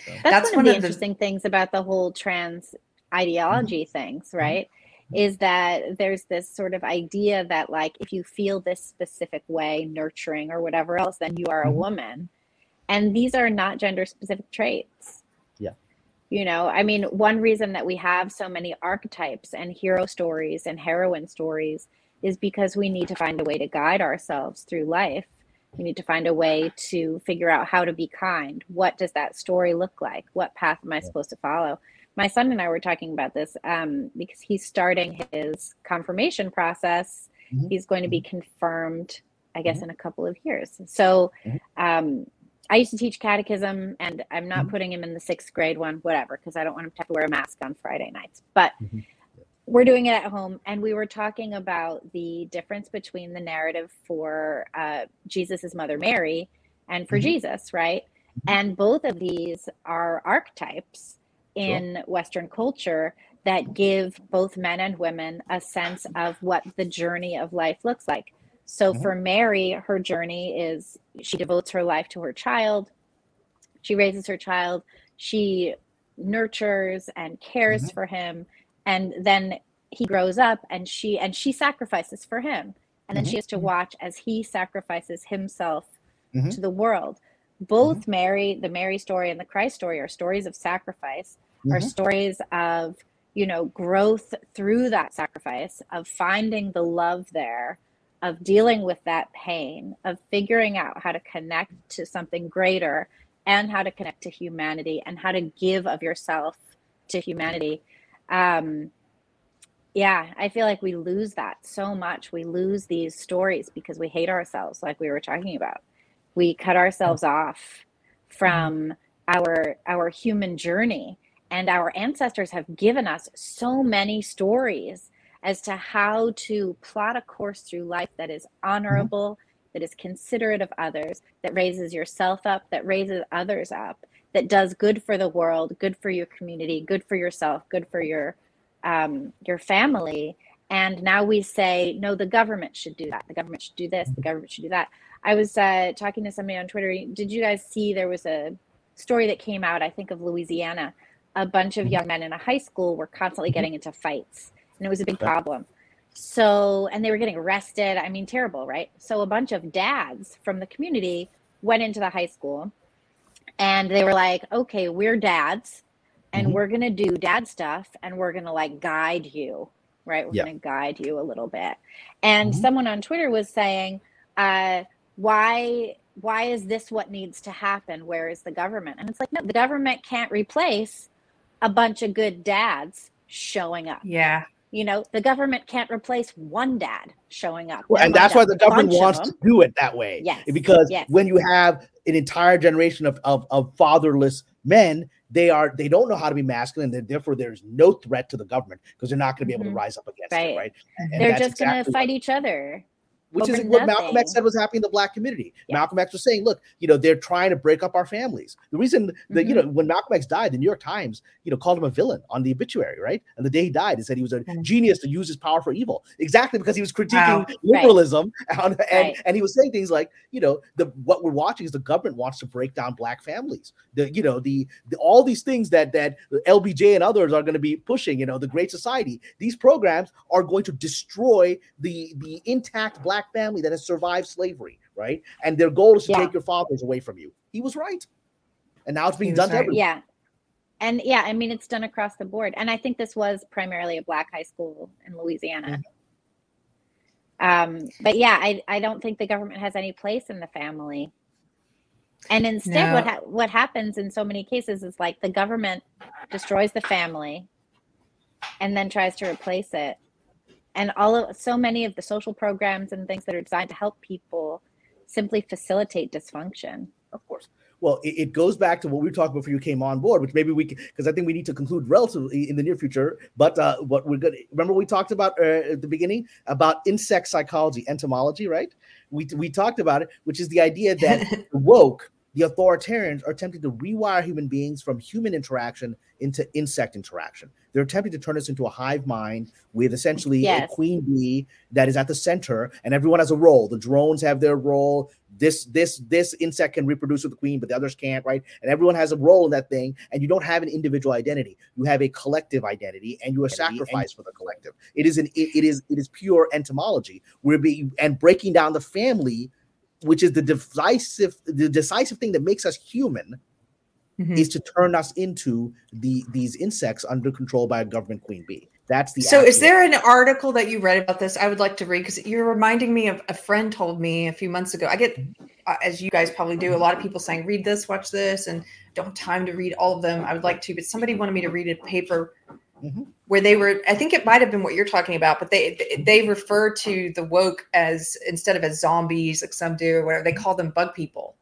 That's, That's one, one of the of the- interesting things about the whole trans ideology things, right? Is that there's this sort of idea that, like, if you feel this specific way, nurturing or whatever else, then you are a Mhm. woman. And these are not gender specific traits. You know, I mean, one reason that we have so many archetypes and hero stories and heroine stories is because we need to find a way to guide ourselves through life. We need to find a way to figure out how to be kind. What does that story look like? What path am I supposed to follow? My son and I were talking about this um, because he's starting his confirmation process. Mhm. He's going to be confirmed, I guess, in a couple of years. So Mhm. um, I used to teach catechism, and I'm not Mhm. putting him in the sixth grade one, whatever, because I don't want him to have to wear a mask on Friday nights. But Mhm. we're doing it at home, and we were talking about the difference between the narrative for uh, Jesus' mother Mary and for Mhm. Jesus, right? And both of these are archetypes Sure. in Western culture that give both men and women a sense of what the journey of life looks like. So Mhm. for Mary, her journey is she devotes her life to her child. She raises her child. She nurtures and cares Mhm. for him, and then he grows up, and she and she sacrifices for him, and then Mhm. she has to watch as he sacrifices himself Mhm. to the world. Both Mary, the Mary story and the Christ story, are stories of sacrifice are stories of you know growth through that sacrifice of finding the love there of dealing with that pain of figuring out how to connect to something greater and how to connect to humanity and how to give of yourself to humanity. Um yeah i feel like we lose that so much. We lose these stories because we hate ourselves like we were talking about. We cut ourselves off from our our human journey. And our ancestors have given us so many stories as to how to plot a course through life that is honorable, that is considerate of others, that raises yourself up, that raises others up, that does good for the world, good for your community, good for yourself, good for your um, your family. And now we say, no, the government should do that. The government should do this. The government should do that. I was uh, talking to somebody on Twitter. Did you guys see there was a story that came out? I think of Louisiana a bunch of young men in a high school were constantly getting into fights and it was a big problem. So and they were getting arrested. I mean terrible right? So a bunch of dads from the community went into the high school and they were like okay we're dads and Mhm. we're going to do dad stuff and we're going to like guide you right? We're Yeah. going to guide you a little bit. And Mhm. someone on twitter was saying uh why why is this what needs to happen? Where is the government? And it's like no the government can't replace a bunch of good dads showing up. Yeah. You know the government can't replace one dad showing up Well, and that's why the government wants to do it that way. Yes, Because yes. when you have an entire generation of, of, of fatherless men, they are they don't know how to be masculine, and therefore there's no threat to the government because they're not going to be able to Mhm. rise up against Right. it, right? And they're just going to exactly fight each other which is what Malcolm. X said was happening in the black community. Malcolm X was saying, look, you know, they're trying to break up our families. The reason that, you know, Mm-hmm. when Malcolm X died, the New York Times, you know, called him a villain on the obituary, right? And the day he died, he said he was a Mhm. genius to use his power for evil. Exactly because he was critiquing Wow. liberalism and, and, Right. and he was saying things like, you know, the what we're watching is the government wants to break down black families. The, you know, the, the all these things that that LBJ and others are going to be pushing, you know, the Great Society. These programs are going to destroy the the intact black family that has survived slavery, right? And their goal is to Yeah. take your fathers away from you. He was right, and now it's being He was done to right. everyone. Yeah. And yeah, I mean, it's done across the board. And I think this was primarily a black high school in Louisiana. Um, but yeah, I, I don't think the government has any place in the family. And instead, what ha- what happens in so many cases is like the government destroys the family, and then tries to replace it. And all of so many of the social programs and things that are designed to help people simply facilitate dysfunction. Of course. Well, it, it goes back to what we were talking about before you came on board, which maybe we because I think we need to conclude relatively in the near future. But uh, what we're gonna remember we talked about uh, at the beginning about insect psychology, entomology, right? We we talked about it, which is the idea that woke, the authoritarians, are attempting to rewire human beings from human interaction into insect interaction. They're attempting to turn us into a hive mind with essentially Yes. a queen bee that is at the center, and everyone has a role. The drones have their role. This this this insect can reproduce with the queen, but the others can't, right? And everyone has a role in that thing, and you don't have an individual identity. You have a collective identity, and you are sacrificed for the collective. It is an it, it is it is pure entomology. We're being and breaking down the family, which is the decisive the decisive thing that makes us human Mhm. is to turn us into the these insects under control by a government queen bee. That's the So, is there an article that you read about this? I would like to read because you're reminding me of a friend told me a few months ago. I get, uh, as you guys probably do, a lot of people saying, read this, watch this, and don't have time to read all of them. I would like to, but somebody wanted me to read a paper Mhm. where they were, I think it might have been what you're talking about, but they they refer to the woke as instead of as zombies, like some do, or whatever, they call them bug people.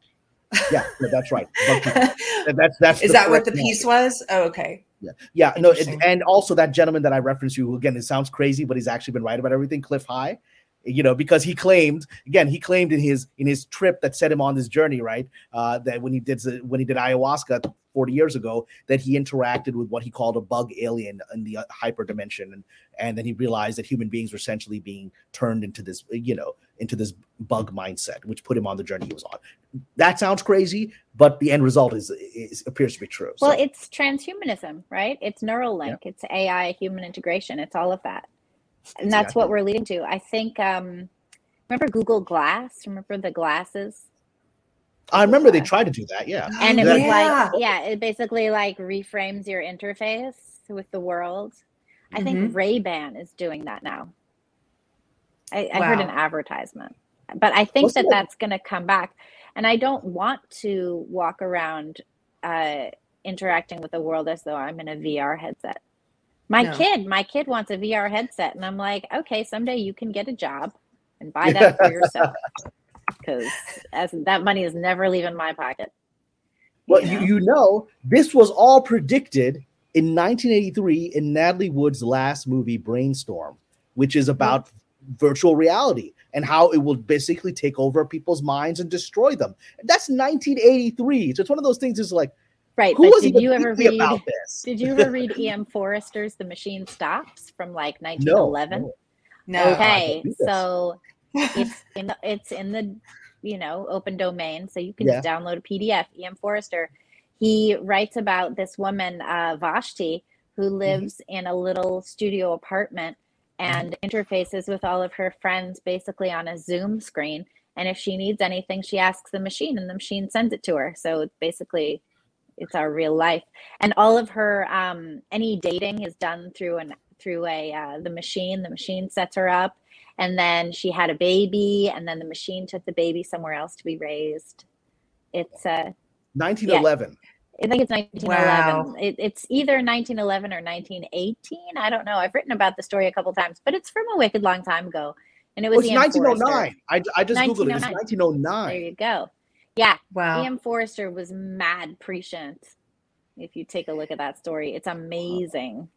yeah, yeah, that's right. Bug people. That's that's Is that what the piece was? Oh, okay. Yeah, yeah. no, Interesting. and also that gentleman that I referenced you again, it sounds crazy, but he's actually been right about everything. Cliff High, you know, because he claimed again, he claimed in his in his trip that set him on this journey, right? Uh, that when he did when he did ayahuasca 40 years ago, that he interacted with what he called a bug alien in the uh, hyper dimension, and and then he realized that human beings were essentially being turned into this, you know, into this bug mindset, which put him on the journey he was on. That sounds crazy, but the end result is, is appears to be true. Well, So- it's transhumanism, right? It's neural Neuralink, it's AI, human integration, it's all of that. And that's Exactly. what we're leading to. I think um remember Google Glass? Remember the glasses? I remember they tried to do that. Yeah. And it was Yeah. like yeah, it basically like reframes your interface with the world. I think Mhm. Ray-Ban is doing that now. I, I heard an advertisement. But I think Wasn't that it- that's going to come back. And I don't want to walk around uh, interacting with the world as though I'm in a VR headset. My No. kid, my kid wants a VR headset, and I'm like, okay, someday you can get a job and buy that for yourself because as that money is never leaving my pocket. Well, you know? you know, this was all predicted in 1983 in Natalie Wood's last movie, Brainstorm, which is mm-hmm. about virtual reality and how it will basically take over people's minds and destroy them. That's 1983. So it's one of those things. Is like, Right, who but was did you ever read? about this? Did you ever read E.M. Forster's The Machine Stops from like 1911? no. No. Okay, don't read this. so it's in the, it's in the you know open domain, so you can Yeah. just download a PDF. E.M. Forrester, he writes about this woman uh, Vashti who Mm-hmm. lives in a little studio apartment and interfaces with all of her friends basically on a Zoom screen. And if she needs anything, she asks the machine, and the machine sends it to her. So it's basically it's our real life. And all of her um any dating is done through an through a uh, the machine. The machine sets her up and then she had a baby and then the machine took the baby somewhere else to be raised. It's uh 1911. i think it's 1911 it, it's either 1911 or 1918 i don't know. I've written about the story a couple times but it's from a wicked long time ago and it Oh, was it's 1909. I, I just googled it. It's 1909. there you go yeah Wow. Ian Forster was mad prescient. If you take a look at that story, it's amazing.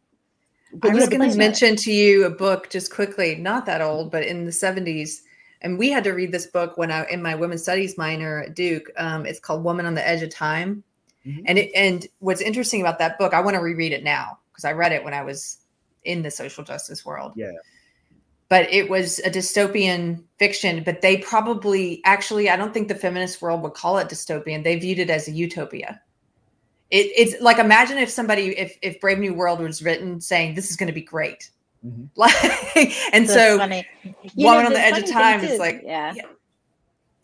I was going to mention to you a book just quickly, not that old, but in the 70s, and we had to read this book when I in my women's studies minor at Duke. Um, it's called Woman on the Edge of Time, mm-hmm. and it, and what's interesting about that book, I want to reread it now because I read it when I was in the social justice world. Yeah. But it was a dystopian fiction, but they probably actually, I don't think the feminist world would call it dystopian. They viewed it as a utopia. It, it's like imagine if somebody, if if Brave New World was written saying this is going to be great, mm-hmm. like, and That's so funny. Woman on the Edge of Time is like, yeah. yeah.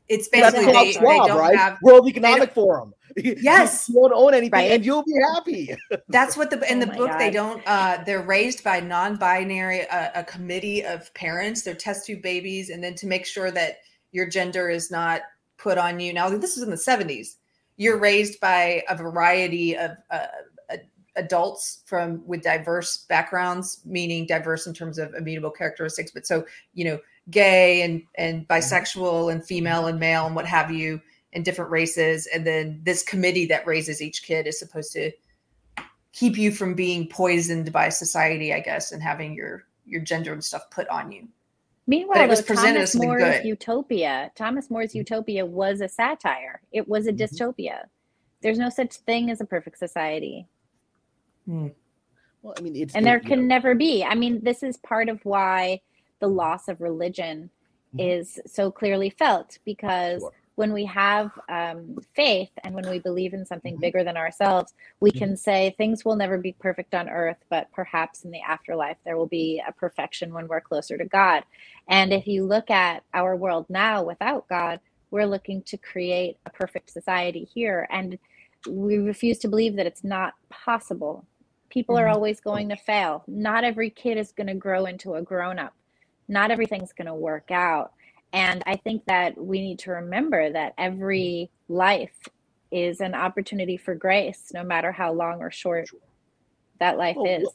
It's basically they, they don't right? have World Economic Forum. Yes, you won't own anything, right. and you'll be happy. That's what the in oh the book God. they don't. uh They're raised by non-binary, uh, a committee of parents. They're test tube babies, and then to make sure that your gender is not put on you. Now this was in the seventies. You're raised by a variety of uh, adults from with diverse backgrounds, meaning diverse in terms of immutable characteristics. But so you know, gay and and bisexual and female and male and what have you and different races and then this committee that raises each kid is supposed to keep you from being poisoned by society i guess and having your your gender and stuff put on you meanwhile it was presented Thomas More's good. utopia thomas More's utopia was a satire it was a mm-hmm. dystopia there's no such thing as a perfect society hmm. well i mean it's and there can know. never be i mean this is part of why the loss of religion mm-hmm. is so clearly felt because sure. When we have um, faith and when we believe in something mm-hmm. bigger than ourselves, we mm-hmm. can say things will never be perfect on earth, but perhaps in the afterlife there will be a perfection when we're closer to God. And if you look at our world now without God, we're looking to create a perfect society here. And we refuse to believe that it's not possible. People are mm-hmm. always going to fail. Not every kid is going to grow into a grown up not everything's going to work out. And I think that we need to remember that every life is an opportunity for grace, no matter how long or short that life well, is.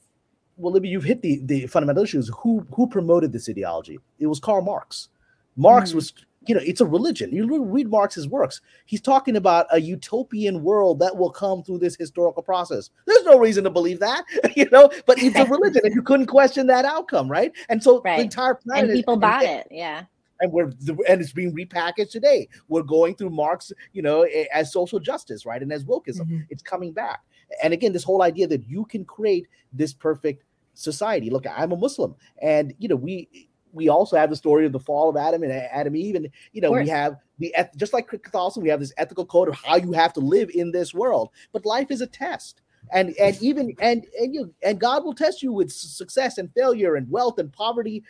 Well, Libby, you've hit the, the fundamental issues. Who who promoted this ideology? It was Karl Marx. Marx mm. was you know, it's a religion. You read Marx's works. He's talking about a utopian world that will come through this historical process. There's no reason to believe that, you know, but it's a religion and you couldn't question that outcome, right? And so right. the entire planet and people is, bought and, it, yeah. And we're and it's being repackaged today. We're going through Marx, you know, as social justice, right? And as wokeism, mm-hmm. it's coming back. And again, this whole idea that you can create this perfect society. Look, I'm a Muslim, and you know, we we also have the story of the fall of Adam and Adam Eve, and you know we have the just like Catholicism, we have this ethical code of how you have to live in this world. But life is a test, and and even and and you and God will test you with success and failure and wealth and poverty.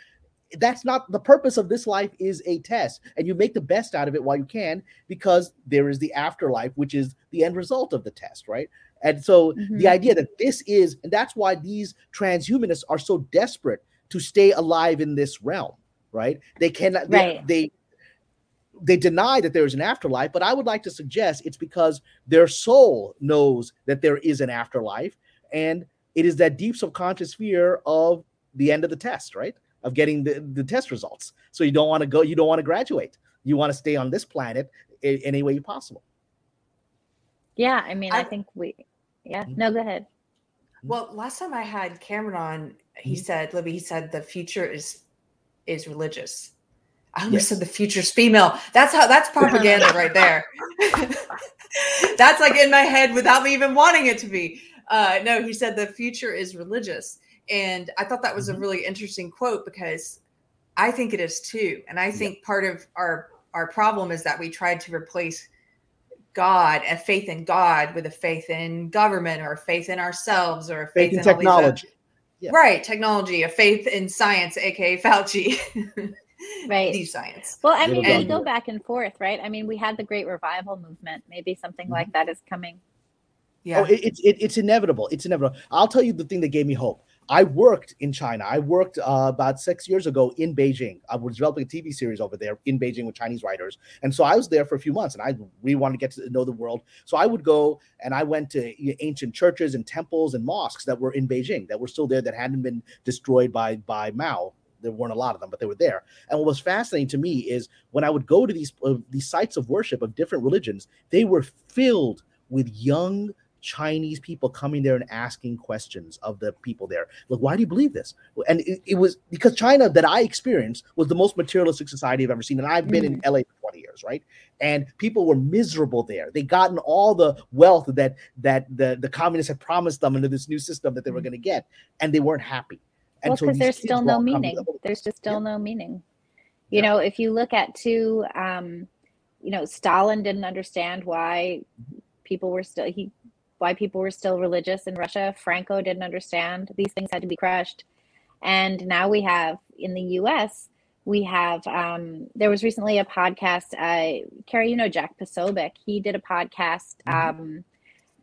That's not the purpose of this life. Is a test, and you make the best out of it while you can, because there is the afterlife, which is the end result of the test, right? And so mm-hmm. the idea that this is, and that's why these transhumanists are so desperate to stay alive in this realm, right? They cannot right. they, they they deny that there is an afterlife, but I would like to suggest it's because their soul knows that there is an afterlife, and it is that deep subconscious fear of the end of the test, right? Of getting the, the test results. So you don't want to go, you don't want to graduate. You want to stay on this planet in, in any way possible. Yeah, I mean, I, I think we, yeah, mm-hmm. no, go ahead. Well, last time I had Kamran on, he mm-hmm. said, Libby, he said the future is is religious. I almost yes. said the future's female. That's how that's propaganda right there. that's like in my head without me even wanting it to be. Uh, no, he said the future is religious. And I thought that was mm-hmm. a really interesting quote because I think it is too. And I think part of our our problem is that we tried to replace God, a faith in God with a faith in government or a faith in ourselves or a faith, faith in, in technology. Yeah. Right, technology, a faith in science, aka Fauci. right. The science. Well, I mean, we go back and forth, right? I mean, we had the great revival movement. Maybe something mm-hmm. like that is coming. Yeah. Oh, it, it's it, it's inevitable. It's inevitable. I'll tell you the thing that gave me hope. I worked in China. I worked uh, about six years ago in Beijing. I was developing a TV series over there in Beijing with Chinese writers. And so I was there for a few months and I really wanted to get to know the world. So I would go and I went to ancient churches and temples and mosques that were in Beijing that were still there that hadn't been destroyed by, by Mao there weren't a lot of them, but they were there. And what was fascinating to me is when I would go to these uh, these sites of worship of different religions, they were filled with young Chinese people coming there and asking questions of the people there. Like, why do you believe this? And it, it was because China that I experienced was the most materialistic society I've ever seen. And I've been in LA for 20 years, right? And people were miserable there. They gotten all the wealth that that the, the communists had promised them under this new system that they were going to get, and they weren't happy. And well, because these there's still no meaning. There's just still Yeah. no meaning. You Yeah. know, if you look at too, um, you know, Stalin didn't understand why people were still he why people were still religious in Russia. Franco didn't understand these things had to be crushed, and now we have in the U.S. We have um, there was recently a podcast. Uh, Keri, you know Jack Posobiec. He did a podcast Mhm. um,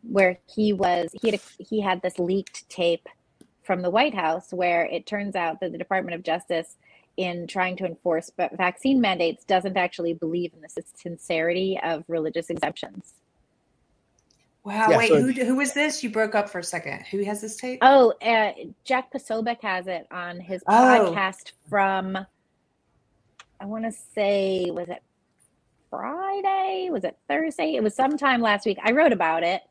where he was he had a, he had this leaked tape from the White House where it turns out that the Department of Justice, in trying to enforce va- vaccine mandates, doesn't actually believe in the sincerity of religious exemptions. Wow. Yeah, wait, so- who who is this? You broke up for a second. Who has this tape? Oh, uh, Jack Posobiec has it on his Oh. podcast from, I want to say, was it Friday? Was it Thursday? It was sometime last week. I wrote about it,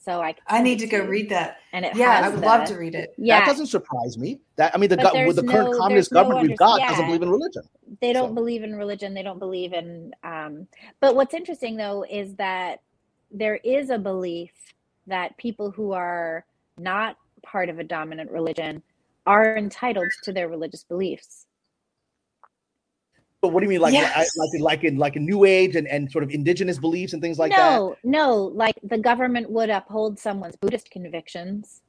so I. I need to go read that. And it Yeah, I would the- love to read it. Yeah, That doesn't surprise me. That I mean, the go- the current no- communist there's no government we've got yeah. doesn't believe in religion. they don't So- believe in religion they don't believe in um but what's interesting though is that there is a belief that people who are not part of a dominant religion are entitled to their religious beliefs. But what do you mean, like Yes. like, like in like in like in New Age and, and sort of indigenous beliefs and things like that? no no like the government would uphold someone's buddhist convictions.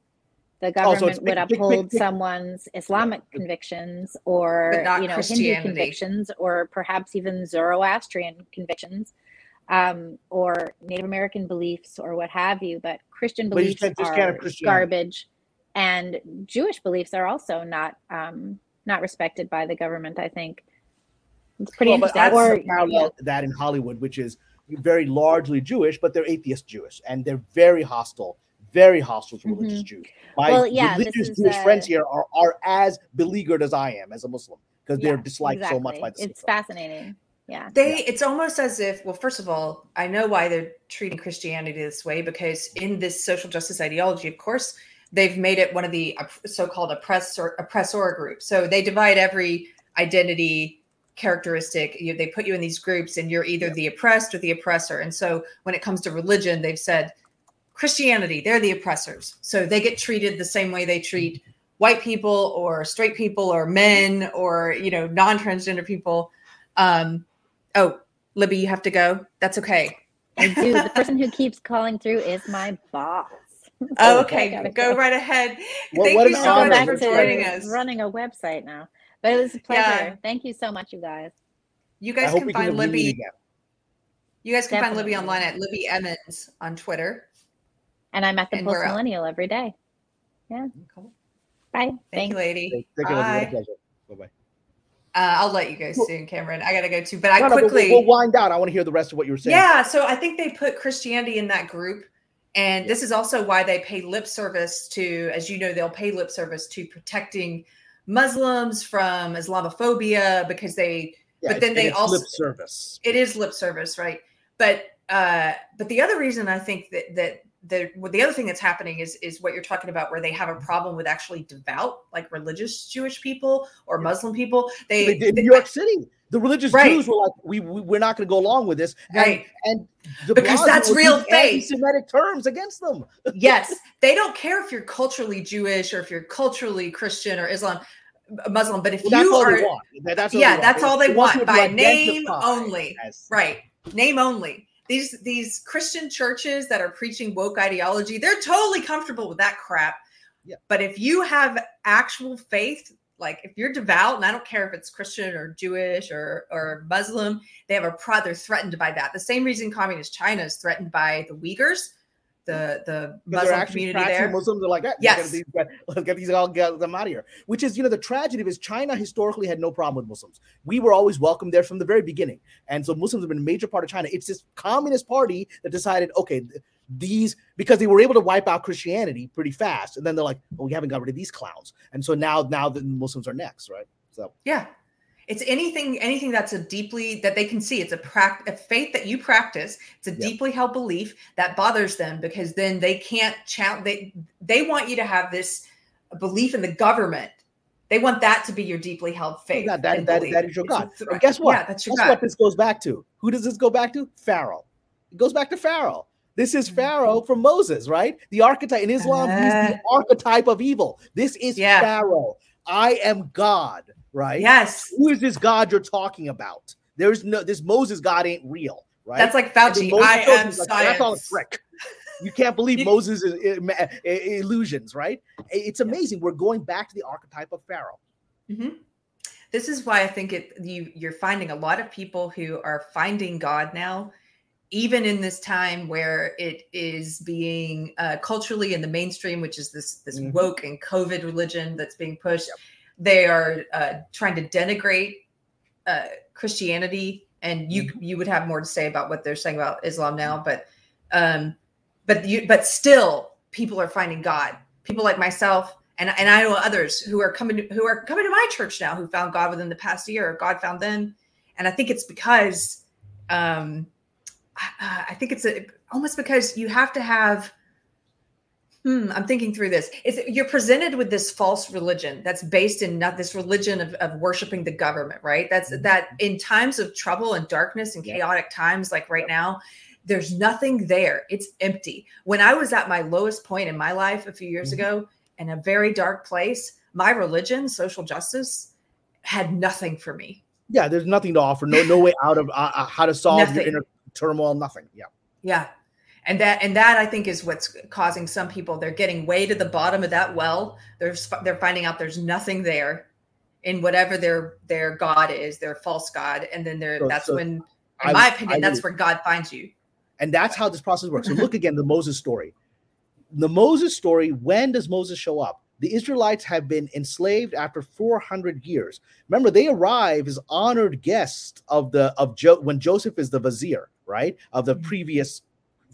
The Oh, so government would big- uphold big- someone's islamic convictions or you know hindu convictions or perhaps even zoroastrian convictions um, or native american beliefs or what have you but christian beliefs can't- just can't are garbage. And jewish beliefs are also not um, not respected by the government i think. It's pretty Well, interesting or parallel to that in Hollywood, which is very largely Jewish, but they're atheist Jewish, and they're very hostile, very hostile to religious Jews. My Mm-hmm. Well, yeah, religious Jewish uh, friends here are, are as beleaguered as I am as a Muslim because they're Yeah, disliked so much by the it's fascinating yeah. They it's almost as if well first of all, I know why they're treating Christianity this way because in this social justice ideology, of course, they've made it one of the so-called oppressor oppressor groups. So they divide every identity characteristic. You, they put you in these groups and you're either the oppressed or the oppressor. And so when it comes to religion they've said christianity they're the oppressors. So they get treated the same way they treat white people or straight people or men or you know non-transgender people. Um oh libby you have to go that's okay I do. The person who keeps calling through is my boss. oh, okay gotta go right ahead Well, thank you so honor. much for joining us running a website now. But it was a pleasure. Yeah. Thank you so much, you guys. you guys hope can find reunion libby you guys can find libby online at libby emmons on twitter And I'm at the And Post. Millennial every day. cool. Bye. thank Thanks. you lady Thank you, Elizabeth. Bye. What a pleasure. Bye-bye. Uh, I'll let you go soon, Kamran. I gotta go too. But I No, no, quickly, we'll, we'll wind down. I want to hear the rest of what you were saying. yeah. So I think they put Christianity in that group, and this is also why they pay lip service to, as you know, they'll pay lip service to protecting Muslims from Islamophobia because they. Yeah, but then they also- lip service. It is lip service, right? But uh, but the other reason I think that that the the other thing that's happening is is what you're talking about, where they have a mm-hmm. problem with actually devout, like religious Jewish people or Muslim people. They, in they- New York City. The religious Right. Jews were like, we, we we're not going to go along with this, and, Right. and Because that's real faith. Anti-Semitic terms against them. yes they don't care if you're culturally jewish or if you're culturally christian or islam uh, muslim but if Well, you are want. That's all yeah they want. that's all they want want you to by name only as- right name only these these christian churches that are preaching woke ideology they're totally comfortable with that crap Yeah. but if you have actual faith like if you're devout and i don't care if it's christian or jewish or or muslim they have a pro they're threatened by that the same reason communist china is threatened by the uyghurs the the muslim community there Muslims are like, "Eh, Yes. let's get these, let's get these all get them out of here. Which is, you know, the tragedy is China historically had no problem with Muslims. We were always welcome there from the very beginning, and so Muslims have been a major part of China. It's this communist party that decided, okay, these because they were able to wipe out Christianity pretty fast, and then they're like, well, we haven't got rid of these clowns, and so now now the Muslims are next, right? So Yeah. It's anything anything that's a deeply that they can see. It's a pract a faith that you practice. It's a Yep. deeply held belief that bothers them because then they can't challenge. They they want you to have this belief in the government. They want that to be your deeply held faith. that- that- that- that is your God. And guess what? Yeah, that's your Guess God. what this goes back to? Who does this go back to? Pharaoh. It goes back to Pharaoh. This is Mhm. Pharaoh from Moses, right? The archetype in Islam, he's the archetype of evil. This is Yeah. Pharaoh. I am God, right? Yes, Who is this God you're talking about? There's no this Moses God ain't real, right? that's like Fauci. I am like, That's all a trick. You can't believe Moses' illusions, right? It's amazing. We're going back to the archetype of Pharaoh. Mhm. This is why I think it you you're finding a lot of people who are finding God now, even in this time where it is being uh, culturally in the mainstream, which is this this Mhm. woke and COVID religion that's being pushed. Yep. They are uh, trying to denigrate uh, Christianity, and you Mm-hmm. you would have more to say about what they're saying about Islam now, but um, but you but still people are finding God. People like myself and and I know others who are coming to, who are coming to my church now who found God within the past year or God found them, and I think it's because um, I, I think it's a, almost because you have to have. Hmm, I'm thinking through this. It's you're presented with this false religion that's based in not this religion of, of worshiping the government, right? That's that in times of trouble and darkness and chaotic times like right now, there's nothing there. It's empty. When I was at my lowest point in my life a few years Mhm. ago in a very dark place, my religion, social justice, had nothing for me. Yeah, there's nothing to offer. No, no way out of uh, uh, how to solve Nothing. your inner turmoil. Nothing. Yeah. Yeah. And that and that I think is what's causing some people. They're getting way to the bottom of that well. They're they're finding out there's nothing there in whatever their their god is, their false god, and then they're So- that's so when, in I- my opinion, I that's would- where God finds you. And that's how this process works. So look again, the Moses story. The Moses story, when does Moses show up? The Israelites have been enslaved after 400 years. Remember, they arrive as honored guests of the of jo- when Joseph is the vizier, right? Of the Mhm. previous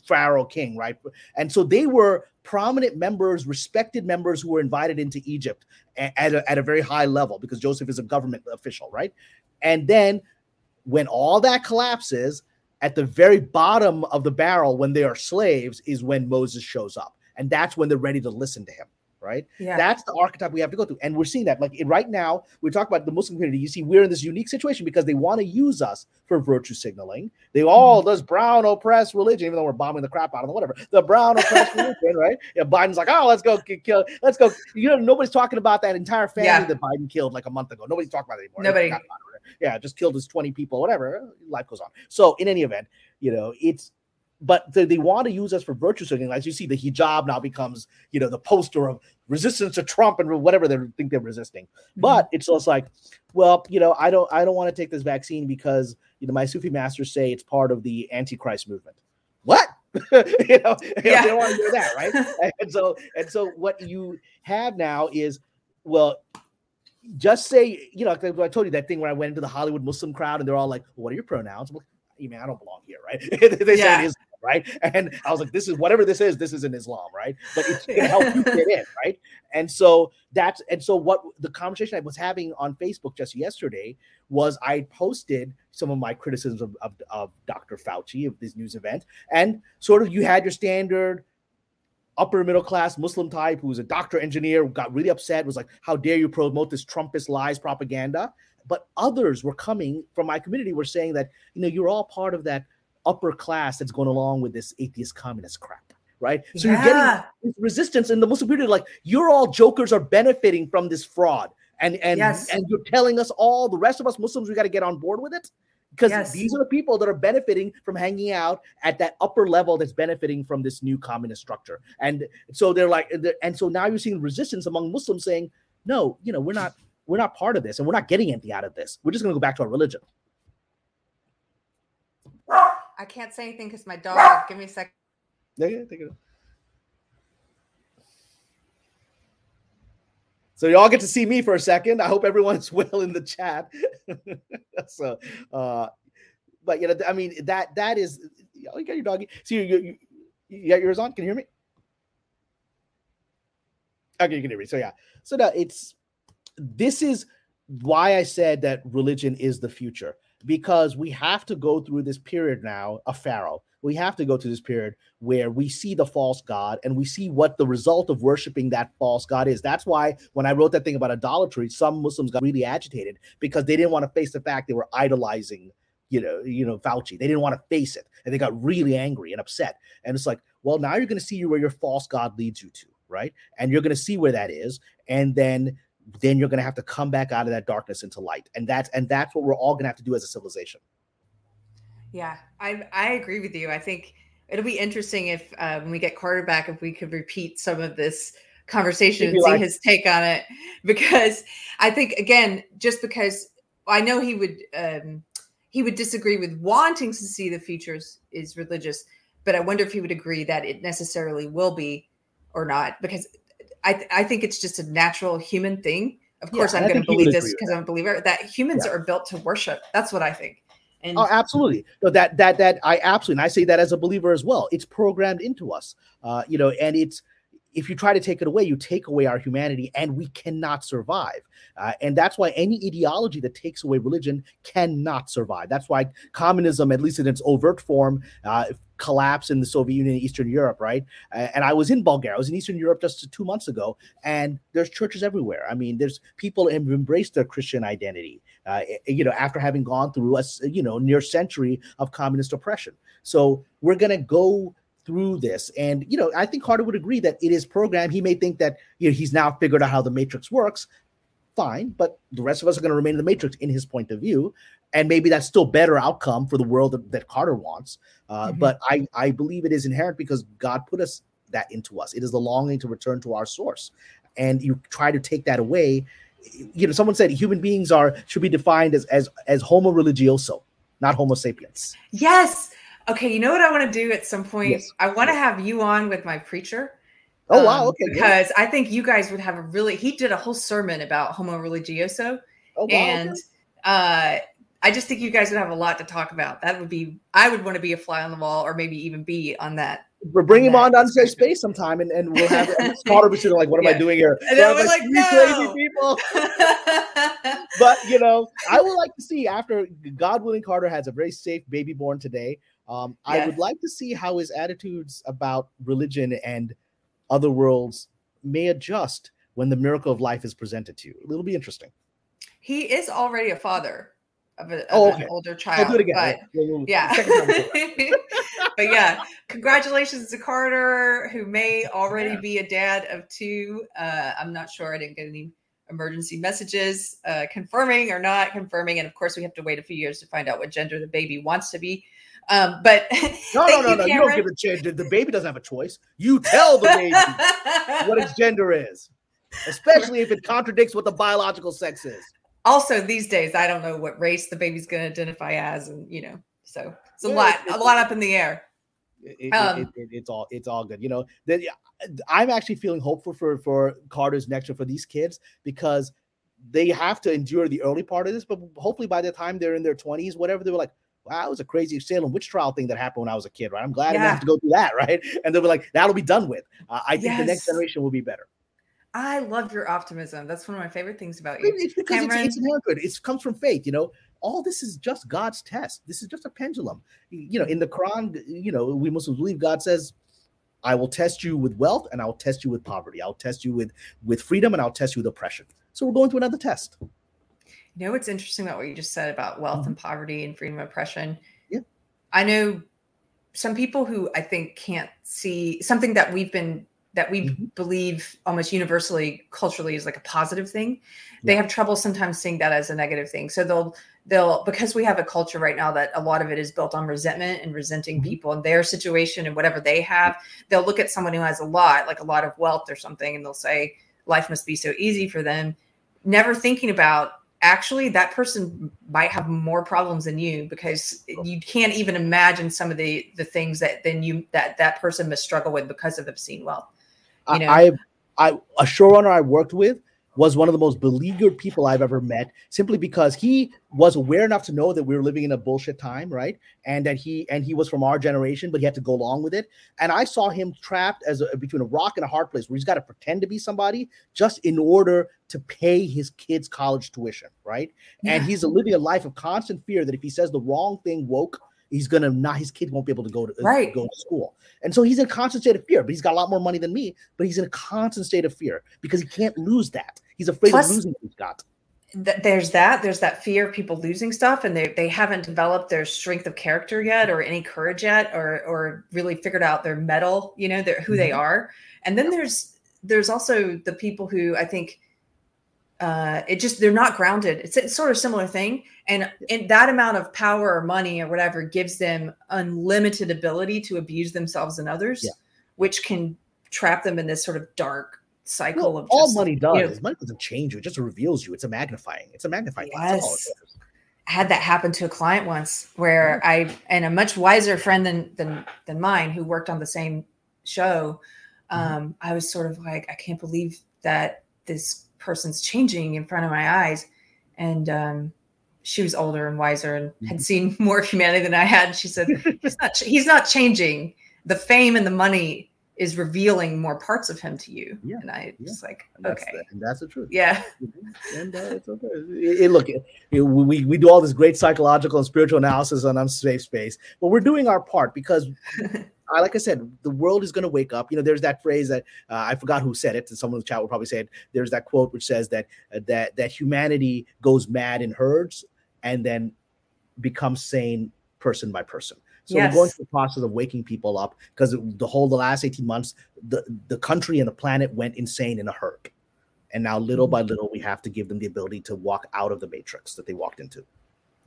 Pharaoh king, right? And so they were prominent members, respected members who were invited into Egypt at a, at a very high level because Joseph is a government official, right? And then when all that collapses, at the very bottom of the barrel, when they are slaves, is when Moses shows up. And that's when they're ready to listen to him, right? Yeah. That's the archetype we have to go through. And we're seeing that. Like right now, we talk about the Muslim community. You see, we're in this unique situation because they want to use us for virtue signaling. They all Mm-hmm. this brown oppressed religion, even though we're bombing the crap out of them, whatever. The brown oppressed religion, right? Yeah, Biden's like, oh, let's go kill, let's go. You know, nobody's talking about that entire family Yeah. that Biden killed like a month ago. Nobody's talking about it anymore. Nobody. It. Yeah, just killed his 20 people, whatever. Life goes on. So in any event, you know, it's but they, they want to use us for virtue signaling. As you see, the hijab now becomes, you know, the poster of resistance to Trump and whatever they think they're resisting. Mm-hmm. But it's just like, well, you know, I don't, I don't want to take this vaccine because you know my Sufi masters say it's part of the Antichrist movement. What? you know, Yeah. they don't want to hear that, right? and so, and so, what you have now is, well, just say, you know, I told you that thing where I went into the Hollywood Muslim crowd and they're all like, "What are your pronouns?" I'm like, you mean I don't belong here, right? they Yeah. say it is right, and I was like, "This is whatever this is. This is in Islam, right? But it's going to help you get in, right?" And so that's and so what the conversation I was having on Facebook just yesterday was I posted some of my criticisms of, of, of Dr. Fauci of this news event, and sort of you had your standard upper middle class Muslim type who's a doctor engineer got really upset was like how dare you promote this Trumpist lies propaganda but others were coming from my community were saying that you know you're all part of that upper class that's going along with this atheist communist crap right? So you're getting this resistance in the Muslim community like you're all jokers are benefiting from this fraud and and Yes. and you're telling us all the rest of us Muslims we got to get on board with it? Because Yes. these are the people that are benefiting from hanging out at that upper level that's benefiting from this new communist structure. And so they're like and so now you're seeing resistance among muslims saying no you know we're not we're not part of this and we're not getting anything out of this. We're just going to go back to our religion I can't say anything because my dog. Give me a second. yeah, yeah, take it. So y'all get to see me for a second. I hope everyone's well in the chat. so, uh, but you know, I mean, that that is. Oh, you got your doggy. See, you, you, you got yours on. Can you hear me? Okay, you can hear me. So yeah. So no, it's this is why I said that religion is the future because we have to go through this period now of Pharaoh. We have to go through this period where we see the false god and we see what the result of worshiping that false god is. That's why when I wrote that thing about idolatry, some Muslims got really agitated because they didn't want to face the fact they were idolizing, you know, you know, Fauci. They didn't want to face it, and they got really angry and upset. And it's like, well, now you're going to see where your false god leads you to, right? And you're going to see where that is, and then then you're going to have to come back out of that darkness into light. And that's and that's what we're all going to have to do as a civilization. Yeah i i agree with you. I think it'll be interesting if uh, when we get carter back if we could repeat some of this conversation and see like. his take on it. Because i think again just because i know he would um he would disagree with wanting to see the features is religious but i wonder if he would agree that it necessarily will be or not because I, th- I think it's just a natural human thing. Of course, yeah, I'm going to believe this because I'm a believer that humans yeah. are built to worship. That's what I think. And oh, absolutely. No, that that that I absolutely. And I say that as a believer as well. It's programmed into us. Uh, you know, and it's if you try to take it away, you take away our humanity, and we cannot survive. Uh, and that's why any ideology that takes away religion cannot survive. That's why communism, at least in its overt form, uh, collapsed in the Soviet Union, Eastern Europe, right? Uh, and I was in Bulgaria. I was in Eastern Europe just two months ago, and there's churches everywhere. I mean, there's people have embraced their Christian identity, uh, you know, after having gone through a you know near century of communist oppression. So we're gonna go through this. And you know, I think Carter would agree that it is programmed. He may think that you know he's now figured out how the matrix works. Fine, but the rest of us are going to remain in the matrix in his point of view, and maybe that's still better outcome for the world that, that Carter wants. Uh, mm-hmm. But I I believe it is inherent because God put us that into us. It is the longing to return to our source, and you try to take that away. You know, someone said human beings are should be defined as as as Homo religioso, not Homo sapiens. Yes, Okay, you know what I want to do at some point? Yes. I want to have you on with my preacher. Oh um, wow, okay. Because I think you guys would have a really he did a whole sermon about homo religioso. Oh, wow, and okay. uh I just think you guys would have a lot to talk about. That would be I would want to be a fly on the wall or maybe even be on that. We're bringing him on to Unsafe Space sometime and, and we'll have smarter be like, what am yeah. I doing here? And then we're like, no. crazy people. but you know, I would like to see after God willing Carter has a very safe baby born today. Um, yes. I would like to see how his attitudes about religion and other worlds may adjust when the miracle of life is presented to you. It'll be interesting. He is already a father of, a, of oh, okay. an older child. I'll do it again. But, yeah. but yeah, congratulations to Carter, who may already yeah. be a dad of two. Uh, I'm not sure. I didn't get any emergency messages uh, confirming or not confirming. And of course, we have to wait a few years to find out what gender the baby wants to be. Um, but no, no, no, you, no. You don't give a chance. The baby doesn't have a choice. You tell the baby what its gender is, especially if it contradicts what the biological sex is. Also, these days, I don't know what race the baby's going to identify as, and you know, so it's a yeah, lot, a lot up in the air. It, um, it, it, it's all it's all good. You know, that I'm actually feeling hopeful for for Carter's next year for these kids because they have to endure the early part of this, but hopefully by the time they're in their 20s, whatever, they were like, wow, it was a crazy Salem witch trial thing that happened when I was a kid, right? I'm glad yeah. I didn't have to go through that, right? And they'll be like, that'll be done with. Uh, I think yes. the next generation will be better. I love your optimism. That's one of my favorite things about you. It's because Kamran. it's, it's good. It comes from faith, you know. All this is just God's test. This is just a pendulum. You know, in the Quran, you know, we Muslims believe God says, I will test you with wealth and I'll test you with poverty. I'll test you with with freedom and I'll test you with oppression. So we're going through another test. You know what's interesting about what you just said about wealth mm-hmm. and poverty and freedom of oppression? Yeah. I know some people who I think can't see something that we've been that we mm-hmm. believe almost universally culturally is like a positive thing. Yeah. They have trouble sometimes seeing that as a negative thing. So they'll they'll because we have a culture right now that a lot of it is built on resentment and resenting mm-hmm. people and their situation and whatever they have. They'll look at someone who has a lot, like a lot of wealth or something, and they'll say life must be so easy for them, never thinking about actually that person might have more problems than you because you can't even imagine some of the the things that then you that that person must struggle with because of obscene wealth you know? i i a showrunner i worked with was one of the most beleaguered people I've ever met, simply because he was aware enough to know that we were living in a bullshit time, right? And that he and he was from our generation, but he had to go along with it. And I saw him trapped as a, between a rock and a hard place, where he's got to pretend to be somebody just in order to pay his kids' college tuition, right? Yeah. And he's living a life of constant fear that if he says the wrong thing woke, he's gonna not his kid won't be able to go to right. go to school. And so he's in a constant state of fear, but he's got a lot more money than me, but he's in a constant state of fear because he can't lose that. He's afraid Plus, of losing what he's got. Th- there's that. There's that fear of people losing stuff, and they they haven't developed their strength of character yet, or any courage yet, or or really figured out their metal. You know, their, who mm-hmm. they are. And then there's there's also the people who I think uh, it just they're not grounded. It's a sort of similar thing, and and that amount of power or money or whatever gives them unlimited ability to abuse themselves and others, yeah. which can trap them in this sort of dark cycle well, of all money does. You know, money doesn't change you; it just reveals you. It's a magnifying. It's a magnifying. Yes. I had that happen to a client once where mm-hmm. I and a much wiser friend than than than mine who worked on the same show. Mm-hmm. Um, I was sort of like, I can't believe that this person's changing in front of my eyes. And um, she was older and wiser and had mm-hmm. seen more humanity than I had. She said, "He's not. He's not changing. The fame and the money is revealing more parts of him to you. Yeah. And I yeah. just like, and okay. The, and that's the truth. Yeah. And uh, it's okay. It, it, look, it, we, we do all this great psychological and spiritual analysis on unsafe space, but we're doing our part because I, like I said, the world is going to wake up. You know, there's that phrase that uh, I forgot who said it, and someone in the chat will probably say it. There's that quote which says that uh, that that humanity goes mad in herds and then becomes sane person by person. So yes. we're going through the process of waking people up because the whole the last 18 months, the, the country and the planet went insane in a hurry. And now little by mm-hmm. little, we have to give them the ability to walk out of the matrix that they walked into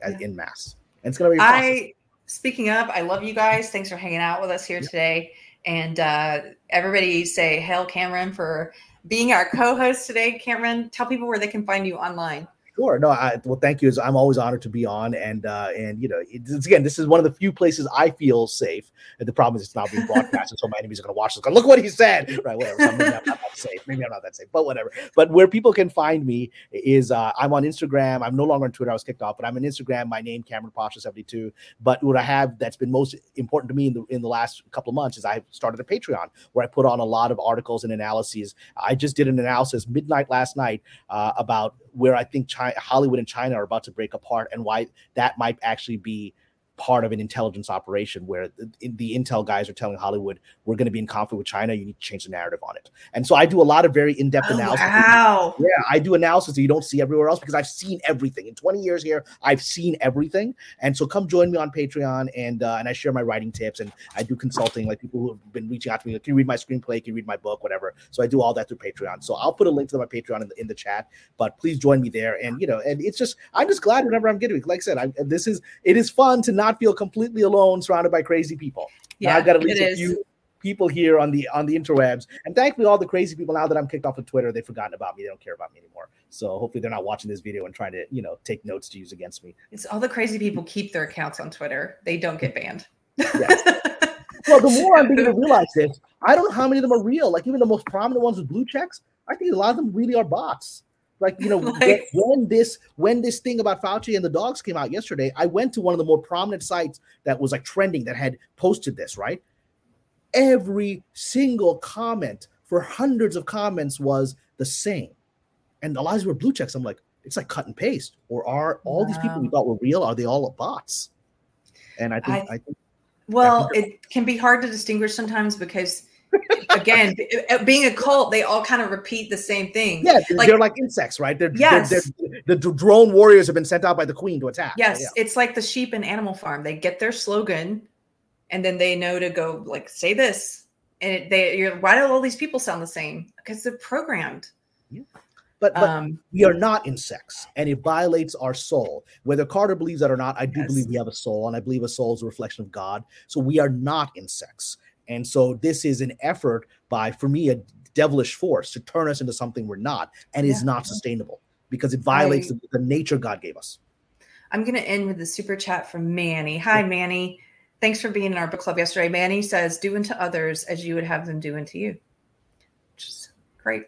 as yeah. in mass. And it's gonna be I speaking of, I love you guys. Thanks for hanging out with us here yeah. today. And uh, everybody say hail Kamran for being our co-host today. Kamran, tell people where they can find you online. Sure. No, I well, thank you. I'm always honored to be on, and uh, and you know, it's, again, this is one of the few places I feel safe. And the problem is, it's not being broadcast, so my enemies are going to watch this. Go, look what he said. Right. Whatever. So maybe I'm not that safe. Maybe I'm not that safe, but whatever. But where people can find me is uh, I'm on Instagram. I'm no longer on Twitter. I was kicked off, but I'm on Instagram. My name Kamran Pasha 72. But what I have that's been most important to me in the in the last couple of months is I started a Patreon where I put on a lot of articles and analyses. I just did an analysis midnight last night uh, about where I think China, Hollywood and China are about to break apart, and why that might actually be part of an intelligence operation where the, the, intel guys are telling Hollywood, we're going to be in conflict with China. You need to change the narrative on it. And so I do a lot of very in depth oh, analysis. Wow. Yeah, I do analysis that you don't see everywhere else because I've seen everything. In 20 years here, I've seen everything. And so come join me on Patreon and uh, and I share my writing tips and I do consulting. Like people who have been reaching out to me, like, can you read my screenplay? Can you read my book? Whatever. So I do all that through Patreon. So I'll put a link to my Patreon in the, in the chat, but please join me there. And, you know, and it's just, I'm just glad whenever I'm getting, like I said, I, this is, it is fun to not not feel completely alone surrounded by crazy people. Yeah, now I've got at least a few people here on the on the interwebs. And thankfully, all the crazy people now that I'm kicked off of Twitter, they've forgotten about me. They don't care about me anymore. So hopefully they're not watching this video and trying to, you know, take notes to use against me. It's all the crazy people keep their accounts on Twitter. They don't get banned. Yes. well, the more I'm beginning to realize this, I don't know how many of them are real. Like even the most prominent ones with blue checks, I think a lot of them really are bots. Like you know, like, when this when this thing about Fauci and the dogs came out yesterday, I went to one of the more prominent sites that was like trending that had posted this. Right, every single comment for hundreds of comments was the same, and a lot of were blue checks. I'm like, it's like cut and paste. Or are all wow. these people we thought were real? Are they all bots? And I think I, I think. Well, it can be hard to distinguish sometimes because again, uh, being a cult, they all kind of repeat the same thing. Yeah, they're like, they're like insects, right? They're, yes. They're, they're, the drone warriors have been sent out by the queen to attack. Yes, yeah. it's like the sheep and animal farm. They get their slogan, and then they know to go like say this, and it, they you're why do all these people sound the same? Because they're programmed. Yeah. But, but um, we are not insects, and it violates our soul. Whether Carter believes that or not, I do yes. believe we have a soul, and I believe a soul is a reflection of God. So we are not insects. And so this is an effort by, for me, a devilish force to turn us into something we're not, and yeah. is not sustainable because it violates the, the nature God gave us. I'm going to end with the super chat from Manny. Hi, Manny. Thanks for being in our book club yesterday. Manny says, "Do unto others as you would have them do unto you," which is great.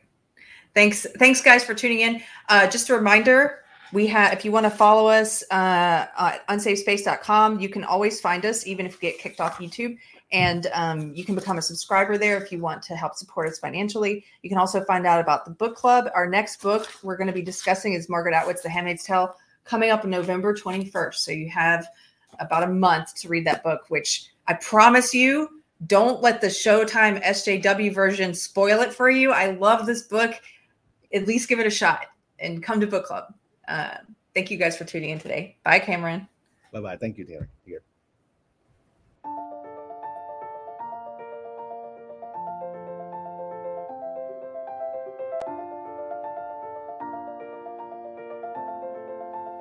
Thanks, thanks, guys, for tuning in. Uh, just a reminder, we have if you want to follow us uh, at unsafespace.com, you can always find us, even if you get kicked off YouTube. And um, you can become a subscriber there if you want to help support us financially. You can also find out about the book club. Our next book we're going to be discussing is Margaret Atwood's The Handmaid's Tale, coming up on November 21st. So you have about a month to read that book, which I promise you, don't let the Showtime SJW version spoil it for you. I love this book. At least give it a shot and come to book club. Uh, thank you guys for tuning in today. Bye, Kamran. Bye bye. Thank you, Taylor. Here.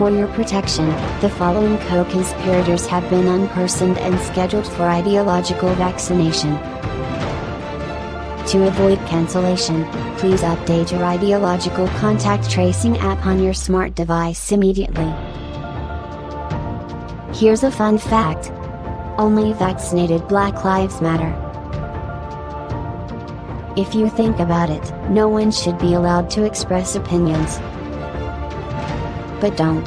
For your protection, the following co conspirators have been unpersoned and scheduled for ideological vaccination. To avoid cancellation, please update your ideological contact tracing app on your smart device immediately. Here's a fun fact only vaccinated Black Lives Matter. If you think about it, no one should be allowed to express opinions. But don't.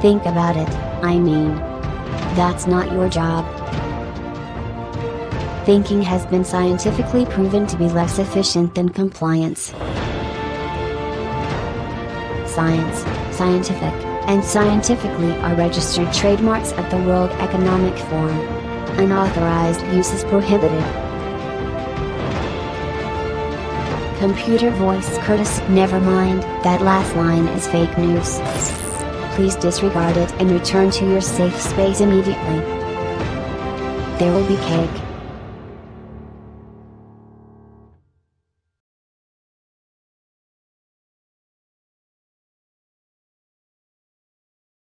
Think about it, I mean. That's not your job. Thinking has been scientifically proven to be less efficient than compliance. Science, scientific, and scientifically are registered trademarks of the World Economic Forum. Unauthorized use is prohibited. Computer voice Curtis, never mind, that last line is fake news. Please disregard it and return to your safe space immediately. There will be cake.